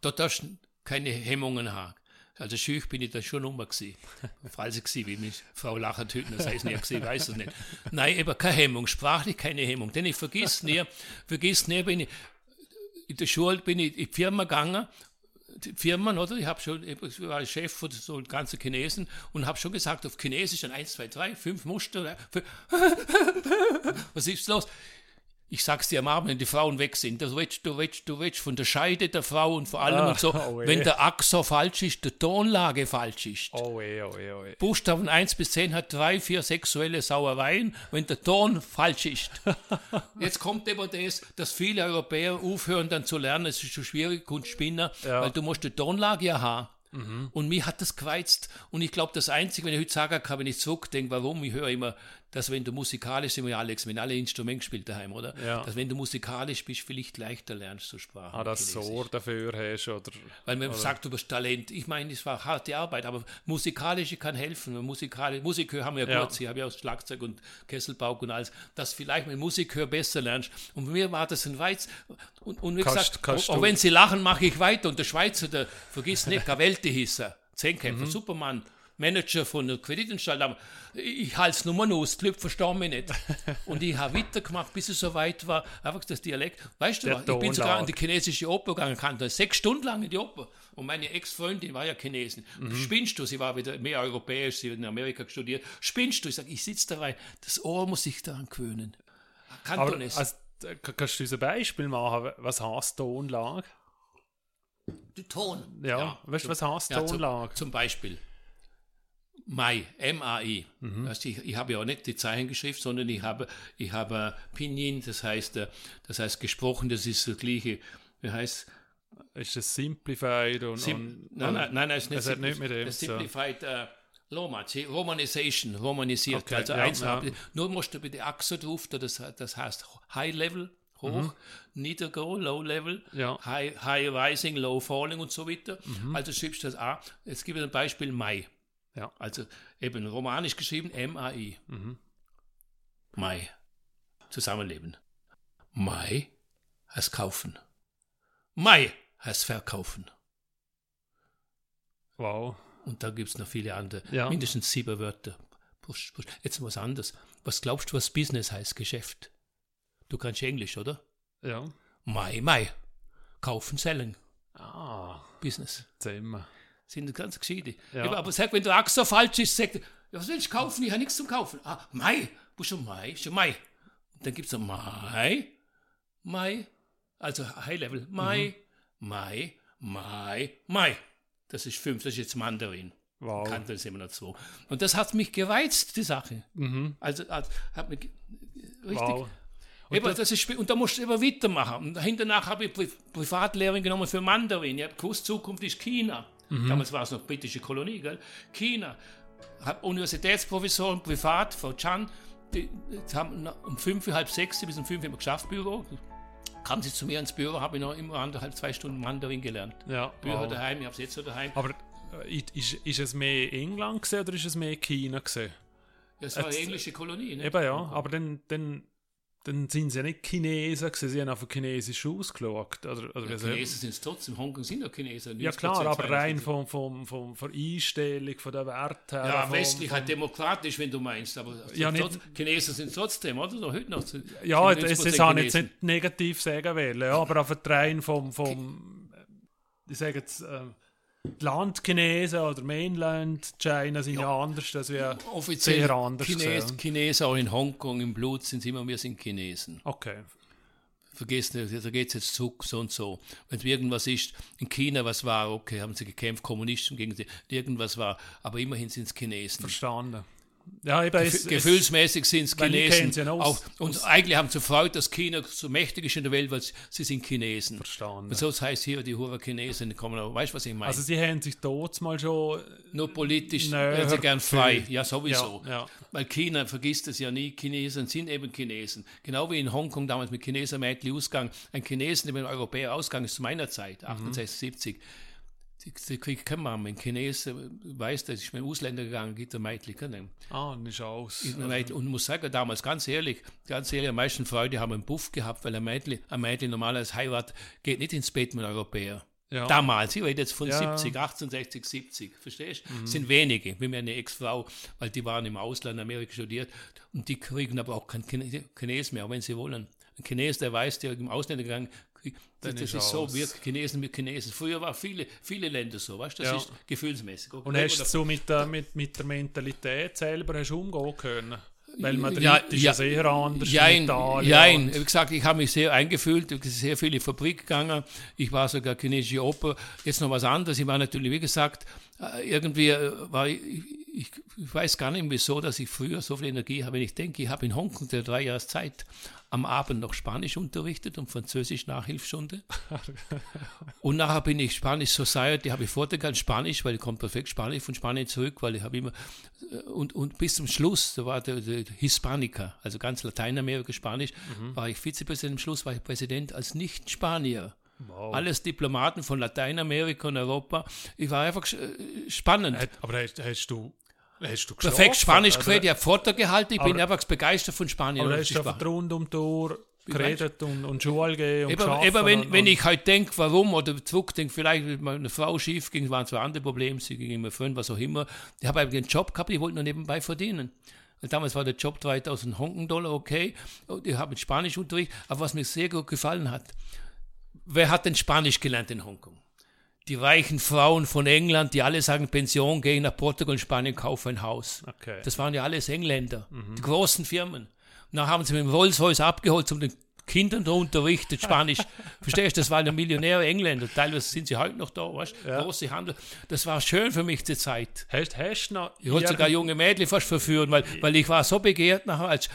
Dort darfst du keine Hemmungen haben. Also schüch bin ich da schon rum gewesen. Falls ich gewesen, wie mich Frau Lachert hüten, das heißt nicht gesehen, weiß es nicht. Nein, aber keine Hemmung, sprachlich keine Hemmung. Denn ich vergiss nie, vergiss nie, bin ich, in der Schule bin ich in die Firma gegangen, die Firmen, oder? Ich habe schon, ich war Chef von so ganzen Chinesen und habe schon gesagt, auf Chinesisch dann 1, 2, 3, 5 Muster. Was ist los? Ich sag's dir am Abend, wenn die Frauen weg sind, du willst, du willst, du willst von der Scheide der Frau und vor allem Ah, und so, oh weh. wenn der Axor falsch ist, der Tonlage falsch ist. Oh weh, oh weh, oh. Buchstaben 1 bis 10 hat drei, vier sexuelle Sauereien, wenn der Ton falsch ist. Jetzt kommt aber das, dass viele Europäer aufhören dann zu lernen, es ist schon schwierig, Kunstspinner, Ja. weil du musst die Tonlage ja haben. Und mich hat das gereizt. Und ich glaube, das Einzige, wenn ich heute sagen kann, wenn ich zurückdenke, warum, ich höre immer, dass wenn du musikalisch, sind wir Alex, wenn alle Instrumente gespielt daheim, oder? Ja. Dass wenn du musikalisch bist, vielleicht leichter lernst du Sprache. Ah, das Chinesisch. Ohr dafür hast oder... Weil man sagt, du bist Talent. Ich meine, es war harte Arbeit, aber musikalische kann helfen. Musikalisch, Musikhör haben wir ja Ja. kurz, ich habe ja auch Schlagzeug und Kesselbauch und alles, dass vielleicht mit Musikhör besser lernst. Und bei mir war das ein Weiz. Und, und wie Kannst- gesagt, kannst auch du- wenn sie lachen, mache ich weiter. Und der Schweizer, der vergiss nicht, Gavelte hieß er. Zehnkämpfer, Mhm. Superman. Manager von der Kreditanstalt, aber ich halte es nur aus, die Leute verstehen mich nicht. Und ich habe weitergemacht, bis es so weit war, einfach das Dialekt. Weißt du, Der was? ich bin sogar in die chinesische Oper gegangen, kann da sechs Stunden lang in die Oper. Und meine Ex-Freundin war ja Chinesin. Mhm. Spinnst du? Sie war wieder mehr europäisch, sie hat in Amerika studiert. Spinnst du? Ich sage, ich sitze da rein, das Ohr muss sich daran gewöhnen. Nicht. also, äh, kannst du ein Beispiel machen? Was heißt Tonlage? Der Ton. Ja, weißt du, was heißt Ja, zum, Tonlage? zum Beispiel Mai, M-A-I. Mhm. Du, ich, ich habe ja auch nicht die Zeichengeschrift, sondern ich habe, ich habe Pinyin, das heißt, äh, das heißt gesprochen, das ist das gleiche, wie heißt Ist das Simplified und. Sim und nein, nein, nein, nein, es ist nicht, es nicht mit dem Simplified äh, Loma, sie- Romanization, romanisiert. Okay, also ja, eins, ja. Nur musst du bei der Achse drauf, da das, das heißt High Level, hoch, niedergo, Low Level, Mhm. Ja. Mhm. high, high Rising, Low Falling und so weiter. Also schreibst du das A. Jetzt gebe ich ein Beispiel Mai. Ja. Also eben romanisch geschrieben M-A-I. Mhm. Mai. Zusammenleben. Mai heißt kaufen. Mai heißt verkaufen. Wow. Und da gibt es noch viele andere. Ja. Mindestens sieben Wörter. Push, push. Jetzt was anderes. Was glaubst du, was Business heißt? Geschäft. Du kannst Englisch, oder? Ja. Mai, Mai. Kaufen, sellen. Ah, Business. Zimmer. Sind ganz gescheite. Ja. Aber sag, wenn der Axt so falsch ist, sagt was willst du kaufen? Ich habe nichts zum Kaufen. Ah, Mai. Wo ist schon Mai? Ist schon Mai. Und dann gibt es noch Mai. Mai. Also High Level. Mai. Mhm. Mai. Mai. Mai. Das ist fünf. Das ist jetzt Mandarin. Wow. Kannte es immer noch zwei. Und das hat mich gereizt, die Sache. Mhm. Also hat, mich richtig. Wow. Eben, das ist, und da musst du immer weitermachen. Und hinterher habe ich Pri Privatlehrerin genommen für Mandarin. Ich habe gewusst, Zukunft ist China. Mhm. Damals war es noch britische Kolonie, gell? China. Habe Universitätsprofessoren privat, Frau Chan, die, die haben um fünf, halb sechs bis um fünf immer geschafft, Büro. Kamen sie zu mir ins Büro, habe ich noch immer anderthalb, zwei Stunden Mandarin gelernt. Ja. Büro Wow. daheim, ich habe es jetzt so daheim. Aber äh, ist, ist es mehr England gewesen, oder ist es mehr China gewesen? Ja, es war eine englische Kolonie. Ne? Eben ja, aber dann, dann, dann sind sie ja nicht Chinesen gewesen, sie haben auf Chinesisch ausgeschaut. Oder, oder Ja, Chinesen sind es trotzdem, Hongkong sind ja Chinesen. ja 90% klar, aber 92%. rein vom, vom, vom, von der Einstellung, von der Werte her. Ja, vom, westlich halt demokratisch, wenn du meinst, aber Ja, nicht- trotz- Chinesen sind trotzdem, oder? So, heute noch. Ja, 90% das, das habe ich jetzt nicht negativ sagen wollen, ja, aber auf der rein vom, vom ich sage jetzt, äh, die Landchinesen oder Mainland China sind ja, anders als wir. Offiziell sehr anders Chines, gesehen. Chinesen, auch in Hongkong im Blut sind immer, wir sind Chinesen. Okay. Vergiss nicht, da geht es jetzt zurück, so und so. Wenn irgendwas ist, in China was war, okay, haben sie gekämpft, Kommunisten gegen sie, irgendwas war, aber immerhin sind es Chinesen. Verstanden. Ja, eben, es, Gef- Gefühlsmäßig sind es Chinesen. ja auch, aus- und eigentlich haben sie Freude, dass China so mächtig ist in der Welt, weil sie- sind Chinesen. Verstanden. Und so heißt hier, die Hure Chinesen kommen, aber weißt du, was ich meine? Also sie haben sich dort mal schon Nur politisch wären sie gern frei. Ja, sowieso. Ja, ja. Weil China vergisst es ja nie. Chinesen sind eben Chinesen. Genau wie in Hongkong damals mit Chineser Mädchen ausgegangen. Ein Chinesen, der mit einem Europäer ausgegangen ist zu meiner Zeit, Mhm. 68, 70. Die, die kriegt kein Mann. Ein Chinesen weiß, dass ich mit einem Ausländer gegangen gibt, der Mädchen können. Ah, nicht aus. Mädchen- Und muss sagen, damals ganz ehrlich, ganz ehrlich, am meisten Freude haben einen Buff gehabt, weil ein Mädchen, ein Mädchen normalerweise Heirat geht nicht ins Bett mit einem Europäer. Ja. Damals, ich rede jetzt von Ja. Mhm. 70, 1860, 70, verstehst du? Sind wenige, wie meine Ex-Frau, weil die waren im Ausland, in Amerika studiert, und die kriegen aber auch keinen Chine- Chines mehr, auch wenn sie wollen. Ein Chines, der weiß, der im Ausland gegangen das, das ist ist so, aus. wir Chinesen mit Chinesen. Früher war viele, viele Länder so, weißt du, das Ja. ist gefühlsmäßig. Und hast du so mit der, mit, mit der Mentalität selber hast umgehen können? Weil Madrid Ja, ist ja, sehr anders Jein, in Italien. jein. Wie gesagt, ich habe mich sehr eingefühlt, ich bin sehr viel in die Fabrik gegangen. Ich war sogar chinesische Oper. Jetzt noch was anderes. Ich war natürlich, wie gesagt, äh, irgendwie äh, war ich, ich, ich weiß gar nicht wieso, dass ich früher so viel Energie habe. Ich denke, ich habe in Hongkong der drei Jahre Zeit am Abend noch Spanisch unterrichtet und Französisch Nachhilfstunde. Und nachher bin ich Spanisch Society, habe ich Vorteil Spanisch, weil ich komme perfekt Spanisch von Spanien zurück, weil ich habe immer äh, und, und bis zum Schluss, da war der, der Hispanica, also ganz Lateinamerika Spanisch, war ich Vizepräsident, am Schluss war ich Präsident als Nicht-Spanier. Wow. Alles Diplomaten von Lateinamerika und Europa. Ich war einfach äh, spannend. Hat- Aber hast, hast du hast du Perfekt? Spanisch Also, geredet, ich habe Vortrag gehalten, ich bin aber- einfach begeistert von Spanien. Aber und hast du einfach rund um Uhr geredet und, und Schule gehen und Eben, eben wenn, und, wenn ich halt denke, warum, oder zurückdenke, vielleicht, wenn meine Frau schief ging, waren zwei andere Probleme, sie ging immer fünf, was auch immer. Ich habe einen Job gehabt, ich wollte nur nebenbei verdienen. Damals war der Job 3000 Hongkong-Dollar, okay. Ich habe Spanisch unterrichtet, aber was mir sehr gut gefallen hat, wer hat denn Spanisch gelernt in Hongkong? Die reichen Frauen von England, die alle sagen, Pension, gehen nach Portugal und Spanien, kaufen ein Haus. Okay. Das waren ja alles Engländer, mhm. die großen Firmen. Und dann haben sie mit dem Rolls-Royce abgeholt, um den Kindern da unterrichtet, Spanisch. Verstehst du, das waren ja Millionäre Engländer. Teilweise sind sie heute noch da, weißt du? Ja. Große Handel. Das war schön für mich zur Zeit. Hast, hast noch ich wollte sogar junge Mädchen fast verführen, weil, weil ich war so begehrt nachher als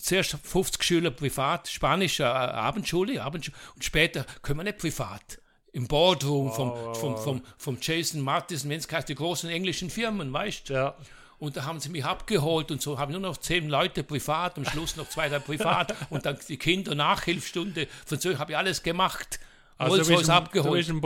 zuerst 50 Schüler privat, Spanisch, äh, Abendschule, Abendschule, und später können wir nicht privat. Im Boardroom wow, vom, wow, vom, vom, vom Jason Martins, wenn es die großen englischen Firmen, weißt du? Ja. Und da haben sie mich abgeholt und so haben nur noch zehn Leute privat, am Schluss noch zwei, drei privat und dann die Kinder Nachhilfstunde. Von so habe ich alles gemacht. Also bist, abgeholt. du bist ein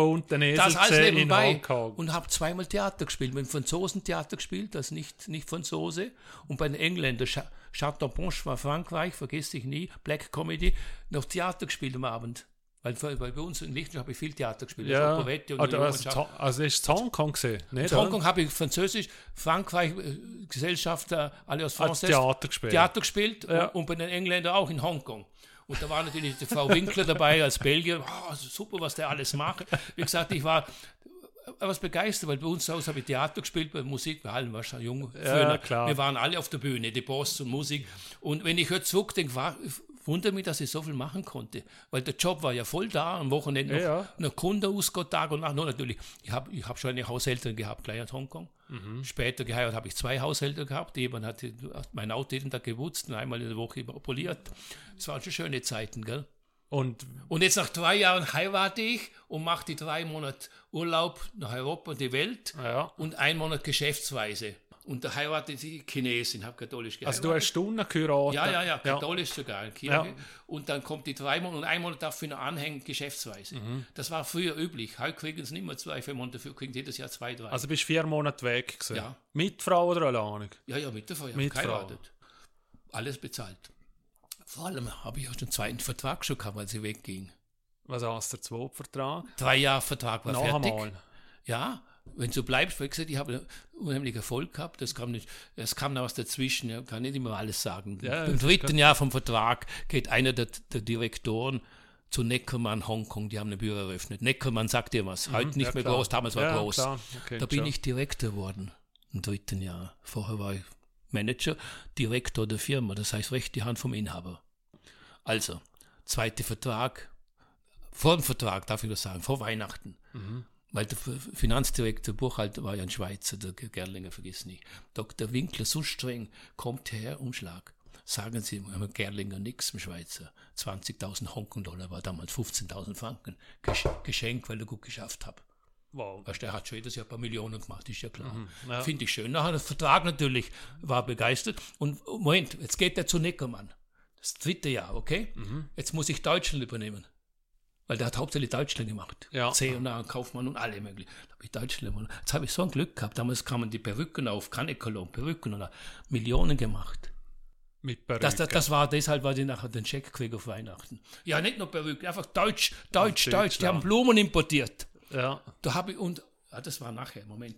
Das alles nebenbei. Und habe zweimal Theater gespielt. Mit Franzosen Theater gespielt, das nicht, nicht Franzose. Und bei den Engländern, Chateaubriand war Frankreich, vergesse ich nie, Black Comedy, noch Theater gespielt am Abend. Weil, weil bei uns in Liechtenstein habe ich viel Theater gespielt. Ja, und also, also, also ist Hongkong gesehen? In Hongkong habe ich Französisch, Frankreich, äh, Gesellschafter, alle aus Frankreich. Theater gespielt. Theater gespielt ja. und, und, bei den Engländern auch in Hongkong. Und da war natürlich die Frau Winkler dabei als Belgier. Oh, super, was der alles macht. Wie gesagt, ich war was begeistert, weil bei uns zu Hause habe ich Theater gespielt, bei Musik, wir alle waren schon jung. Ja, klar. Wir waren alle auf der Bühne, die Boss und Musik. Und wenn ich jetzt zurückdenke, war, wundere mich, dass ich so viel machen konnte, weil der Job war ja voll da, am Wochenende noch, ja, ja. noch Kunde ausgeht, Tag und Nacht. Nur natürlich, ich habe ich hab schon eine Haushälterin gehabt, gleich in Hongkong. Mhm. Später geheiratet habe ich zwei Haushälter gehabt. Jemand hat mein Auto jeden Tag gewutzt und einmal in der Woche poliert. Es waren schon schöne Zeiten, gell? Und, und jetzt nach drei Jahren heirate ich und mache die drei Monate Urlaub nach Europa und die Welt ja. und ein Monat Geschäftsweise. Und da heiratet die Chinesin, habe katholisch geheiratet. Also du hast Stunden geheiratet? Ja, ja, ja, katholisch ja. sogar, in Kirche. Ja. Und dann kommt die drei Monate und ein Monat dafür noch anhängen, geschäftsweise. Mhm. Das war früher üblich. Heute kriegen sie nicht mehr zwei, vier Monate, dafür kriegen jedes Jahr zwei, drei. Also bist du vier Monate weg gewesen? Ja. Mit Frau oder alleine? Ja, ja, mit der Frau. Ich mit geheiratet. Frau. Alles bezahlt. Vor allem habe ich auch den zweiten Vertrag schon gehabt, als sie wegging. Was heißt der zweite Vertrag? Drei Jahre Vertrag war Noch fertig. Einmal. Ja, wenn du bleibst, wie gesagt, ich habe unheimlich Erfolg gehabt, das kam nicht, es kam noch was dazwischen, ich kann nicht immer alles sagen. Ja, Im dritten Jahr vom Vertrag geht einer der, der Direktoren zu Neckermann Hongkong, die haben eine Büro eröffnet. Neckermann sagt dir was, mhm, heute nicht ja, mehr klar. groß, damals war ja, groß. Okay, da bin schon. ich Direktor geworden im dritten Jahr. Vorher war ich Manager, Direktor der Firma, das heißt recht die Hand vom Inhaber. Also, zweiter Vertrag, vor dem Vertrag, darf ich das sagen, vor Weihnachten. Mhm weil der Finanzdirektor, Buchhalter war ja ein Schweizer, der Gerlinger, vergiss nicht. Dr. Winkler, so streng, kommt her, Umschlag. Sagen Sie, Herr Gerlinger, nichts im Schweizer. 20.000 Hongkong-Dollar war damals 15.000 Franken. Geschenk, weil er gut geschafft hat. Wow. Weißt, der hat schon jedes Jahr ein paar Millionen gemacht, ist ja klar. Mhm, ja. Finde ich schön. Nachher der Vertrag natürlich, war begeistert. Und Moment, jetzt geht er zu Neckermann. Das dritte Jahr, okay? Mhm. Jetzt muss ich Deutschland übernehmen. Weil der hat hauptsächlich Deutschland gemacht. Ja. C&A, Kaufmann und alle möglichen. Da habe ich Deutschland gemacht. Jetzt habe ich so ein Glück gehabt. Damals kamen die Perücken auf, Kannekolon, Perücken und Millionen gemacht. Mit Perücken. Das, das, das, war, deshalb war die nachher den Scheck gekriegt auf Weihnachten. Ja, nicht nur Perücken, einfach Deutsch, Deutsch, Deutsch. Die haben Blumen importiert. Ja. Da habe ich, und, ja, das war nachher, Moment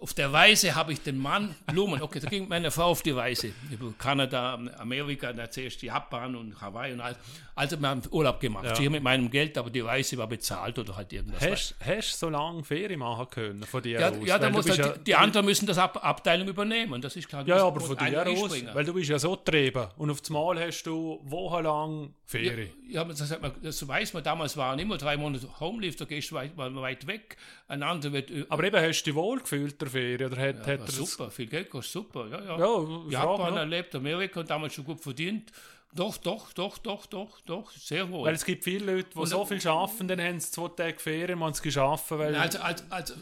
auf der Weise habe ich den Mann Blumen. Okay, da ging meine Frau auf die Weise. Über Kanada, Amerika, dann zuerst Japan und Hawaii und all. Also wir haben Urlaub gemacht. Ja. Hier mit meinem Geld, aber die Reise war bezahlt oder halt irgendwas. Hast du so lange Ferien machen können von dir ja, aus? Ja, dann muss halt, ja, die, anderen müssen das Ab Abteilung übernehmen. Das ist klar. Ja, aber von dir aus, weil du bist ja so getrieben und auf einmal hast du wochenlang Ferien. Ja, ja das, man, das weiß man, damals waren immer drei Monate Homelife, da gehst du weit, weit weg. Ein anderer wird... Aber eben, hast du dich wohl gefühlt der Ferien? Oder hat, ja, hat er super, viel Geld kostet, super. Ja, ja. ja Japan erlebt, Amerika und damals schon gut verdient. Doch, doch, doch, doch, doch, doch, sehr wohl. Weil es gibt viele Leute, die und, so viel arbeiten, dann haben sie zwei Tage Ferien, man es geschafft. Weil also, also, also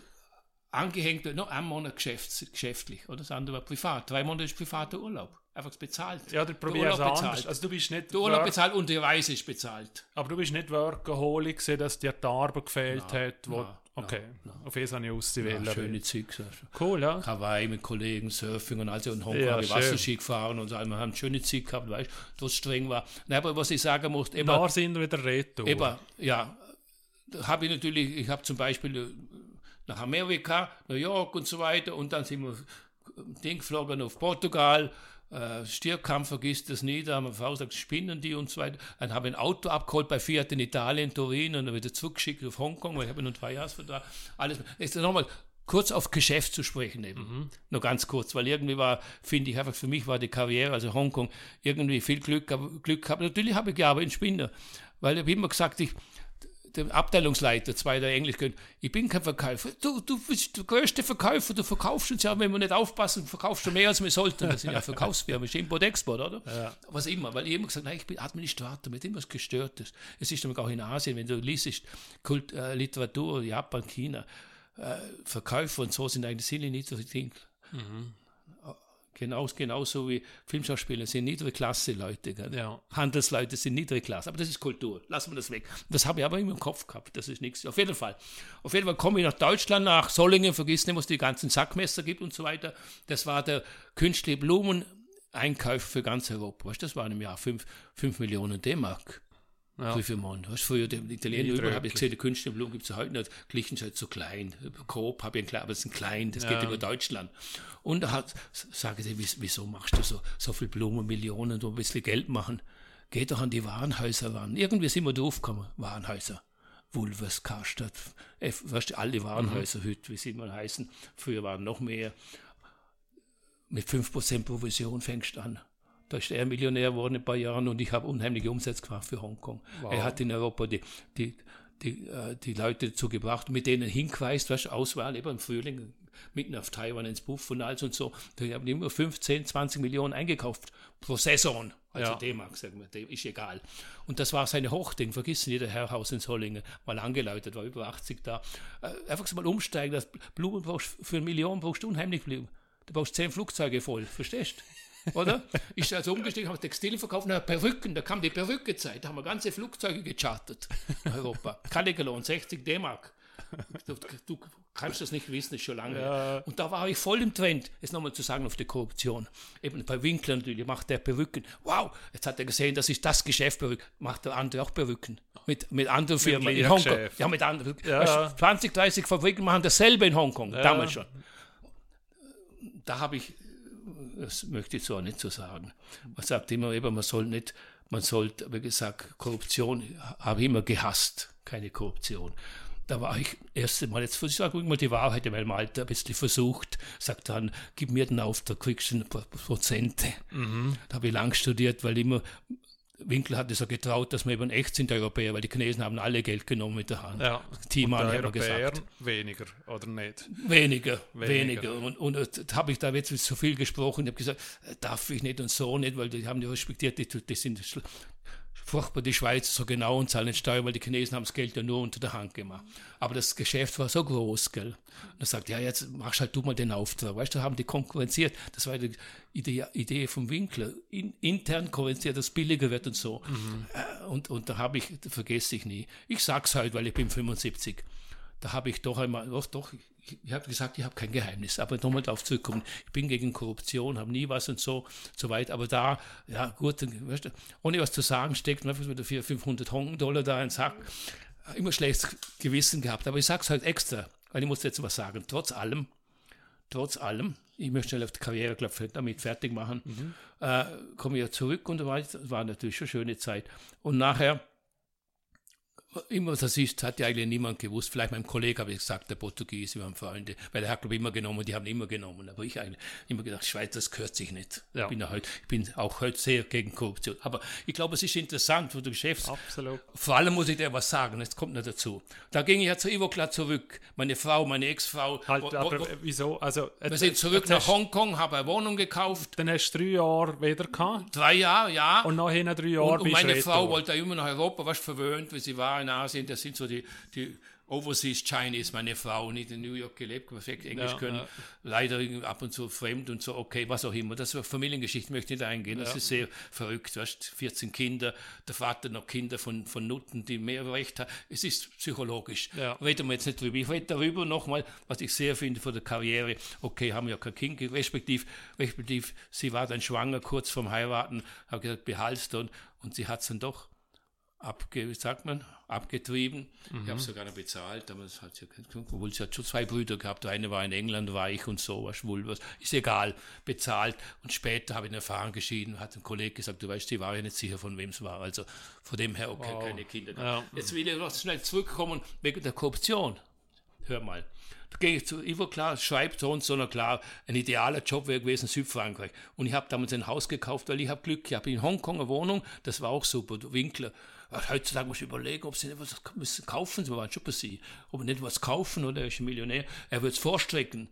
angehängt, noch ein Monat geschäfts, geschäftlich, oder das andere war privat. Drei Monate ist privater Urlaub. Einfach bezahlt. Ja, du probierst anders. Bezahlt. Also du bist nicht der Urlaub bezahlt und die Reise ist bezahlt. Aber du bist nicht Workaholic, dass dir die Arbeit gefehlt nein, hat, wo, nein, okay, nein, auf das habe ich ausgewählt. Ja, schöne Zeug. Cool, ja. Hawaii mit Kollegen, Surfing und also in Hongkong ja, ich Wasserski gefahren und so. Wir haben schöne Zeit gehabt, weißt du, was streng war. Nein, aber was ich sagen muss, eben, da sind wir wieder retour. Eben, ja, habe ich natürlich, ich habe zum Beispiel äh, nach Amerika, New York und so weiter und dann sind wir Ding geflogen auf Portugal, äh, Stierkampf vergisst das nie, da haben wir Frau gesagt, spinnen die und so weiter. Dann habe ich ein Auto abgeholt bei Fiat in Italien, Turin und dann wieder zurückgeschickt auf Hongkong, weil ich habe nur drei Jahresvertrag. Alles. Jetzt nochmal kurz auf Geschäft zu sprechen eben. Mhm. Nur ganz kurz, weil irgendwie war, finde ich einfach, für mich war die Karriere, also Hongkong, irgendwie viel Glück, Glück gehabt. Natürlich habe ich gearbeitet in Spinner, weil ich habe immer gesagt, ich, der Abteilungsleiter, zwei der Englisch können, ich bin kein Verkäufer. Du, du bist der größte Verkäufer, du verkaufst uns ja, wenn wir nicht aufpassen, verkaufst du mehr als wir sollten. Das sind ja Verkaufsfirmen, Import-Export, oder? Ja. Was immer, weil ich immer gesagt nein, ich bin Administrator, mit immer was Gestörtes. Es ist nämlich auch in Asien, wenn du liest, Kult, äh, Literatur, Japan, China, äh, Verkäufer und so sind eigentlich viele niedrige Dinge. Mhm. Genau, genauso wie Filmschauspieler sind niedrige Klasse Leute. Ja. Handelsleute sind niedrige Klasse. Aber das ist Kultur. Lassen wir das weg. Das habe ich aber immer im Kopf gehabt. Das ist nichts. Auf jeden Fall. Auf jeden Fall komme ich nach Deutschland, nach Solingen, vergiss nicht, wo es die ganzen Sackmesser gibt und so weiter. Das war der künstliche Blumeneinkauf für ganz Europa. Das waren im Jahr 5 Millionen D-Mark. Ja. Griffemont. Hast früher den Italiener über, habe ich gesehen, die Künstlerblumen gibt es heute nicht. Glichen halt so klein. Grob habe ich ein aber es sind klein, das ja. geht über Deutschland. Und da hat, sage ich, wieso machst du so, so viel Blumen, Millionen, du ein bisschen Geld machen? Geh doch an die Warenhäuser ran. Irgendwie sind wir drauf gekommen, Warenhäuser. Wulvers, Karstadt, F, weißt du, alle Warenhäuser mhm. heute, wie sie mal heißen. Früher waren noch mehr. Mit 5% Provision fängst du an. Da ist er Millionär geworden in ein paar Jahren und ich habe unheimliche Umsätze gemacht für Hongkong. Wow. Er hat in Europa die, die, die, äh, die Leute dazu gebracht, mit denen hingeweist, weißt, Auswahl, eben im Frühling, mitten auf Taiwan ins Buff und alles und so. Die haben immer 15, 20 Millionen eingekauft pro Saison. Also ja. D-Mark, sagen wir, dem ist egal. Und das war seine Hochding, vergiss nicht, der Herr Haus in Sollingen, mal angeläutet, war über 80 da. Äh, einfach mal umsteigen, das Blumen brauchst, für eine Million brauchst du unheimlich Blumen. Du brauchst zehn Flugzeuge voll, verstehst du? Oder? Ist also umgestiegen, habe Textil verkauft, na, Perücken, da kam die Perückezeit, da haben wir ganze Flugzeuge gechartert in Europa. Kalligelohn, 60 D-Mark. Du, du, kannst das nicht wissen, das ist schon lange. Ja. Und da war ich voll im Trend, jetzt nochmal zu sagen auf die Korruption. Eben bei Winkler natürlich, macht der Perücken. Wow, jetzt hat er gesehen, das ist das Geschäft Perücken. Macht der andere auch Perücken. Mit, mit anderen Firmen in Hongkong. Ja, mit anderen. Ja. 20, 30 Fabriken machen dasselbe in Hongkong, ja. damals schon. Da habe ich das möchte ich so auch nicht so sagen. Man sagt immer, eben, man soll nicht, man sollte, wie gesagt, Korruption habe ich immer gehasst, keine Korruption. Da war ich erste Mal, jetzt ich sage mal die Wahrheit in meinem Alter, ein bisschen versucht, sagt dann, gib mir den Auftrag, kriegst du ein paar Prozente. Mhm. Da habe ich lang studiert, weil immer Winkel hat es ja getraut, dass wir eben echt sind, Europäer, weil die Chinesen haben alle Geld genommen mit der Hand. Ja. Thiemann hat gesagt. weniger, oder nicht? Weniger, weniger. weniger. Und, und äh, habe ich da jetzt so viel gesprochen, ich habe gesagt, äh, darf ich nicht und so nicht, weil die haben die respektiert, die, die sind furchtbar die Schweizer so genau und zahlen nicht Steuern, weil die Chinesen haben das Geld ja nur unter der Hand gemacht. Aber das Geschäft war so groß, gell. Und er sagt, ja, jetzt machst halt du mal den Auftrag. Weißt du, haben die konkurrenziert. Das war die Idee, Idee vom Winkler. In, intern konkurrenziert, dass es billiger wird und so. Mhm. Äh, und, und da habe ich, vergesse ich nie. Ich sag's halt, weil ich bin 75 da habe ich doch einmal, doch, doch, ich habe gesagt, ich habe kein Geheimnis, aber nochmal darauf zurückkommen. Ich bin gegen Korruption, habe nie was und so, so weit. Aber da, ja gut, weißt du, ohne was zu sagen, steckt man einfach wieder 400, 500 Hongkong-Dollar da in den Sack. Immer schlechtes Gewissen gehabt. Aber ich sage es halt extra, weil ich muss jetzt was sagen. Trotz allem, trotz allem, ich möchte schnell auf die Karriere glaub, damit fertig machen, mhm. äh, komme ich ja zurück und war, war natürlich schon eine schöne Zeit. Und nachher immer das ist, hat ja eigentlich niemand gewusst. Vielleicht mein Kollege habe ich gesagt, der Portugiese, wir haben Freunde, weil er hat, glaube ich, immer genommen, die haben immer genommen. Aber ich eigentlich immer gedacht, Schweiz, das gehört sich nicht. Ja. Ich, bin ja halt, ich bin auch heute sehr gegen Korruption. Aber ich glaube, es ist interessant für die Geschäfts. Absolut. Vor allem muss ich dir was sagen, jetzt kommt noch dazu. Da ging ich ja zu Ivokla zurück. Meine Frau, meine Ex-Frau. Halt, wo, aber wo, wieso? Also, wir sind zurück nach Hongkong, haben eine Wohnung gekauft. Dann hast du drei Jahre wieder gehabt? Drei Jahre, ja. Und nachher drei Jahre Und, und meine Frau wollte immer nach Europa, was verwöhnt, wie sie war in Asien. Das sind so die, die Overseas Chinese, meine Frau, nicht in New York gelebt, perfekt Englisch ja, können, ja. leider ab und zu fremd und so, okay, was auch immer. Das ist Familiengeschichte, möchte ich nicht eingehen. Das ja. ist sehr verrückt, weißt 14 Kinder, der Vater noch Kinder von, von Nutten, die mehr Recht haben. Es ist psychologisch. Reden wir jetzt nicht drüber. Ich rede darüber nochmal, was ich sehr finde von der Karriere. Okay, haben ja kein Kind, respektiv, respektiv, sie war dann schwanger, kurz vorm Heiraten, habe gesagt, behalst und, und sie hat es dann doch abge, sagt man, abgetrieben. Mhm. Ich habe sogar noch bezahlt, damals hat sie, obwohl sie hat schon zwei Brüder gehabt, der eine war in England, war ich und so, war schwul, was, ist egal, bezahlt. Und später habe ich eine Erfahrung geschieden, hat ein Kollege gesagt, du weißt, sie war ja nicht sicher, von wem es war. Also von dem her, okay, wow. keine Kinder. Ja. Jetzt will ich noch schnell zurückkommen wegen der Korruption. Hör mal. Da gehe ich zu Ivo klar, schreibt so und so, na klar, ein idealer Job wäre gewesen Südfrankreich. Und ich habe damals ein Haus gekauft, weil ich habe Glück, ich habe in Hongkong eine Wohnung, das war auch super, Winkler heutzutage muss ich überlegen, ob sie nicht was müssen kaufen, sie waren schon bei sie, ob er nicht was kaufen oder er ist ein Millionär, er wird es vorstrecken,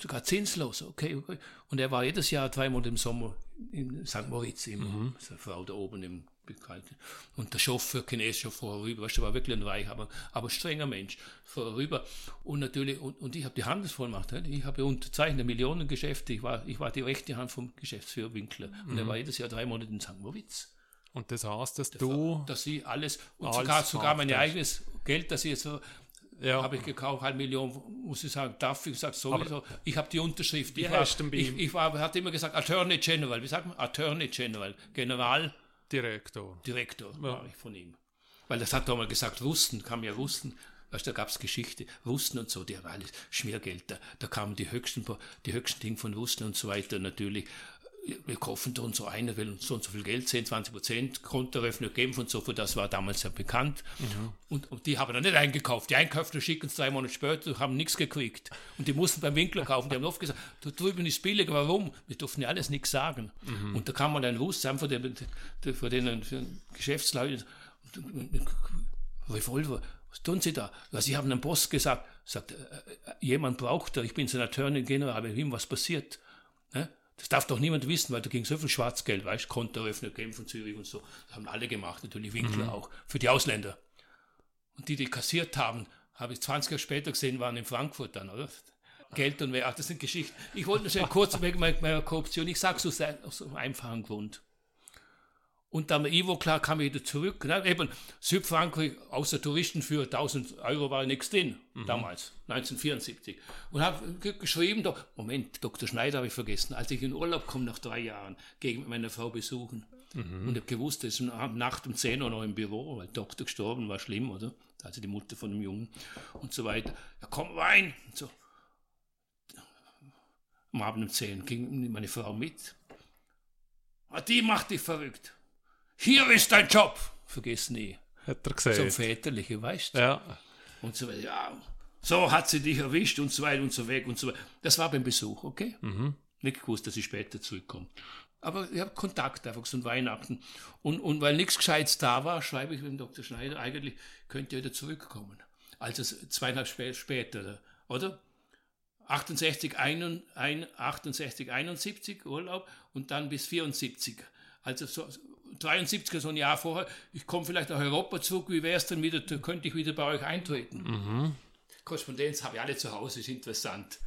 sogar zinslos, okay, okay. Und er war jedes Jahr dreimal im Sommer in St. Moritz, immer, mhm. seine Frau da oben im Bekannten. Und der Chauffeur, chinesischer vorüber, weißt du, war wirklich ein Reich, aber, aber strenger Mensch, vorüber. Und natürlich, und, und ich habe die Handelsvollmacht, ich habe unterzeichnet Millionengeschäfte, ich war, ich war die rechte Hand vom Geschäftsführer Winkler. Und mhm. er war jedes Jahr drei Monate in St. Moritz. Und das heißt, dass du. Dass sie alles, und alles sogar, sogar mein eigenes Geld, das ich jetzt so ja. habe ich gekauft, halb Million, muss ich sagen, darf ich gesagt, sowieso. Aber ich habe die Unterschrift. Ich, war, ich, ich war, hatte immer gesagt, Attorney General, wie sagt man? Attorney General, General. Direktor. Direktor ja. war ich von ihm. Weil das hat er mal gesagt, Russen, kam ja Russen, weißt, da gab es Geschichte, Russen und so, die haben alles Schmiergeld, da, da kamen die höchsten, die höchsten Dinge von Russen und so weiter natürlich wir kaufen da und so einer will so und so viel Geld, 10, 20 Prozent, Kontoeröffnung geben und so, für das war damals ja bekannt. Mhm. Und, und, die haben dann nicht eingekauft. Die Einkäufer schicken es drei Monate später, haben nichts gekriegt. Und die mussten beim Winkler kaufen. Die haben oft gesagt, da drüben ist billig, warum? Wir durften ja alles nichts sagen. Mhm. Und da kam man dann Russ, von den, von den Geschäftsleuten, Revolver, was tun Sie da? Ja, Sie haben einem Boss gesagt, sagt, äh, äh jemand braucht da, ich bin sein Attorney General, aber ihm was passiert. Ne? Das darf doch niemand wissen, weil da ging so viel Schwarzgeld, weißt Kontoeröffner, Genf und Zürich und so. Das haben alle gemacht, natürlich Winkler mhm. auch, für die Ausländer. Und die, die kassiert haben, habe ich 20 Jahre später gesehen, waren in Frankfurt dann, oder? Geld und mehr. Ach, das sind Geschichten. Ich wollte nur schnell kurz wegen meiner Korruption. Ich sage es aus einem einfachen Grund. Und dann Ivo, klar, kam ich wieder zurück. Ne? Eben, Südfrankreich, außer Touristen für 1000 Euro war nichts drin, mhm. damals, 1974. Und habe geschrieben, doch, Moment, Dr. Schneider habe ich vergessen, als ich in Urlaub komme nach drei Jahren, gegen meine Frau besuchen. Mhm. Und ich habe gewusst, das ist Nacht um 10 Uhr noch im Büro, weil Doktor gestorben war schlimm, oder? Also die Mutter von dem Jungen und so weiter. Ja, komm rein. Und so. Am Abend um 10 ging meine Frau mit. Ah, die macht dich verrückt hier ist dein Job. Vergiss nie. Hat er gesehen. Zum Väterliche, weißt du? Ja. Und so weiter, ja. So hat sie dich erwischt und so weiter und so weg und so weiter. Das war beim Besuch, okay? Mhm. Nicht gewusst, dass ich später zurückkomme. Aber ich habe Kontakt einfach so Weihnachten. Und, und weil nichts Gescheites da war, schreibe ich dem Dr. Schneider, eigentlich könnt ihr wieder zurückkommen. Also zweieinhalb später, oder? 68, 68, 71 Urlaub und dann bis 74. Also so, 73er, so ein Jahr vorher, ich komme vielleicht nach Europa zurück, wie wäre es denn wieder, könnte ich wieder bei euch eintreten? Mhm. Korrespondenz habe ich alle zu Hause, ist interessant.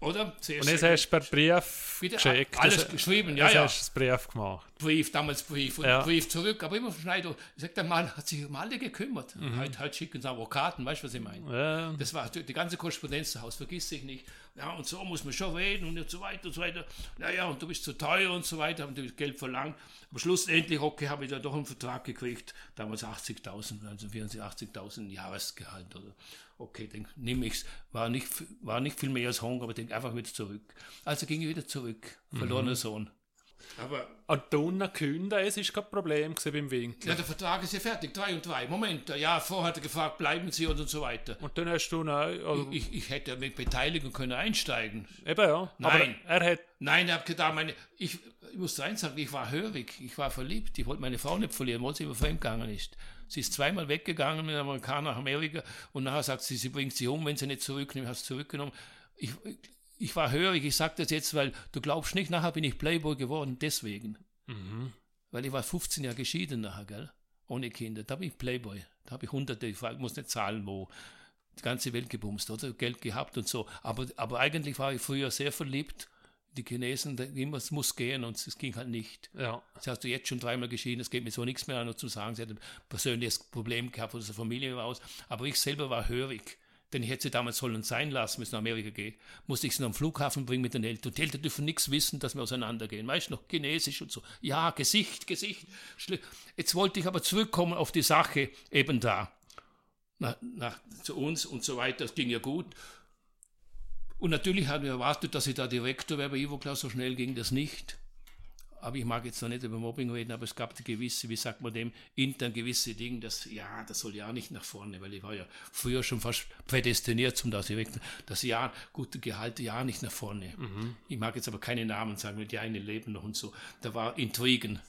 Oder? Zuerst und jetzt hast du per Brief geschickt. Alles das, geschrieben, ja, ja. hast du Brief gemacht. Brief, damals Brief und ja. Brief zurück, aber immer von Schneider, sagt der Mann, hat sich um alle gekümmert. Mhm. Heute, heute schicken sie Avocaten, weißt du, was ich meine? Ja. Das war die ganze Korrespondenz zu Hause, vergiss ich nicht. Ja, und so muss man schon reden und so weiter und so weiter. Naja, und du bist zu teuer und so weiter, haben die Geld verlangt. Aber schlussendlich, okay, habe ich da doch einen Vertrag gekriegt, damals 80.000, also 84.000 Jahresgehalt oder okay, dann nehme ich es. War nicht, war nicht viel mehr als Hunger, aber denke einfach wieder zurück. Also ging ich wieder zurück. Verlorener mhm. Sohn. Aber an Donner künden, es ist kein Problem beim Winkel. Ja, der Vertrag ist ja fertig, drei und drei. Moment, ja, vorher hat er gefragt, bleiben Sie und so weiter. Und dann hast du noch, also ich, ich, hätte mit Beteiligung können einsteigen. Eben ja. Nein, er hat. Nein, er hat gedacht, meine, ich, ich muss eins sagen, ich war hörig, ich war verliebt, ich wollte meine Frau nicht verlieren, weil sie über fremdgegangen ist. Sie ist zweimal weggegangen mit einem Amerikaner nach Amerika und nachher sagt sie, sie bringt sie um, wenn sie nicht zurücknimmt, hat sie zurückgenommen. Ich, ich war hörig, ich sage das jetzt, weil du glaubst nicht, nachher bin ich Playboy geworden, deswegen. Mhm. Weil ich war 15 Jahre geschieden nachher, gell? Ohne Kinder. Da bin ich Playboy. Da habe ich hunderte, ich muss nicht zahlen, wo. die ganze Welt gebumst, oder? Geld gehabt und so. Aber, aber eigentlich war ich früher sehr verliebt. Die Chinesen, immer, es muss gehen und es ging halt nicht. Ja. Das hast du jetzt schon dreimal geschieden, es geht mir so nichts mehr an, nur zu sagen, sie hat ein persönliches Problem gehabt von der Familie aus. Aber ich selber war hörig denn ich hätte sie damals sollen sein lassen, wenn es nach Amerika geht, musste ich sie noch am Flughafen bringen mit den Eltern. Und die Eltern dürfen nichts wissen, dass wir auseinandergehen. Weißt du noch, Chinesisch und so. Ja, Gesicht, Gesicht. Jetzt wollte ich aber zurückkommen auf die Sache eben da. Nach, nach, zu uns und so weiter. Das ging ja gut. Und natürlich haben wir erwartet, dass ich da Direktor wäre bei Ivo Klaus. So schnell ging das nicht aber ich mag jetzt noch nicht über Mobbing reden, aber es gab gewisse, wie sagt man dem, intern gewisse Dinge, dass, ja, das soll ja nicht nach vorne, weil ich war ja früher schon fast prädestiniert zum das weg. Das Jahr, gute Gehalte, ja nicht nach vorne. Mhm. Ich mag jetzt aber keine Namen sagen, weil die einen leben noch und so. Da war Intrigen.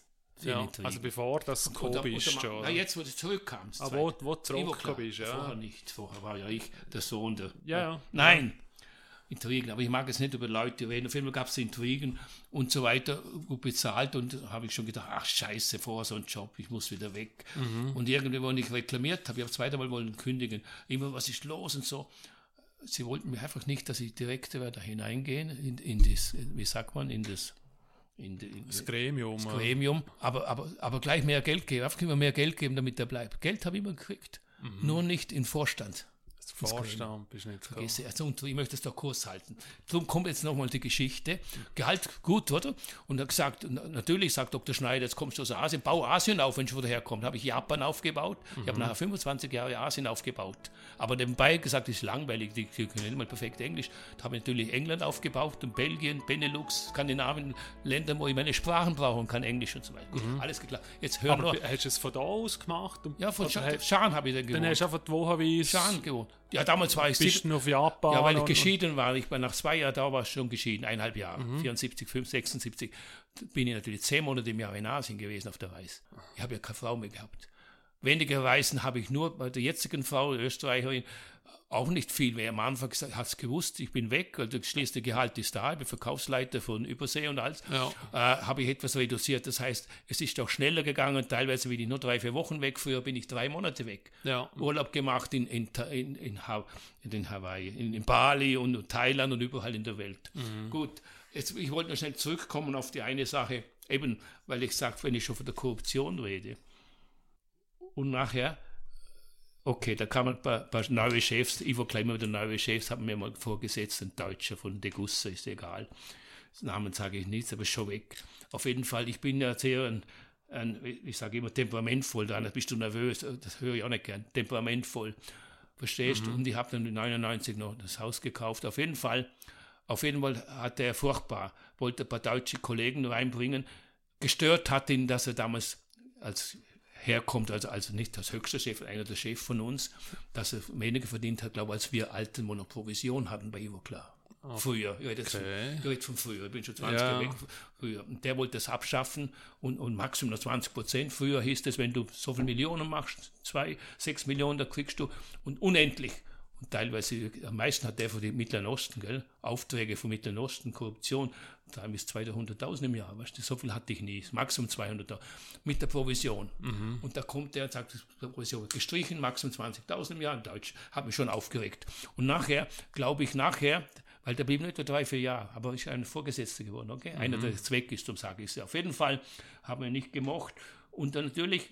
Ja, also bevor das bist schon. Na, jetzt, wo du zurückkamst. Aber wo, wo du zurückgekommen bist, ja. Vorher nicht. Vorher war ja ich der Sohn der. Ja, ja. Nein, Intrigen. Aber ich mag jetzt nicht über Leute reden. Auf jeden Fall gab es Intrigen und so weiter, gut bezahlt und habe ich schon gedacht, ach scheiße, vorher so ein Job, ich muss wieder weg. Mhm. Und irgendwie, wo ich reklamiert habe, ich habe zweite Mal wollen kündigen, immer, was ist los und so. Sie wollten mir einfach nicht, dass ich direkt da hineingehen in, in das, wie sagt man, in das in, in das Gremium. Das Gremium, aber, aber, aber gleich mehr Geld geben, einfach immer mehr Geld geben, damit er bleibt. Geld habe ich immer gekriegt, mhm. nur nicht in Vorstand. Vorstand bist nicht Vergesse. Also, und ich möchte es da kurz halten. Darum kommt jetzt nochmal die Geschichte. Gehalt gut, oder? Und er gesagt, natürlich sagt Dr. Schneider, jetzt kommst du aus Asien, bau Asien auf, wenn du von daher kommst. Habe ich Japan aufgebaut. Mhm. Ich habe nachher 25 Jahre Asien aufgebaut. Aber nebenbei gesagt, das ist langweilig, die, die können nicht mal perfekt Englisch. Da habe ich natürlich England aufgebaut und Belgien, Benelux, Skandinavien, Länder, wo ich meine Sprachen brauche und kann Englisch und so weiter. Mhm. Alles geklappt. Jetzt hören Aber wir. Hast du es von da aus gemacht? Ja, von Schan habe ich dann gewohnt. Dann hast du einfach die Woche Schan gewohnt. Ja, damals war ich Bist du auf Japan? Ja, weil ich geschieden war. Ich war nach zwei Jahren da war ich schon geschieden, eineinhalb Jahre. Mhm. 74, 5, 76. Bin ich natürlich zehn Monate im Jahr in Asien gewesen auf der Reise. Ich habe ja keine Frau mehr gehabt. Weniger Reisen habe ich nur bei der jetzigen Frau, Österreicherin, auch nicht viel mehr. Am Anfang hat es gewusst, ich bin weg, also das schließliche Gehalt ist da, ich bin Verkaufsleiter von Übersee und alles, ja. äh, habe ich etwas reduziert. Das heißt, es ist auch schneller gegangen, teilweise bin ich nur drei, vier Wochen weg, früher bin ich drei Monate weg. Ja. Urlaub gemacht in, in, in, in, ha in Hawaii, in, in, Bali und Thailand und überall in der Welt. Mhm. Gut, jetzt, ich wollte noch schnell zurückkommen auf die eine Sache, eben, weil ich sage, wenn ich schon von der Korruption rede, und nachher Okay, da kamen ein paar, paar neue Chefs, Ivo Klemmer wieder neue Chefs, haben mir mal vorgesetzt, ein Deutscher von Degussa, ist egal. Das Namen sage ich nicht, aber ist schon weg. Auf jeden Fall, ich bin ja sehr ein, ein ich sage immer temperamentvoll, da bist du nervös, das höre ich auch nicht gern, temperamentvoll. Verstehst du? Mhm. Und ich habe dann in 99 noch das Haus gekauft. Auf jeden Fall, auf jeden Fall hat er furchtbar, wollte ein paar deutsche Kollegen reinbringen. Gestört hat ihn, dass er damals als herkommt, also, also nicht als höchster Chef, einer der Chef von uns, dass er weniger verdient hat, glaube ich, als wir alten Monat Provision hatten bei Ivo Klar. Okay. Früher, ich rede, okay. von, ich von früher, ich bin schon 20 Jahre weg früher. Und der wollte das abschaffen und, und Maximum 20 Prozent. Früher hieß es, wenn du so viele Millionen machst, zwei, sechs Millionen, da kriegst du und unendlich. Teilweise, am meisten hat der von dem Mittleren Osten, gell? Aufträge vom Mittleren Osten, Korruption da bis 200.000 im Jahr, weißt du, so viel hatte ich nie, Maximum 200.000 mit der Provision. Mhm. Und da kommt der und sagt, die Provision gestrichen, Maximum 20.000 im Jahr in Deutsch, hat mich schon aufgeregt. Und nachher, glaube ich, nachher, weil der blieb nur etwa drei, vier Jahre, aber ist ein Vorgesetzter geworden, okay? Mhm. Einer, der weg ist, darum sage ich es. Auf jeden Fall haben wir nicht gemocht. Und dann natürlich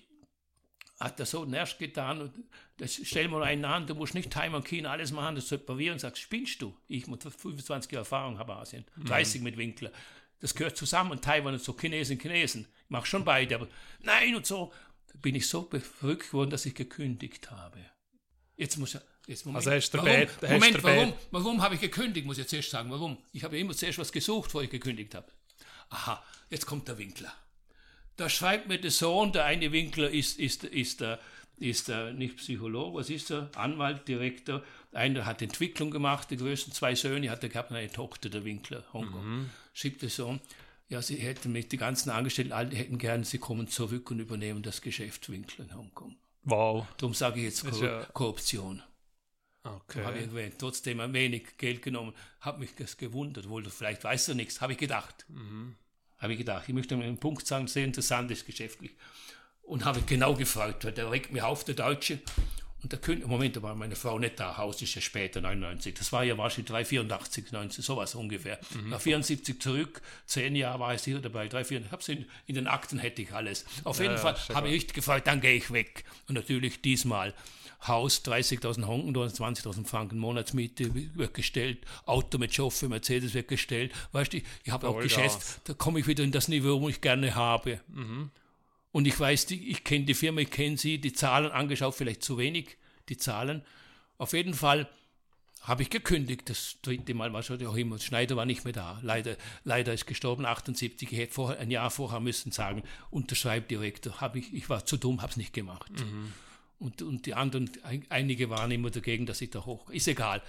hat er so nervt getan. Und das stell mal einen an, du musst nicht Time und China alles machen, das separieren und sagst, spinnst du? Ich mit 25 Jahre Erfahrung habe Asien, 30 mhm. mit Winkler. Das gehört zusammen, Taiwan und so, Chinesen, Chinesen. Ich mache schon beide, aber nein und so. Da bin ich so verrückt geworden, dass ich gekündigt habe. Jetzt muss er. Jetzt Moment, also hast du warum, Bett, Moment, warum, warum habe ich gekündigt, muss ich jetzt erst sagen. Warum? Ich habe immer zuerst was gesucht, bevor ich gekündigt habe. Aha, jetzt kommt der Winkler. Da schreibt mir der Sohn, der eine Winkler ist, ist, ist, der, ist der, nicht Psychologe, was ist er? Anwalt, Direktor. Einer hat Entwicklung gemacht, die größten zwei Söhne hat er gehabt, eine Tochter, der Winkler, Hongkong. Mhm. Schreibt der Sohn, ja, sie hätten mit die ganzen Angestellten, alle hätten gerne, sie kommen zurück und übernehmen das Geschäft Winkler in Hongkong. Wow. Darum sage ich jetzt Kor ja Korruption. Okay. Habe ich erwähnt, trotzdem ein wenig Geld genommen, habe mich das gewundert, wohl vielleicht weißt du nichts, habe ich gedacht. Mhm habe ich gedacht. Ich möchte einen Punkt sagen, sehr interessant ist geschäftlich. Und habe genau gefragt, weil der regt mich auf, der Deutsche. Und der König, Moment, da war meine Frau nicht da, Haus ist ja später, 99. Das war ja wahrscheinlich 384, 90, sowas ungefähr. Mhm. Nach 74 zurück, zehn Jahre war ich hier dabei, drei, vier, ich hab's in, in den Akten hätte ich alles. Auf jeden ja, Fall habe ich gefragt, dann gehe ich weg. Und natürlich diesmal Haus 30.000 Honken, 20.000 Franken Monatsmiete wird gestellt, Auto mit Chauffeur, Mercedes wird gestellt. Weißt du, ich, ich habe auch Geschäft, da komme ich wieder in das Niveau, wo ich gerne habe. Mhm. Und ich weiß, die, ich kenne die Firma, ich kenne sie, die Zahlen angeschaut, vielleicht zu wenig, die Zahlen. Auf jeden Fall habe ich gekündigt. Das dritte Mal war schon auch immer. Schneider war nicht mehr da. Leider, leider ist gestorben, 78. Ich hätte vorher, ein Jahr vorher müssen sagen, unterschreibt Direktor. Habe ich, ich war zu dumm, habe es nicht gemacht. Mhm. Und, und die anderen, einige waren immer dagegen, dass ich da hoch. Ist egal.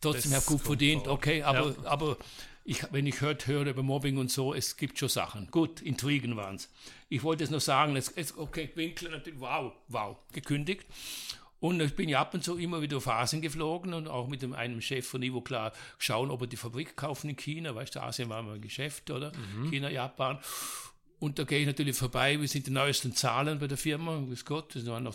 Trotzdem habe ich gut verdient, okay, aber, ja. aber ich, wenn ich hört, höre über Mobbing und so, es gibt schon Sachen. Gut, Intrigen waren es. Ich wollte es nur sagen, es, es, okay, Winkler natürlich, wow, wow, gekündigt. Und ich bin ja ab und zu immer wieder auf Asien geflogen und auch mit dem, einem Chef von Ivo klar schauen, ob er die Fabrik kaufen in China. Weißt du, Asien war mal ein Geschäft, oder? Mhm. China, Japan. Und da gehe ich natürlich vorbei, wir sind die neuesten Zahlen bei der Firma, grüß Gott, es waren, noch,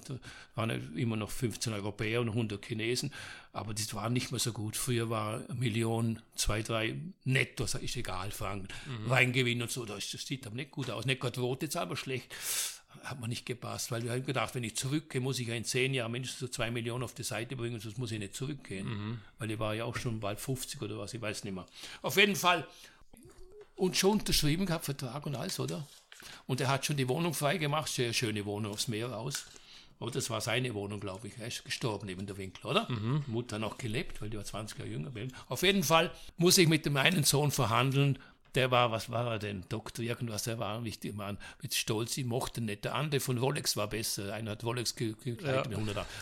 waren immer noch 15 Europäer und 100 Chinesen, aber das war nicht mehr so gut. Früher war eine Million, zwei, drei netto, ist egal, Franken, mhm. Weingewinn und so, das, das sieht aber nicht gut aus. Nicht gerade rote Zahl, aber schlecht. Hat man nicht gepasst, weil wir haben gedacht, wenn ich zurückgehe, muss ich ja in zehn Jahren mindestens so zwei Millionen auf die Seite bringen, sonst muss ich nicht zurückgehen. Mhm. Weil ich war ja auch schon bald 50 oder was, ich weiß nicht mehr. Auf jeden Fall und schon unterschrieben gehabt, Vertrag und alles, oder? Und er hat schon die Wohnung freigemacht, sehr schöne Wohnung aufs Meer aus. Oh, das war seine Wohnung, glaube ich. Er ist gestorben neben der Winkel, oder? Mhm. Mutter noch gelebt, weil die war 20 Jahre jünger. Auf jeden Fall muss ich mit dem einen Sohn verhandeln, der war, was war er denn? Doktor, irgendwas, der war wichtig, Mann, mit Stolz, ich mochte nicht. Der andere von Wolex war besser, einer hat Wolex gekriegt, ja.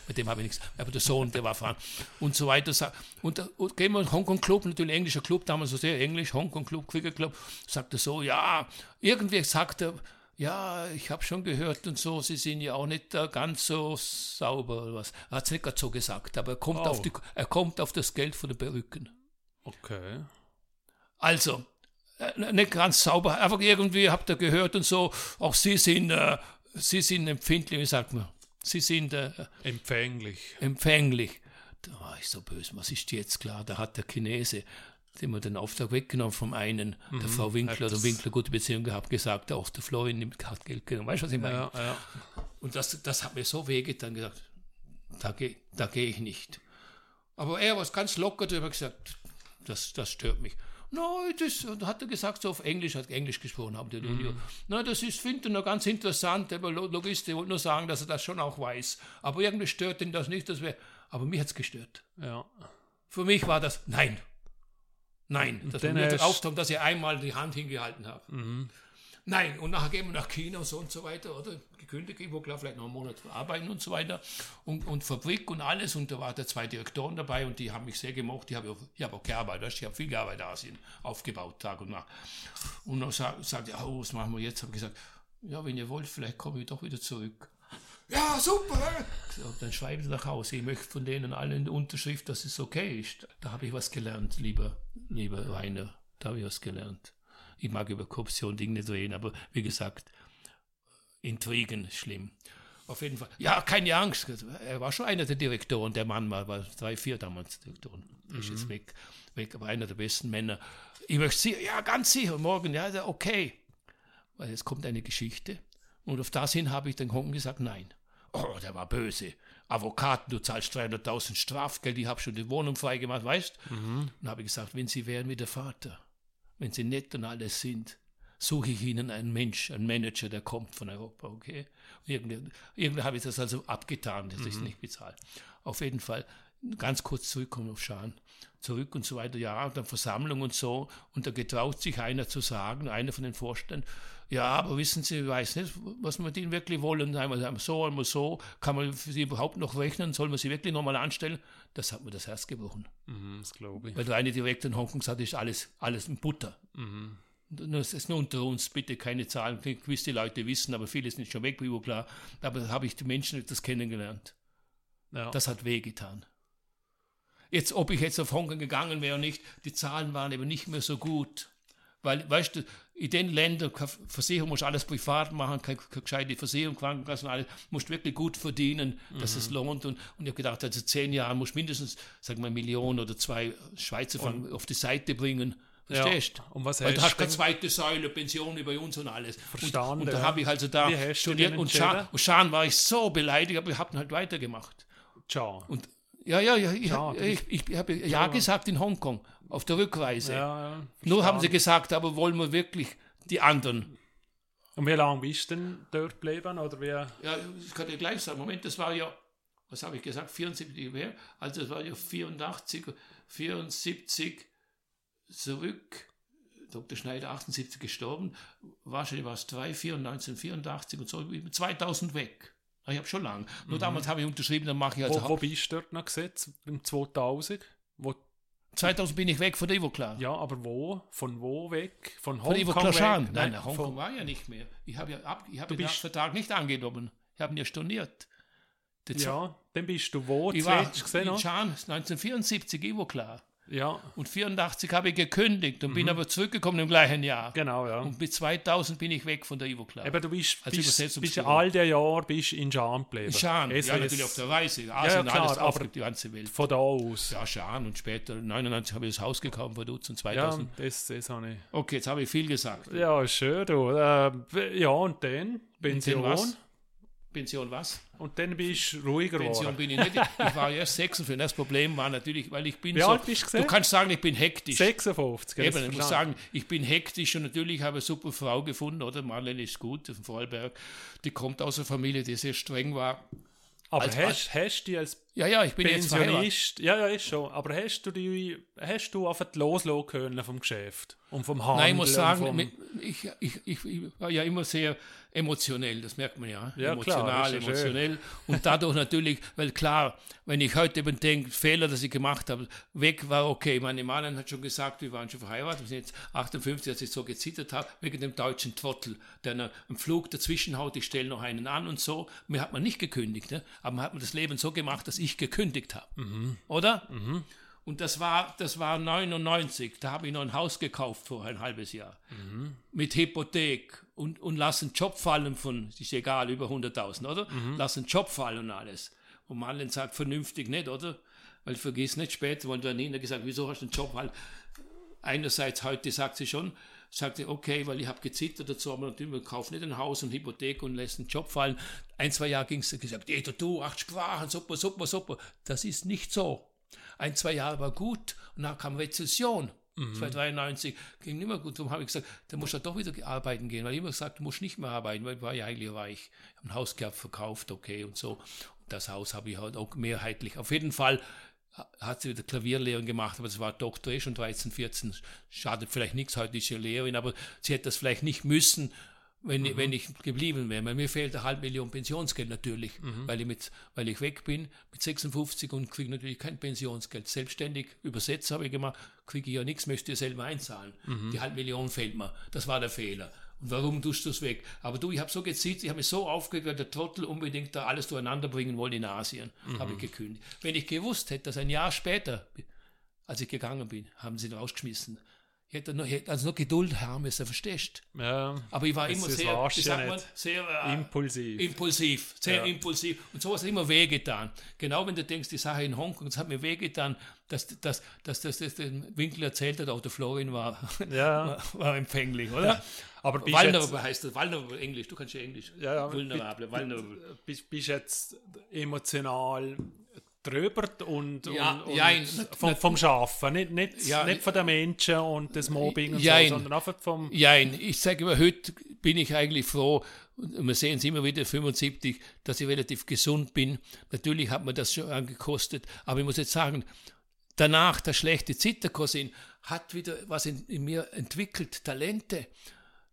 mit dem habe ich nichts. Aber der Sohn, der war fahren und so weiter. Und, und gehen wir in Hongkong Club, natürlich englischer Club, damals so sehr englisch, Hongkong Club, Cricket Club, sagt er so, ja, irgendwie sagt er, ja, ich habe schon gehört und so, Sie sind ja auch nicht ganz so sauber oder was. Er hat es nicht gerade so gesagt, aber er kommt, oh. auf die, er kommt auf das Geld von den Perücken. Okay. Also, nicht ganz sauber, einfach irgendwie habt ihr gehört und so, auch Sie sind, äh, Sie sind empfindlich, wie sagt man? Sie sind äh, empfänglich. Empfänglich. Da war ich so böse, was ist jetzt klar? Da hat der Chinese, dem wir den Auftrag weggenommen vom einen, mhm, der Frau Winkler, der Winkler gute Beziehung gehabt, gesagt, auch der Florian nimmt Geld genommen. Weißt du, was ich meine? Ja, ja. Und das, das hat mir so wehgetan, gesagt, da gehe da geh ich nicht. Aber er war ganz locker drüber gesagt, das, das stört mich. No, das hat er gesagt, so auf Englisch, hat Englisch gesprochen haben, der mhm. Na, das ist, finde ich noch ganz interessant, aber Logist, ich wollte nur sagen, dass er das schon auch weiß. Aber irgendwie stört ihn das nicht, dass wir, aber mich hat es gestört. Ja. Für mich war das, nein. Nein, das war mir der Auftrag, dass ich einmal die Hand hingehalten habe. Mhm. Nein, und nachher gehen wir nach China und so und so weiter, oder? Gekündigt, ich wollte vielleicht noch einen Monat arbeiten und so weiter. Und, und Fabrik und alles. Und da waren da zwei Direktoren dabei und die haben mich sehr gemocht. Ich habe ich hab auch gearbeitet, ich habe viel gearbeitet in Asien, aufgebaut, Tag und Nacht. Und dann sagte sag, ja, oh, was machen wir jetzt? Habe ich gesagt, ja, wenn ihr wollt, vielleicht komme ich doch wieder zurück. Ja, super! So, dann schreiben sie nach Hause. Ich möchte von denen allen eine Unterschrift, dass es okay ist. Da habe ich was gelernt, lieber, lieber Rainer. Da habe ich was gelernt. Ich mag über Korruption Dinge nicht reden, aber wie gesagt, Intrigen schlimm. Auf jeden Fall. Ja, keine Angst. Er war schon einer der Direktoren. Der Mann war, war drei, vier damals Direktoren. Mhm. Ist jetzt weg, weg, aber einer der besten Männer. Ich möchte sicher, ja, ganz sicher, morgen, ja, okay. Weil jetzt kommt eine Geschichte. Und auf das hin habe ich den Honken gesagt, nein. Oh, der war böse. Avocaten, du zahlst 300.000 Strafgeld, ich habe schon die Wohnung freigemacht, weißt? Mhm. Und habe ich gesagt, wenn Sie wären wie der Vater, wenn sie nett und alles sind, suche ich ihnen einen Mensch, einen Manager, der kommt von Europa, okay? Irgendwie, irgendwie habe ich das also abgetan, das mhm. ist nicht bezahlt. Auf jeden Fall, ganz kurz zurückkommen auf Schan, zurück und so weiter, ja, und dann Versammlung und so, und da getraut sich einer zu sagen, einer von den Vorständen, ja, aber wissen Sie, ich weiß nicht, was wir mit ihnen wirklich wollen, einmal so, einmal so, kann man für sie überhaupt noch rechnen, soll man sie wirklich nochmal anstellen? Das hat mir das Herz gebrochen. Mhm, das glaube ich. Weil der eine Direktor in Hongkong sagt, ist alles, alles in Butter. Mhm. Das ist nur unter uns, bitte keine Zahlen. Gewisse Leute wissen, aber viele sind schon weg, wie klar. Aber da habe ich die Menschen das kennengelernt. Ja. Das hat wehgetan. Jetzt, ob ich jetzt auf Hongkong gegangen wäre oder nicht, die Zahlen waren eben nicht mehr so gut. Weil, weißt du, in den Ländern, Versicherung musst alles privat machen, keine, keine gescheite Versicherung, Krankenkassen, alles, musst wirklich gut verdienen, dass mhm. es lohnt. Und, und ich habe gedacht, also zehn Jahre musst mindestens, sagen wir, eine Million oder zwei Schweizer Franken auf die Seite bringen. Verstehst du? Ja. Und was Weil du hast keine zweite Säule, Pension über uns und alles. Verstanden. Und, und da habe ich also da studiert und Schan, und Schan war ich so beleidigt, aber ich habe halt weitergemacht. Ciao. Und ja, ja, ja, ich, ja, ich, ich, ich habe ja gesagt in Hongkong auf der Rückreise. Ja, ja, Nur haben sie gesagt, aber wollen wir wirklich die anderen. Und wie lange bist du denn dort geblieben? Oder wie? Ja, ich kann dir gleich sagen. Moment, das war ja, was habe ich gesagt, 74 mehr. Also das war ja 84, 74 zurück. Dr. Schneider 78 gestorben. Wahrscheinlich war es 3, 4, 1984 und so 2000 weg. Ich habe schon lange. Nur mhm. damals habe ich unterschrieben, dann mache ich also. Wo, wo bist du dort noch gesetzt? Im 2000? Wo 2000 bin ich weg von Ivo klar. Ja, aber wo? Von wo weg? Von Hongkong? Von Ivo Klar Nein, Nein, Hongkong war ja nicht mehr. Ich habe ja ab, ich habe den Vertrag nicht angenommen. Ich habe ihn ja storniert. ja, dann bist du wo ich war gesehen? In Chan, 1974, Ivo klar. Ja. Und 84 habe ich gekündigt und mhm. bin aber zurückgekommen im gleichen Jahr. Genau, ja. Und mit 2000 bin ich weg von der Ivo Club. Aber du bist, Als bist, bist all der Jahr bist in Schaan geblieben. In Schaan, ja, natürlich auf der Reise. Asien, ja, klar, alles aber die ganze Welt. Von da aus. Ja, Schaan und später, 99 habe ich das Haus gekauft von Dutzend 2000. Ja, das, das habe ich. Okay, jetzt habe ich viel gesagt. Ja, schön, du. Äh, ja, und dann Pension. Pension was? Und dann bist du ruhiger Pension bin ich nicht. Ich war erst 56. Das Problem war natürlich, weil ich bin Wie so. Alt bist du, du kannst sagen, ich bin hektisch. 56. Eben, ich muss sagen, ich bin hektisch und natürlich habe ich eine super Frau gefunden, oder? Marlene ist gut, von Vorarlberg. Die kommt aus einer Familie, die sehr streng war. Aber als, hast, hast du als ja, ja, ich bin Pensionist, ja, ja, ist schon, aber hast du die, hast du einfach loslassen können vom Geschäft und vom Handel? Nein, ich muss sagen, ich, ich, ich, ich war ja immer sehr emotionell, das merkt man ja. ja Emotional, klar, emotionell. Schön. Und dadurch natürlich, weil klar, wenn ich heute eben denke, Fehler, dass ich gemacht habe, weg war okay. Meine Mann hat schon gesagt, wir waren schon verheiratet, wir sind jetzt 58, als ich so gezittert habe, wegen dem deutschen Trottel, der einen Flug dazwischen haut, ich stelle noch einen an und so. Mir hat man nicht gekündigt, ne? aber man hat mir das Leben so gemacht, dass ich gekündigt habe. Mhm. Oder? Mhm. Und das war, das war 99, da habe ich noch ein Haus gekauft vor ein halbes Jahr. Mhm. Mit Hypothek und, und lassen Job fallen von, ist egal, über 100.000, oder? Mhm. Lassen Job fallen und alles. Und Marlen sagt, vernünftig nicht, oder? Weil vergiss nicht später, weil der Nina gesagt, wieso hast du einen Job halt? Einerseits heute sagt sie schon, sagt sie, okay, weil ich habe gezittert dazu, aber natürlich, man kauft nicht ein Haus und Hypothek und lässt einen Job fallen. Ein, zwei Jahre ging es, gesagt, jeder du, acht Sprachen, super, super, super. Das ist nicht so. Ein, zwei Jahre war gut und dann kam Rezession. Mhm. 1993 ging nicht mehr gut. Darum habe ich gesagt, da muss er doch wieder arbeiten gehen, weil ich immer gesagt, du musst nicht mehr arbeiten, weil ich war ja eigentlich reich. Ich habe ein Haus gehabt, verkauft, okay und so. Und das Haus habe ich halt auch mehrheitlich. Auf jeden Fall hat sie wieder Klavierlehrerin gemacht, aber das war Doktor eh schon 13, 14. Schadet vielleicht nichts, heute ist sie Lehrerin, aber sie hätte das vielleicht nicht müssen, wenn, mhm. wenn ich geblieben wäre. Weil mir fehlt eine halbe Million Pensionsgeld natürlich, mhm. weil, ich mit, weil ich weg bin mit 56 und kriege natürlich kein Pensionsgeld. Selbstständig Übersetzer habe ich gemacht, kriege ich ja nichts, möchte ich selber einzahlen. Mhm. Die halbe Million fehlt mir. Das war der Fehler. Und warum tust du es weg? Aber du, ich habe so gezieht, ich habe mich so aufgeregt, weil der Trottel unbedingt da alles durcheinander bringen wollte in Asien. Mhm. Habe ich gekündigt. Wenn ich gewusst hätte, dass ein Jahr später, als ich gegangen bin, haben sie ihn rausgeschmissen. Ich hätte noch, also noch Geduld haben müssen, verstehst Ja, Aber ich war immer sehr, wie sagt man, sehr äh, impulsiv. Impulsiv, sehr ja. impulsiv. Und sowas hat immer wehgetan. Genau wenn du denkst, die Sache in Hongkong, das hat mir wehgetan, dass, dass, dass, dass, dass den Winkel erzählt hat, auch der Florin war, ja. war, war, empfänglich, oder? Aber vulnerable heißt das, vulnerable Englisch, du kannst ja Englisch. Ja, ja. Vulnerable, vulnerable. Bist, bist jetzt emotional drüber und, ja, und, ja, und vom, vom Schaffen, nicht, nicht, ja, nicht von den Menschen und des Mobbing und ja, so, sondern einfach vom... Ja, ich sage immer, heute bin ich eigentlich froh, und wir sehen es immer wieder, 75, dass ich relativ gesund bin. Natürlich hat mir das schon angekostet, aber ich muss jetzt sagen, danach der schlechte Zitterkosin hat wieder was in, in mir entwickelt, Talente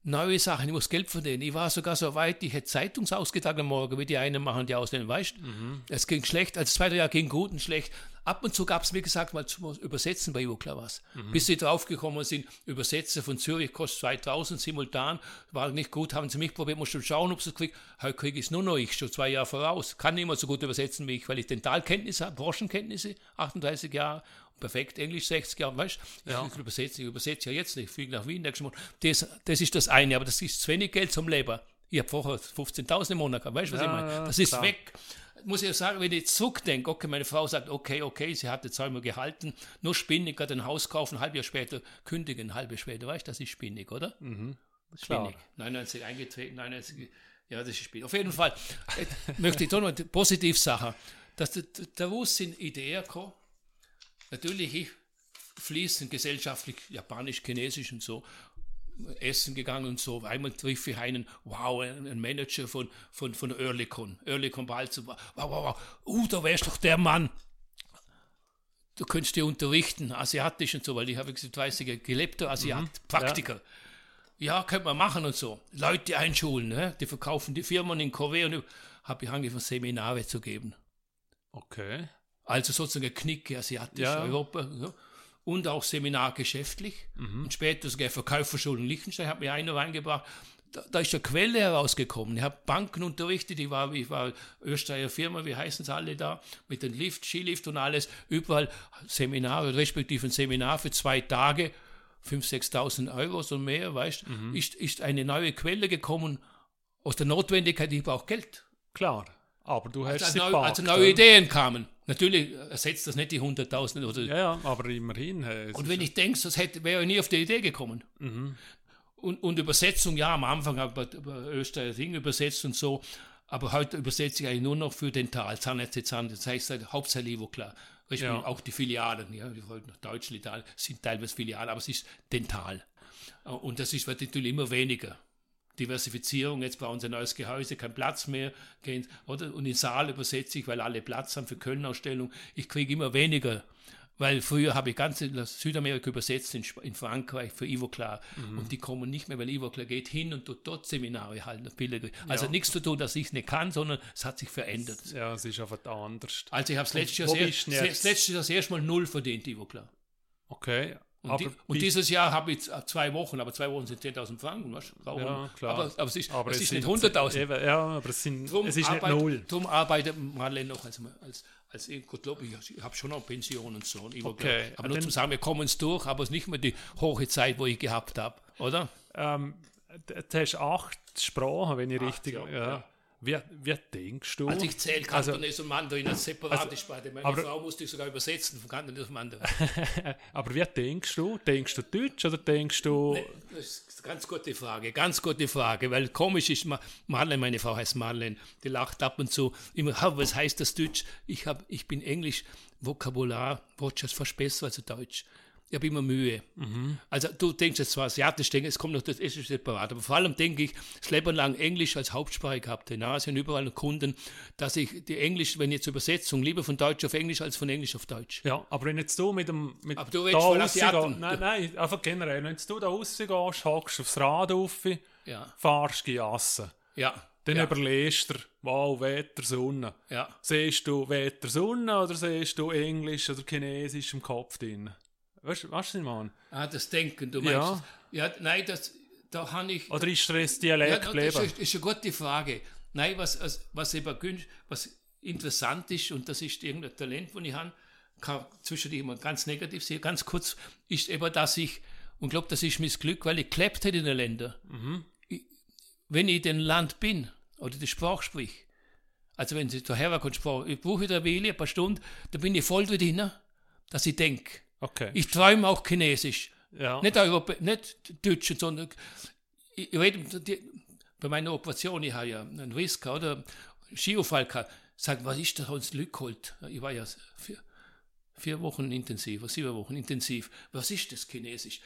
neue Sachen, ich muss Geld verdienen. Ich war sogar so weit, ich hätte Zeitungsausgetragen am Morgen, wie die einen machen, die ausnehmen, weißt mhm. Es ging schlecht, also das zweite Jahr ging gut und schlecht. Ab und zu gab es, wie gesagt, mal zum Übersetzen bei Jukla was. Mhm. Bis sie draufgekommen sind, Übersetzer von Zürich kostet 2000 simultan, war nicht gut, haben sie mich probiert, musst du schauen, ob sie es kriegt. Heute kriege ich es nur noch, ich schon zwei Jahre voraus. Kann nicht mehr so gut übersetzen wie ich, weil ich Dentalkenntnisse habe, Branchenkenntnisse, 38 Jahre perfekt Englisch 60 Jahre, weißt du? Ja. Ich, übersetze, ich übersetze ja jetzt nicht, ich fliege nach Wien nächsten Monat. Das, das ist das eine, aber das ist zu wenig Geld zum Leben. Ich habe vorher 15.000 im Monat gehabt, weißt du, was Ja, ich meine? Das ist klar. weg. Muss ich sagen, wenn ich zurückdenke, okay, meine Frau sagt, okay, okay, sie hat jetzt einmal gehalten, nur spinnig, hat ein Haus kaufen, ein halbes Jahr später kündigen, ein halbes Jahr später, weißt du, das ist spinnig, oder? Klar. Spinnig. 99 eingetreten, 99, ja, das ist spinnig. Auf jeden Fall möchte ich da noch eine positive Sache, dass der, der, Wus sind Ideen gekommen, natürlich ich fließend gesellschaftlich, japanisch, chinesisch und so, essen gegangen und so. Einmal triff ich einen, wow, einen Manager von, von, von Oerlikon, Oerlikon Balzer, wow, wow, wow, uh, da wärst doch der Mann. Du könntest dir unterrichten, asiatisch und so, weil ich habe gesagt, weiß ich, gelebter Asiat, Praktiker. Ja, könnte man machen und so. Leute einschulen, ne? die verkaufen die Firmen in Korea und habe ich angefangen, Seminare zu geben. Okay. Also sozusagen Knicke asiatisch, Ja. Europa. Ja. Und auch Seminar geschäftlich. Und später sogar Verkäuferschulen Liechtenstein hat mir einer reingebracht. Da, da ist eine Quelle herausgekommen. Ich habe Banken unterrichtet, ich war, ich war Österreicher Firma, wie heißen sie alle da, mit dem Lift, Skilift und alles, überall Seminare, respektive ein Seminar für zwei Tage, 5.000, 6.000 Euro und mehr, weißt ist, ist eine neue Quelle gekommen aus der Notwendigkeit, ich brauche Geld. Klar. Aber du hast Also, neu, also neue. Ideen kamen. Natürlich ersetzt das nicht die 100.000 oder Ja, ja, aber immerhin. es und wenn ich denke, das hätte, wäre ich nie auf die Idee gekommen. Und, und Übersetzung, ja, am Anfang habe ich Österreich Ding übersetzt und so, aber heute übersetze ich eigentlich nur noch für Dental, Zahnärzte, Zahnärzte, das heißt halt hauptsächlich klar. Ja. Auch die Filialen, ja, die wollten nach Deutschland, Italien, sind teilweise Filialen, aber es ist Dental. Und das ist, natürlich immer weniger. Diversifizierung, jetzt bauen sie ein neues Gehäuse, kein Platz mehr, oder? Und in Saal übersetze ich, weil alle Platz haben für Köln-Ausstellung. Ich kriege immer weniger, weil früher habe ich ganz Südamerika übersetzt, in, in Frankreich für Ivo Klar. Und die kommen nicht mehr, weil Ivo Klar geht hin und tut dort Seminare halten. Also nichts zu tun, dass ich es nicht kann, sondern es hat sich verändert. ja, es ist einfach anders. Also ich habe es letztes Jahr, sehr, sehr, letztes Jahr das erste Mal null verdient, Ivo Klar. Okay. Und, die, und dieses Jahr habe ich zwei Wochen, aber zwei Wochen sind 10.000 Franken. Weißt? du? ja, klar. Aber, aber es ist, Aber es es ist nicht sind- 100.000. Eben, Ja, aber es, sind, Drum es ist nicht arbeit- null. Drum arbeitet Marlene noch als, als, als ich, ich, ich habe schon noch Pension und so. Und Okay, aber aber nur zum sagen, wir kommen es durch, aber es ist nicht mehr die hohe Zeit, wo ich gehabt habe, oder? Ähm, du hast acht Sprachen, wenn ich richtig. ja, Ja, Wie, wie denkst du? Also ich zähle Also- Kantones und Mandarin als separate Sprache. Meine aber- Frau musste ich sogar übersetzen von Kantones und Mandarin. aber wie denkst du? Denkst du Deutsch oder denkst du. Das ist eine ganz gute Frage, ganz gute Frage, weil komisch ist, Ma- Marlene, meine Frau heißt Marlene, die lacht ab und zu immer, "Ha, was heißt das Deutsch? Ich, hab, ich bin Englisch, Vokabular, Wortschatz fast besser als Deutsch. Ich habe immer Mühe. Also du denkst jetzt zwar asiatisch, denke, es kommt noch das ist separat, aber vor allem denke ich, das Leben lang Englisch als Hauptsprache gehabt, in Asien, überall Kunden, dass ich die Englisch, wenn jetzt Übersetzung, lieber von Deutsch auf Englisch als von Englisch auf Deutsch. Ja, aber wenn jetzt du mit dem. Mit Aber du redest von rausgehst-. Nein, nein, einfach generell. Wenn jetzt du da rausgehst, hockst aufs Rad auf, Ja, fahrst Giassen, ja, dann ja, überlegst du, wow, Wetter, Sonne. ja. Siehst du Wetter, Sonne oder siehst du Englisch oder Chinesisch im Kopf drin? Weißt du, was ich meine? Ah, das Denken, du meinst. Ja. Ja, nein, das, da habe ich. Oder ist das ja, Dialekt das geblieben? ist, ist eine gute Frage. Nein, was, was, was eben gün- was interessant ist, und das ist irgendein Talent, das ich habe, kann zwischendurch immer ganz negativ sehen, ganz kurz, ist eben, dass ich, und glaube, das ist mein Glück, weil ich gelebt hätte in den Ländern. Ich, wenn ich in dem Land bin oder die Sprache sprich, also wenn sie daher kommt, Sprache, ich brauche da Weile, ein paar Stunden, da bin ich voll drin, dass ich denke. Okay. Ich träume auch Chinesisch. ja. Nicht, Europä nicht Deutsch, sondern ich, ich rede, die, bei meiner Operation, ich habe ja einen Risk oder Skiunfall gehabt, sagt, was ist das uns Lückholt? Ich war ja vier, vier Wochen intensiv, sieben Wochen intensiv. Was ist das Chinesisch?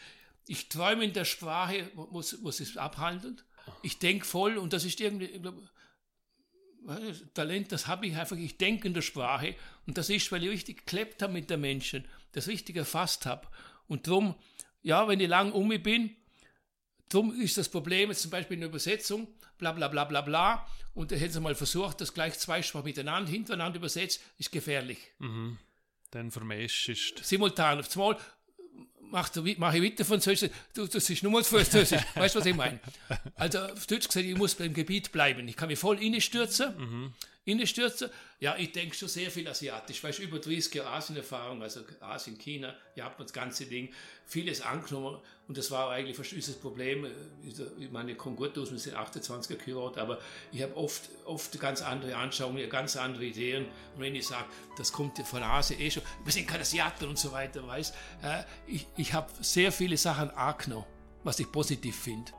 Ich träume in der Sprache, wo, wo es- abhandelt. Ich denke voll und das ist irgendwie, ich glaub, du, Talent, das habe ich einfach, ich denke in der Sprache und das ist, weil ich richtig geklebt habe mit den Menschen, das richtig erfasst habe. Und darum, ja, wenn ich lang um mich bin, darum ist das Problem jetzt zum Beispiel in der Übersetzung, bla bla bla bla bla, und da hätten sie mal versucht, das gleich zweisprachig miteinander, hintereinander übersetzt, ist gefährlich. Dann vermischst. Simultan, auf er, wi- mache ich weiter Französisch, du, das ist nur mal Französisch, weißt du, was ich meine? Also auf Deutsch gesagt, ich muss beim Gebiet bleiben, ich kann mich voll reinstürzen, Innenstürzer? Ja, ich denke schon sehr viel asiatisch. Weißt du, über 30 Jahre Asien-Erfahrung, also Asien, China, Japan, das ganze Ding, vieles angenommen. Und das war eigentlich fast unser Problem. Ich meine, ich komme gut aus, wir sind 28er Kilowatt, aber ich habe oft, oft ganz andere Anschauungen, ganz andere Ideen. Und wenn ich sage, das kommt von Asien eh schon, wir sind keine Asiaten und so weiter, weißt äh, ich, ich habe sehr viele Sachen angenommen, was ich positiv finde.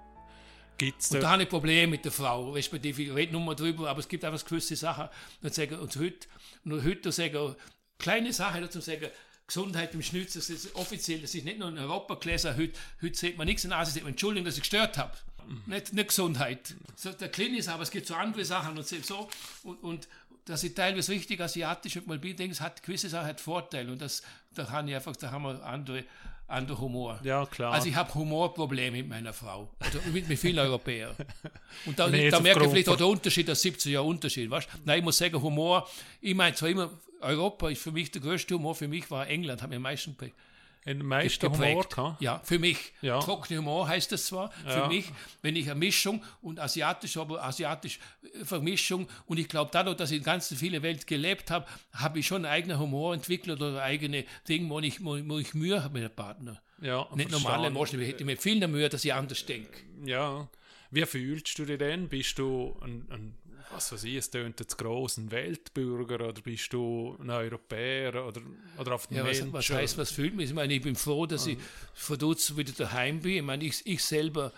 Gibt's und da habe ich Probleme mit der Frau, respektive, ich rede nur mal drüber, aber es gibt einfach gewisse Sachen. Und, sagen, und heute, nur heute sagen, kleine Sachen dazu sagen, Gesundheit im Schnitz, das ist offiziell, das ist nicht nur in Europa gelesen, heute, heute sieht man nichts in Asien, Entschuldigung, dass ich gestört habe. Mhm. Nicht, nicht Gesundheit. So, der Klinis, aber es gibt so andere Sachen und so. Und, und dass ich teilweise richtig asiatisch und mal bin, denke, hat gewisse Sachen hat Vorteile und das, da, ich einfach, da haben wir andere, andere Humor. Ja, klar. Also ich habe Humorprobleme mit meiner Frau. Oder mit, mit vielen Europäern. Und da, da merke ich vielleicht auch den Unterschied, der 17 Jahre Unterschied. Weißt? Nein, ich muss sagen, Humor, ich meine zwar immer, Europa ist für mich der größte Humor, für mich war England, hat mir am meisten ein Meister Humor gehabt? Ja, für mich. Ja. Trockene Humor heißt das zwar. Für ja. mich, wenn ich eine Mischung und asiatisch, aber asiatisch äh, Vermischung und ich glaube dadurch, dass ich in ganz viele Welt gelebt habe, habe ich schon einen eigenen Humor entwickelt oder eigene Dinge, wo ich, wo, ich Mühe habe mit dem Partner. Ja, Nicht normale Menschen, ich hätte mir viel Mühe, dass ich anders denke. Ja. Wie fühlst du dich denn? Bist du ein, ein was weiß ich, es tönt jetzt gross, ein Weltbürger oder bist du ein Europäer oder, oder auf den ja, was, was heißt, was fühlt mich? Ich meine, ich bin froh, dass ah. ich vor kurzem wieder daheim bin. Ich meine, ich, ich selber,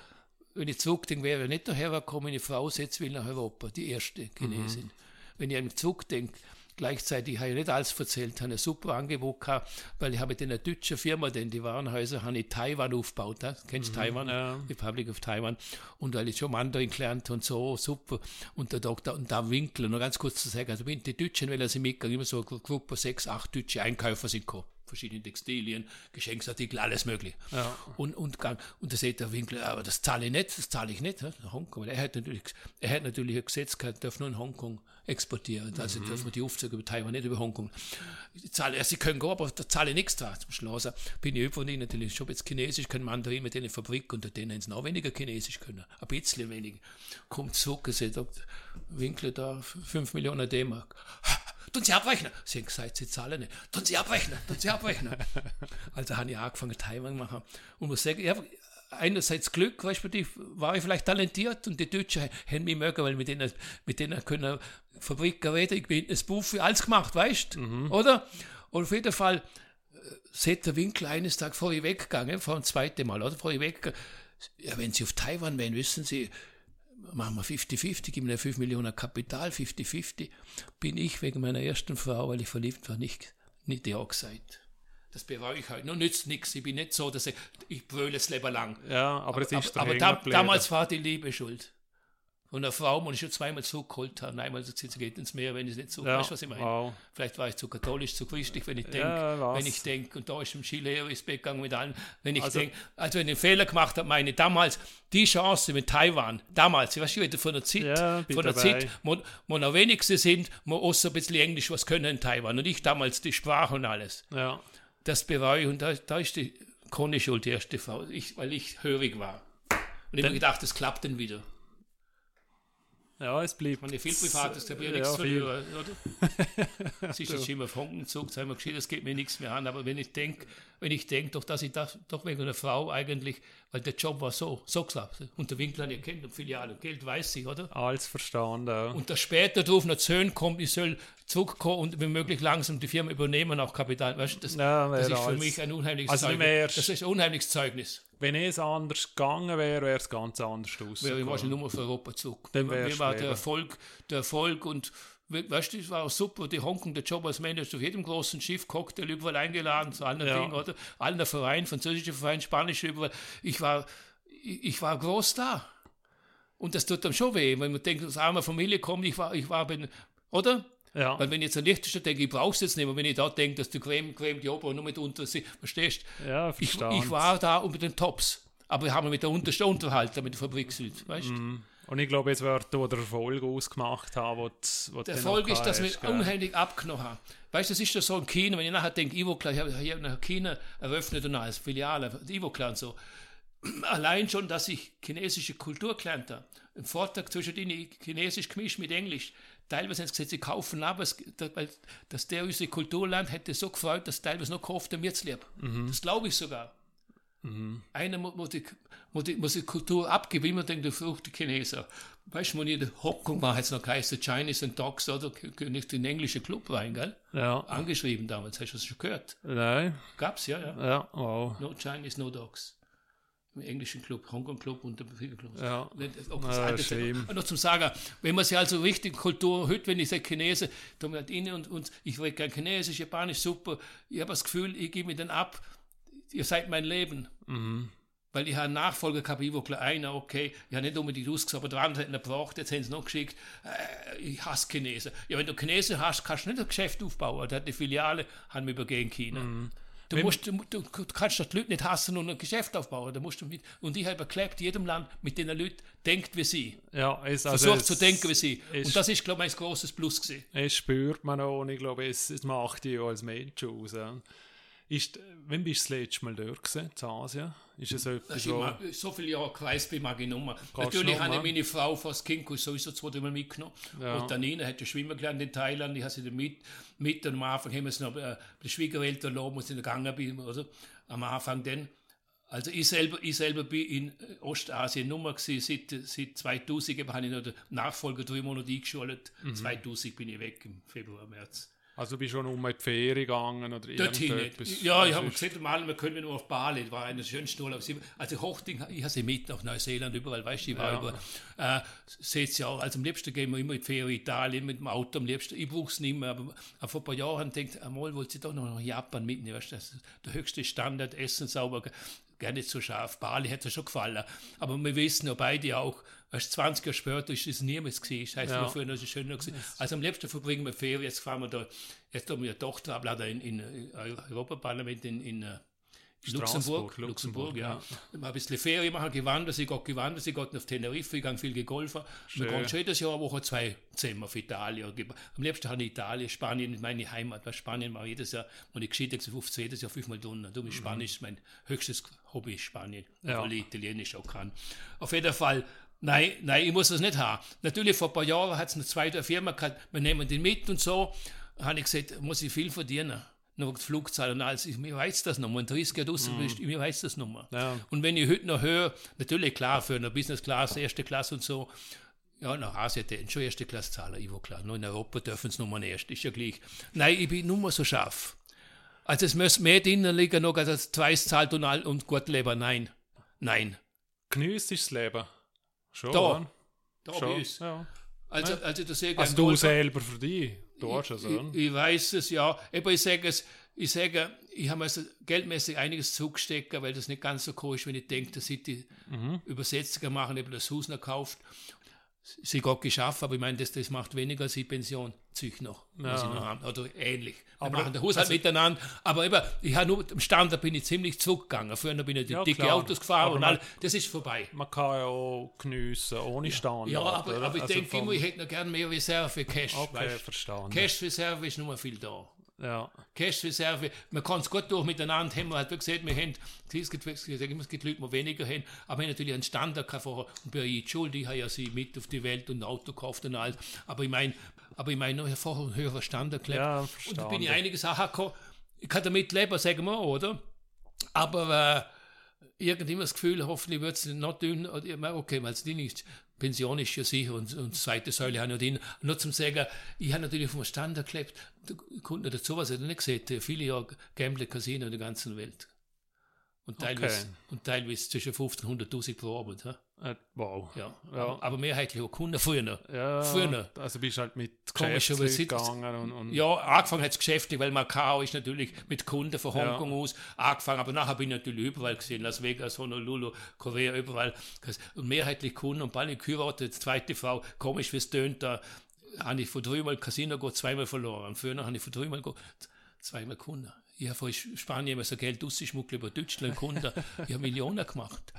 wenn ich zurückdenke, wäre nicht daher gekommen, meine Frau setzt will nach Europa, die erste Chinesin. Mhm. Wenn ich an den Zug denke, Gleichzeitig habe ich nicht alles erzählt, habe ein super Angebot gehabt, weil ich habe mit einer deutschen Firma, denn die Warenhäuser, habe ich Taiwan aufgebaut. Kennst du mhm, Taiwan? Ja. Republic of Taiwan. Und weil ich schon Mandarin gelernt und so, super. Und der Doktor, und da Winkel, nur ganz kurz zu sagen, also die Deutschen, weil er sie mitgegangen, immer so eine Gruppe, sechs, acht deutsche Einkäufer sind gekommen verschiedene Textilien, Geschenksartikel, alles mögliche. Ja. Und, und, und da sagt der Winkler, aber das zahle ich nicht, das zahle ich nicht. Ne? Hongkong. Er hat natürlich, er hat natürlich ein Gesetz gehabt, darf nur in Hongkong exportieren. Also mhm. dürfen wir die Aufzüge über Taiwan, nicht über Hongkong. Ich zahle, ja, sie können gehen, aber da zahle ich nichts dran. Zum Schluss bin ich über ihnen natürlich schon jetzt Chinesisch, können Mandarin mit denen Fabrik und denen sie noch weniger Chinesisch können. Ein bisschen weniger. Kommt zurück und sagt, Winkler da, 5 Millionen D-Mark tun Sie abrechnen. Sie haben gesagt, Sie zahlen nicht. Tun Sie abrechnen, tun Sie abrechnen. also habe ich angefangen, Taiwan zu machen. Und muss sagen, ich habe einerseits Glück, weißt du, war ich vielleicht talentiert und die Deutschen haben mich mögen, weil mit denen, mit denen können Fabriken reden, ich bin Buch für alles gemacht, weißt du, mhm. oder? Und auf jeden Fall, äh, seit der Winkel eines Tages vor ich weggegangen, vor dem zweiten Mal, oder? Vor ich weggegangen. Ja, wenn Sie auf Taiwan wären, wissen Sie, machen wir 50-50, geben mir 5 Millionen Kapital, 50-50, bin ich wegen meiner ersten Frau, weil ich verliebt war, nicht, nicht ja gesagt. Das bereue ich halt. Nur nützt nichts. Ich bin nicht so, dass ich, ich brülle das Leben lang. Ja, aber, aber es ist Aber, aber da, damals war die Liebe schuld von einer Frau, die ich schon zweimal zurückgeholt habe. Einmal so, sie geht ins Meer, wenn ich nicht so, ja, weißt du, was ich meine? Wow. Vielleicht war ich zu katholisch, zu christlich, wenn ich denke, ja, wenn ich denke, und da ist im Skilehrer ist gegangen mit allen, wenn ich also, denke, also wenn ich einen Fehler gemacht habe, meine damals, die Chance mit Taiwan, damals, ich weiß nicht, von der Zeit, ja, von der dabei. Zeit, wo, wo am wenigsten sind, wo auch so ein bisschen Englisch was können in Taiwan und ich damals die Sprache und alles. Ja. Das bereue ich und da, da ist die Conny schuld, die erste Frau, ich, weil ich hörig war. Und ich habe gedacht, das klappt dann wieder. Ja, es bleibt. Wenn ich viel Privates habe, ich ja nichts verlieren, oder? es ist jetzt schon immer auf Honken gezogen, sagen wir geschehen, das geht mir nichts mehr an. Aber wenn ich denke, wenn ich denke, doch, dass ich da, doch wegen einer Frau eigentlich, weil der Job war so, so klar. Und der Winkler, ihr kennt und Filiale, Geld weiß ich, oder? Alles verstanden. Ja. Und dass später drauf noch Zöhn kommt, ich soll zurückkommen und wenn möglich langsam die Firma übernehmen, auch Kapital. Weißt du, das, ja, das ist für mich ein unheimliches also Zeugnis. Das ist ein unheimliches Zeugnis. Wenn es anders gegangen wäre, wäre es ganz anders aus. Wäre ich wahrscheinlich nur auf Europa zurück. Dann war der Erfolg, der Erfolg und weißt du, es war auch super, die Hongkong, der Job als Manager, auf jedem großen Schiff, Cocktail überall eingeladen, zu allen ja. Dingen, oder? Allen Vereinen, französische Verein, spanische überall. Ich war, ich, ich war groß da. Und das tut dann schon weh, wenn man denkt, aus einer Familie kommt, ich war, ich war, bin, oder? Ja. Weil wenn ich jetzt an Liechtenstein denke, ich brauche es jetzt nicht mehr, wenn ich da denke, dass du Creme, Creme die Ober nur mit unter sie, verstehst? Ja, ich, ich war da und mit den Tops, aber wir haben mit der untersten unterhalten, mit der Fabrik Süd, weißt? Mm. Und ich glaube, jetzt wird der Erfolg ausgemacht haben, wo Der Erfolg ist, dass wir unheimlich abgenommen haben. Weißt du, das ist ja so in China, wenn ich nachher denke, Ivoclar, ich habe hier nach China eröffnet und als Filiale, Ivoclar und so. Allein schon, dass ich chinesische Kultur gelernt habe, ein Vortrag zwischen denen Chinesisch gemischt mit Englisch, teilweise haben sie gesagt, sie kaufen ab, weil dass der unsere Kulturland hätte so gefreut, dass teilweise noch gehofft haben, jetzt lieb. Mhm. Das glaube ich sogar. Mhm. Einer muss die, muss, die, muss die Kultur wie man denkt, der Frucht die Chinesen. Weißt du, in Hongkong war, es noch geheißen, Chinese and Dogs, oder nicht in den englischen Club rein, gell? Ja. Angeschrieben damals, hast du das schon gehört? Nein. Gab's, ja, ja. Ja, wow. No Chinese, no Dogs. Im englischen Club, Hongkong Club und der Club. Ja. Auch das ja, schön. noch zum Sagen, wenn man sich also richtig Kultur hört, wenn ich sage Chinesen, dann hat ihnen und, und ich rede kein Chinesisch, Japanisch, super. Ich habe das Gefühl, ich gebe mir dann ab, ihr seid mein Leben. Mhm. Weil ich habe einen Nachfolger gehabt, ich war einer, okay, ich habe nicht unbedingt ausgesagt, aber der andere hat ihn gebraucht, jetzt haben sie noch geschickt, äh, ich hasse Chinesen. Ja, wenn du Chinesen hast, kannst du nicht ein Geschäft aufbauen. Da hat die Filiale, haben wir übergehen China. Mhm. Du, musst, du, du, kannst die Leute nicht hassen und ein Geschäft aufbauen. Da musst du mit, und ich habe erklebt, jedem Land mit den Leuten denkt wie sie. Ja, es, also Versucht zu denken wie sie. und das ist, glaube ich, ein großes Plus gewesen. Es spürt man auch und ich glaube, es, es macht dich auch als Mensch aus. Ja. Ist, wann bist du das letzte Mal dort gewesen, in Asien? Ist es etwas, so... Mag, so viele Jahre gereist bin, mag ich nicht mehr. Natürlich habe ich meine Frau fast Kind sowieso zweimal mitgenommen. Ja. Und dann hat schwimmen gelernt in Thailand. Ich habe sie dann mit, mit und am Anfang haben wir sie noch äh, bei den Schwiegereltern erlaubt, als ich gegangen bin. Also am Anfang dann. Also ich selber, ich selber bin in äh, Ostasien Nummer gewesen, seit, seit 2000 habe ich noch den Nachfolger drei Monate eingeschult. Mhm. 2000 bin ich weg im Februar, März. Also bist du schon um die Ferien gegangen oder Dorthin irgendetwas? Ja, ich habe gesagt, mal, wir können nur auf Bali, das war einer der schönsten Urlaub. Also Hochding, ich habe sie mit nach Neuseeland, überall, weißt du, ich war ja. über, äh, seht ihr auch, also am liebsten gehen wir immer in die Ferien Italien mit dem Auto, am liebsten, ich es nicht mehr, aber, vor ein paar Jahren denkt, einmal wollte ich doch noch nach Japan mitnehmen, weißt du, das ist der höchste Standard, Essen sauber, nicht so scharf. Bali hätte schon gefallen. Aber wir wissen ja beide auch, erst 20 Jahre später ist es niemals gewesen. Das heißt, ja. früher noch schöner gewesen. Also am liebsten verbringen wir Ferien. Jetzt fahren wir da, jetzt haben wir eine Tochter, aber in, in, in Europaparlament in, in äh, Luxemburg, Luxemburg, ja. ja. Ein bisschen Ferien machen, gewandert, sie geht gewandert, sie geht auf Teneriffe, ich gehe viel gegolfen. Wir gehen schon jedes Jahr eine Woche zwei Zimmer auf Italien. Am liebsten habe ich Italien, Spanien, meine Heimat, weil Spanien mache jedes Jahr, und ich geschieden 15, jedes Jahr fünfmal tun. Du, mhm. Spanisch ist mein höchstes Hobby, Spanien, ja. obwohl ich Italienisch auch kann. Auf jeden Fall, Nein, nein, ich muss das nicht haben. Natürlich, vor ein paar Jahren hat es eine zweite Firma gehabt, wir nehmen den mit und so. habe ich gesagt, muss ich viel verdienen noch Flugzeit und alles. Ich, weiß das noch. Wenn 30 Grad draußen mm. bist, mir weiß das noch mal. Ja. Und wenn ich heute noch höre, natürlich klar, für eine Business Class, erste Klasse und so, ja, nach Asien hätten schon erste Klasse zahlen, ich war klar. Nur in Europa dürfen es Nummer erst, ist ja gleich. Nein, ich bin nur mal so scharf. Also es muss mehr drinnen liegen, noch als zwei zahlt und, all, und gut leben. Nein. Nein. Genießt das Leben. Schon. Da. Da schon. bei uns. Ja. Also, also, das also du selber für dich? Du hast es, oder? Ich, ich weiß es, ja. Aber ich sage es, ich sage, ich habe also geldmäßig einiges zugesteckt, weil das nicht ganz so cool ist, wenn ich denke, dass ich die mhm. Übersetzungen machen, ich habe das Haus noch gekauft sie Gott geschafft, aber ich meine, das, das macht weniger als die Pension züch noch, ja. ich noch haben, oder ähnlich. Wir aber machen den Haushalt also, miteinander, aber eben, ich habe nur, am Stand, da bin ich ziemlich zurückgegangen. Früher bin ich die ja, dicke klar. Autos gefahren aber und all, das ist vorbei. Man kann ja auch geniessen, ohne Stand. Ja, aber, aber ich also denke immer, ich hätte noch gerne mehr Reserve Cash. Okay, verstanden. Cash-Reserve ist nur viel da. Ja. Cash-Reserve, man kann es gut durch miteinander haben. Man hat gesagt, wir haben, es gibt, es gibt Leute, die weniger haben, aber wir haben natürlich einen Standard vorher. Und bei ich Schuld, ich habe ja sie mit auf die Welt und ein Auto gekauft und alles. Aber ich meine, aber ich meine, noch vorher einen höheren Standard gelebt. Ja, und da bin ich einige Sachen gekommen. Ich kann damit leben, sagen wir, oder? Aber äh, irgendwie das Gefühl, hoffentlich wird es noch dünn. Okay, weil es nicht Pension ist ja sicher und, und zweite Säule habe ich drin. Nur zum Sagen, ich habe natürlich vom Stand erklebt, der Kunde dazu was er nicht gesehen, viele Jahre Gamble Casino in der ganzen Welt. Und teilweise, okay. und teilweise zwischen 15 und 100.000 pro Abend. Äh, wow. Ja. ja. Aber mehrheitlich auch Kunden früher. Ja, früher Also bist du halt mit Geschäften gegangen. Und, und ja, angefangen hat es geschäftlich, weil Macau ist natürlich mit Kunden von Hongkong ja. aus angefangen. Aber nachher bin ich natürlich überall gesehen. Las Vegas, Honolulu, Korea, überall. Und mehrheitlich Kunden. Und bald geheiratet, die zweite Frau, komisch wie es tönt, da habe ich von dreimal Casino go zweimal verloren. Früher habe ich von dreimal go zweimal Kunden. Ich habe von Spanien immer so Geld ausgeschmuggelt über Deutschland Kunden. Ich habe Millionen gemacht.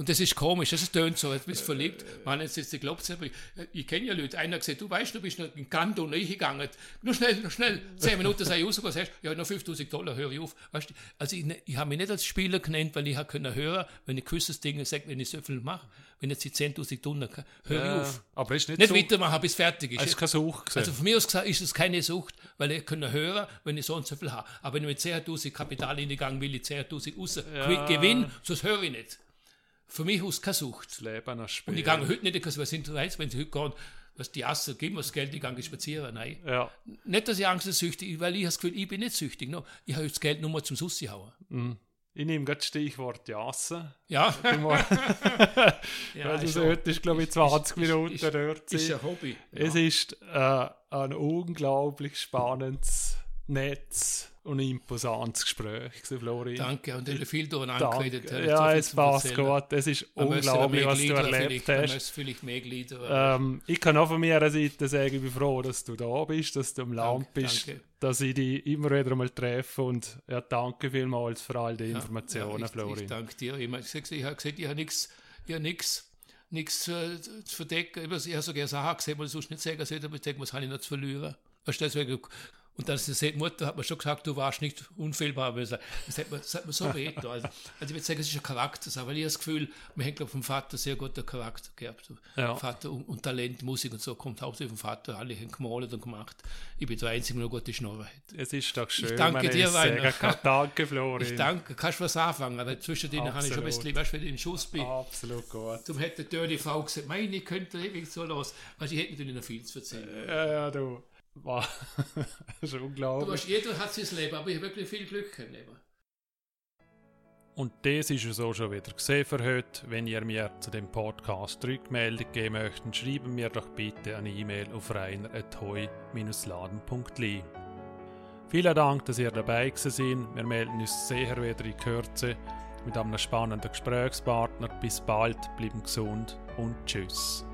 Und das ist komisch, das tönt so, du bist verliebt. Man jetzt jetzt glaubt aber ich, ich kenne ja Leute. Einer hat gesagt, du weißt, du bist noch in Kanton reingegangen. Nur schnell, nur schnell, zehn Minuten sei rausgegangen, sagst, ja, noch 5000 Dollar, höre ich auf. Weißt du, also ich, ich habe mich nicht als Spieler genannt, weil ich habe können hören, wenn ich gewisses Dinge sage, wenn ich so viel mache, wenn jetzt die 10.000 Dollar, höre ich auf. Aber ist nicht, Nicht so, weitermachen, bis fertig ist. Ist keine Sucht gewesen. Also von mir aus gesagt ist es keine Sucht, weil ich kann hören, wenn ich so und so viel habe. Aber wenn ich mit 10.000 Kapital reingegangen will, ich 10.000 raus Ja. Gewinn, sonst höre ich nicht. Für mich ist es keine Sucht. das Leben Und ich gehe heute nicht, weil sind weiß, wenn sie heute gehen, was die Asse, geben wir das Geld, ich gehe spazieren. Nein. Ja, Nicht, dass ich Angst habe, süchtig, weil ich habe das Gefühl, ich bin nicht süchtig. No. Ich habe das Geld nur mal zum Sussi hauen. ich nehme gerade das Stichwort Jassen. Ja, ja, ja also ist so, heute ist, glaube ich, ist- 20 ist- Minuten ist- dort. ist ein Hobby. Es ist äh, ein unglaublich spannendes Netz und imposantes Gespräch, gewesen, Florian. Danke, und hat viel durcheinander geredet. er Ja, es passt gut. Es ist Man unglaublich, was du erlebt vielleicht, hast. vielleicht mehr Glieder. Ähm, ich kann auch von meiner Seite sagen, ich bin froh, dass du da bist, dass du am Land bist, danke. dass ich dich immer wieder mal treffe und ja, danke vielmals für all die Ja, Informationen, ja, ich, Florian. Ich danke dir. Ich, mein, ich, sag, ich habe gesagt, ich habe nichts ich nichts nichts äh, zu verdecken. Ich habe sogar Sachen gesehen, die ich sonst nicht sagen sollte, aber ich denke, was habe ich noch zu verlieren? Weißt du, deswegen, und dann sagt, Mutter hat mir schon gesagt, du warst nicht unfehlbar. Aber Das hat mir, das hat mir so weh. getan. Also, also ich würde sagen, es ist ein Charakter, weil ich habe das Gefühl, wir haben, glaube ich, vom Vater sehr guten Charakter gehabt. Ja. Vater und, und Talent, Musik und so kommt hauptsächlich vom Vater. Alle haben gemalt und gemacht. Ich bin der Einzige, der eine gute Schnorre hat. Es ist doch schön, danke wenn dir, ich sagen Rainer. kann. Danke, Florian. Ich danke, kannst du was anfangen? Weil zwischen denen habe ich schon ein bisschen, weißt du, wenn ich in Schuss bin. Absolut gut. Zum hätte die Frau gesagt, meine, ich könnte ewig so los. Weißt du, ich hätte natürlich noch viel zu erzählen. Ja, ja, du. Ist Du unglaublich. weißt, jeder hat sein Leben, aber ich habe wirklich viel Glück im Leben. Und das ist es auch schon wieder gesehen für heute. Wenn ihr mir zu dem Podcast Rückmeldung geben möchtet, schreiben mir doch bitte eine E-Mail auf reiner.heu-laden.li. Vielen Dank, dass ihr dabei gewesen seid. Wir melden uns sehr wieder in Kürze mit einem spannenden Gesprächspartner. Bis bald, bleiben gesund und tschüss.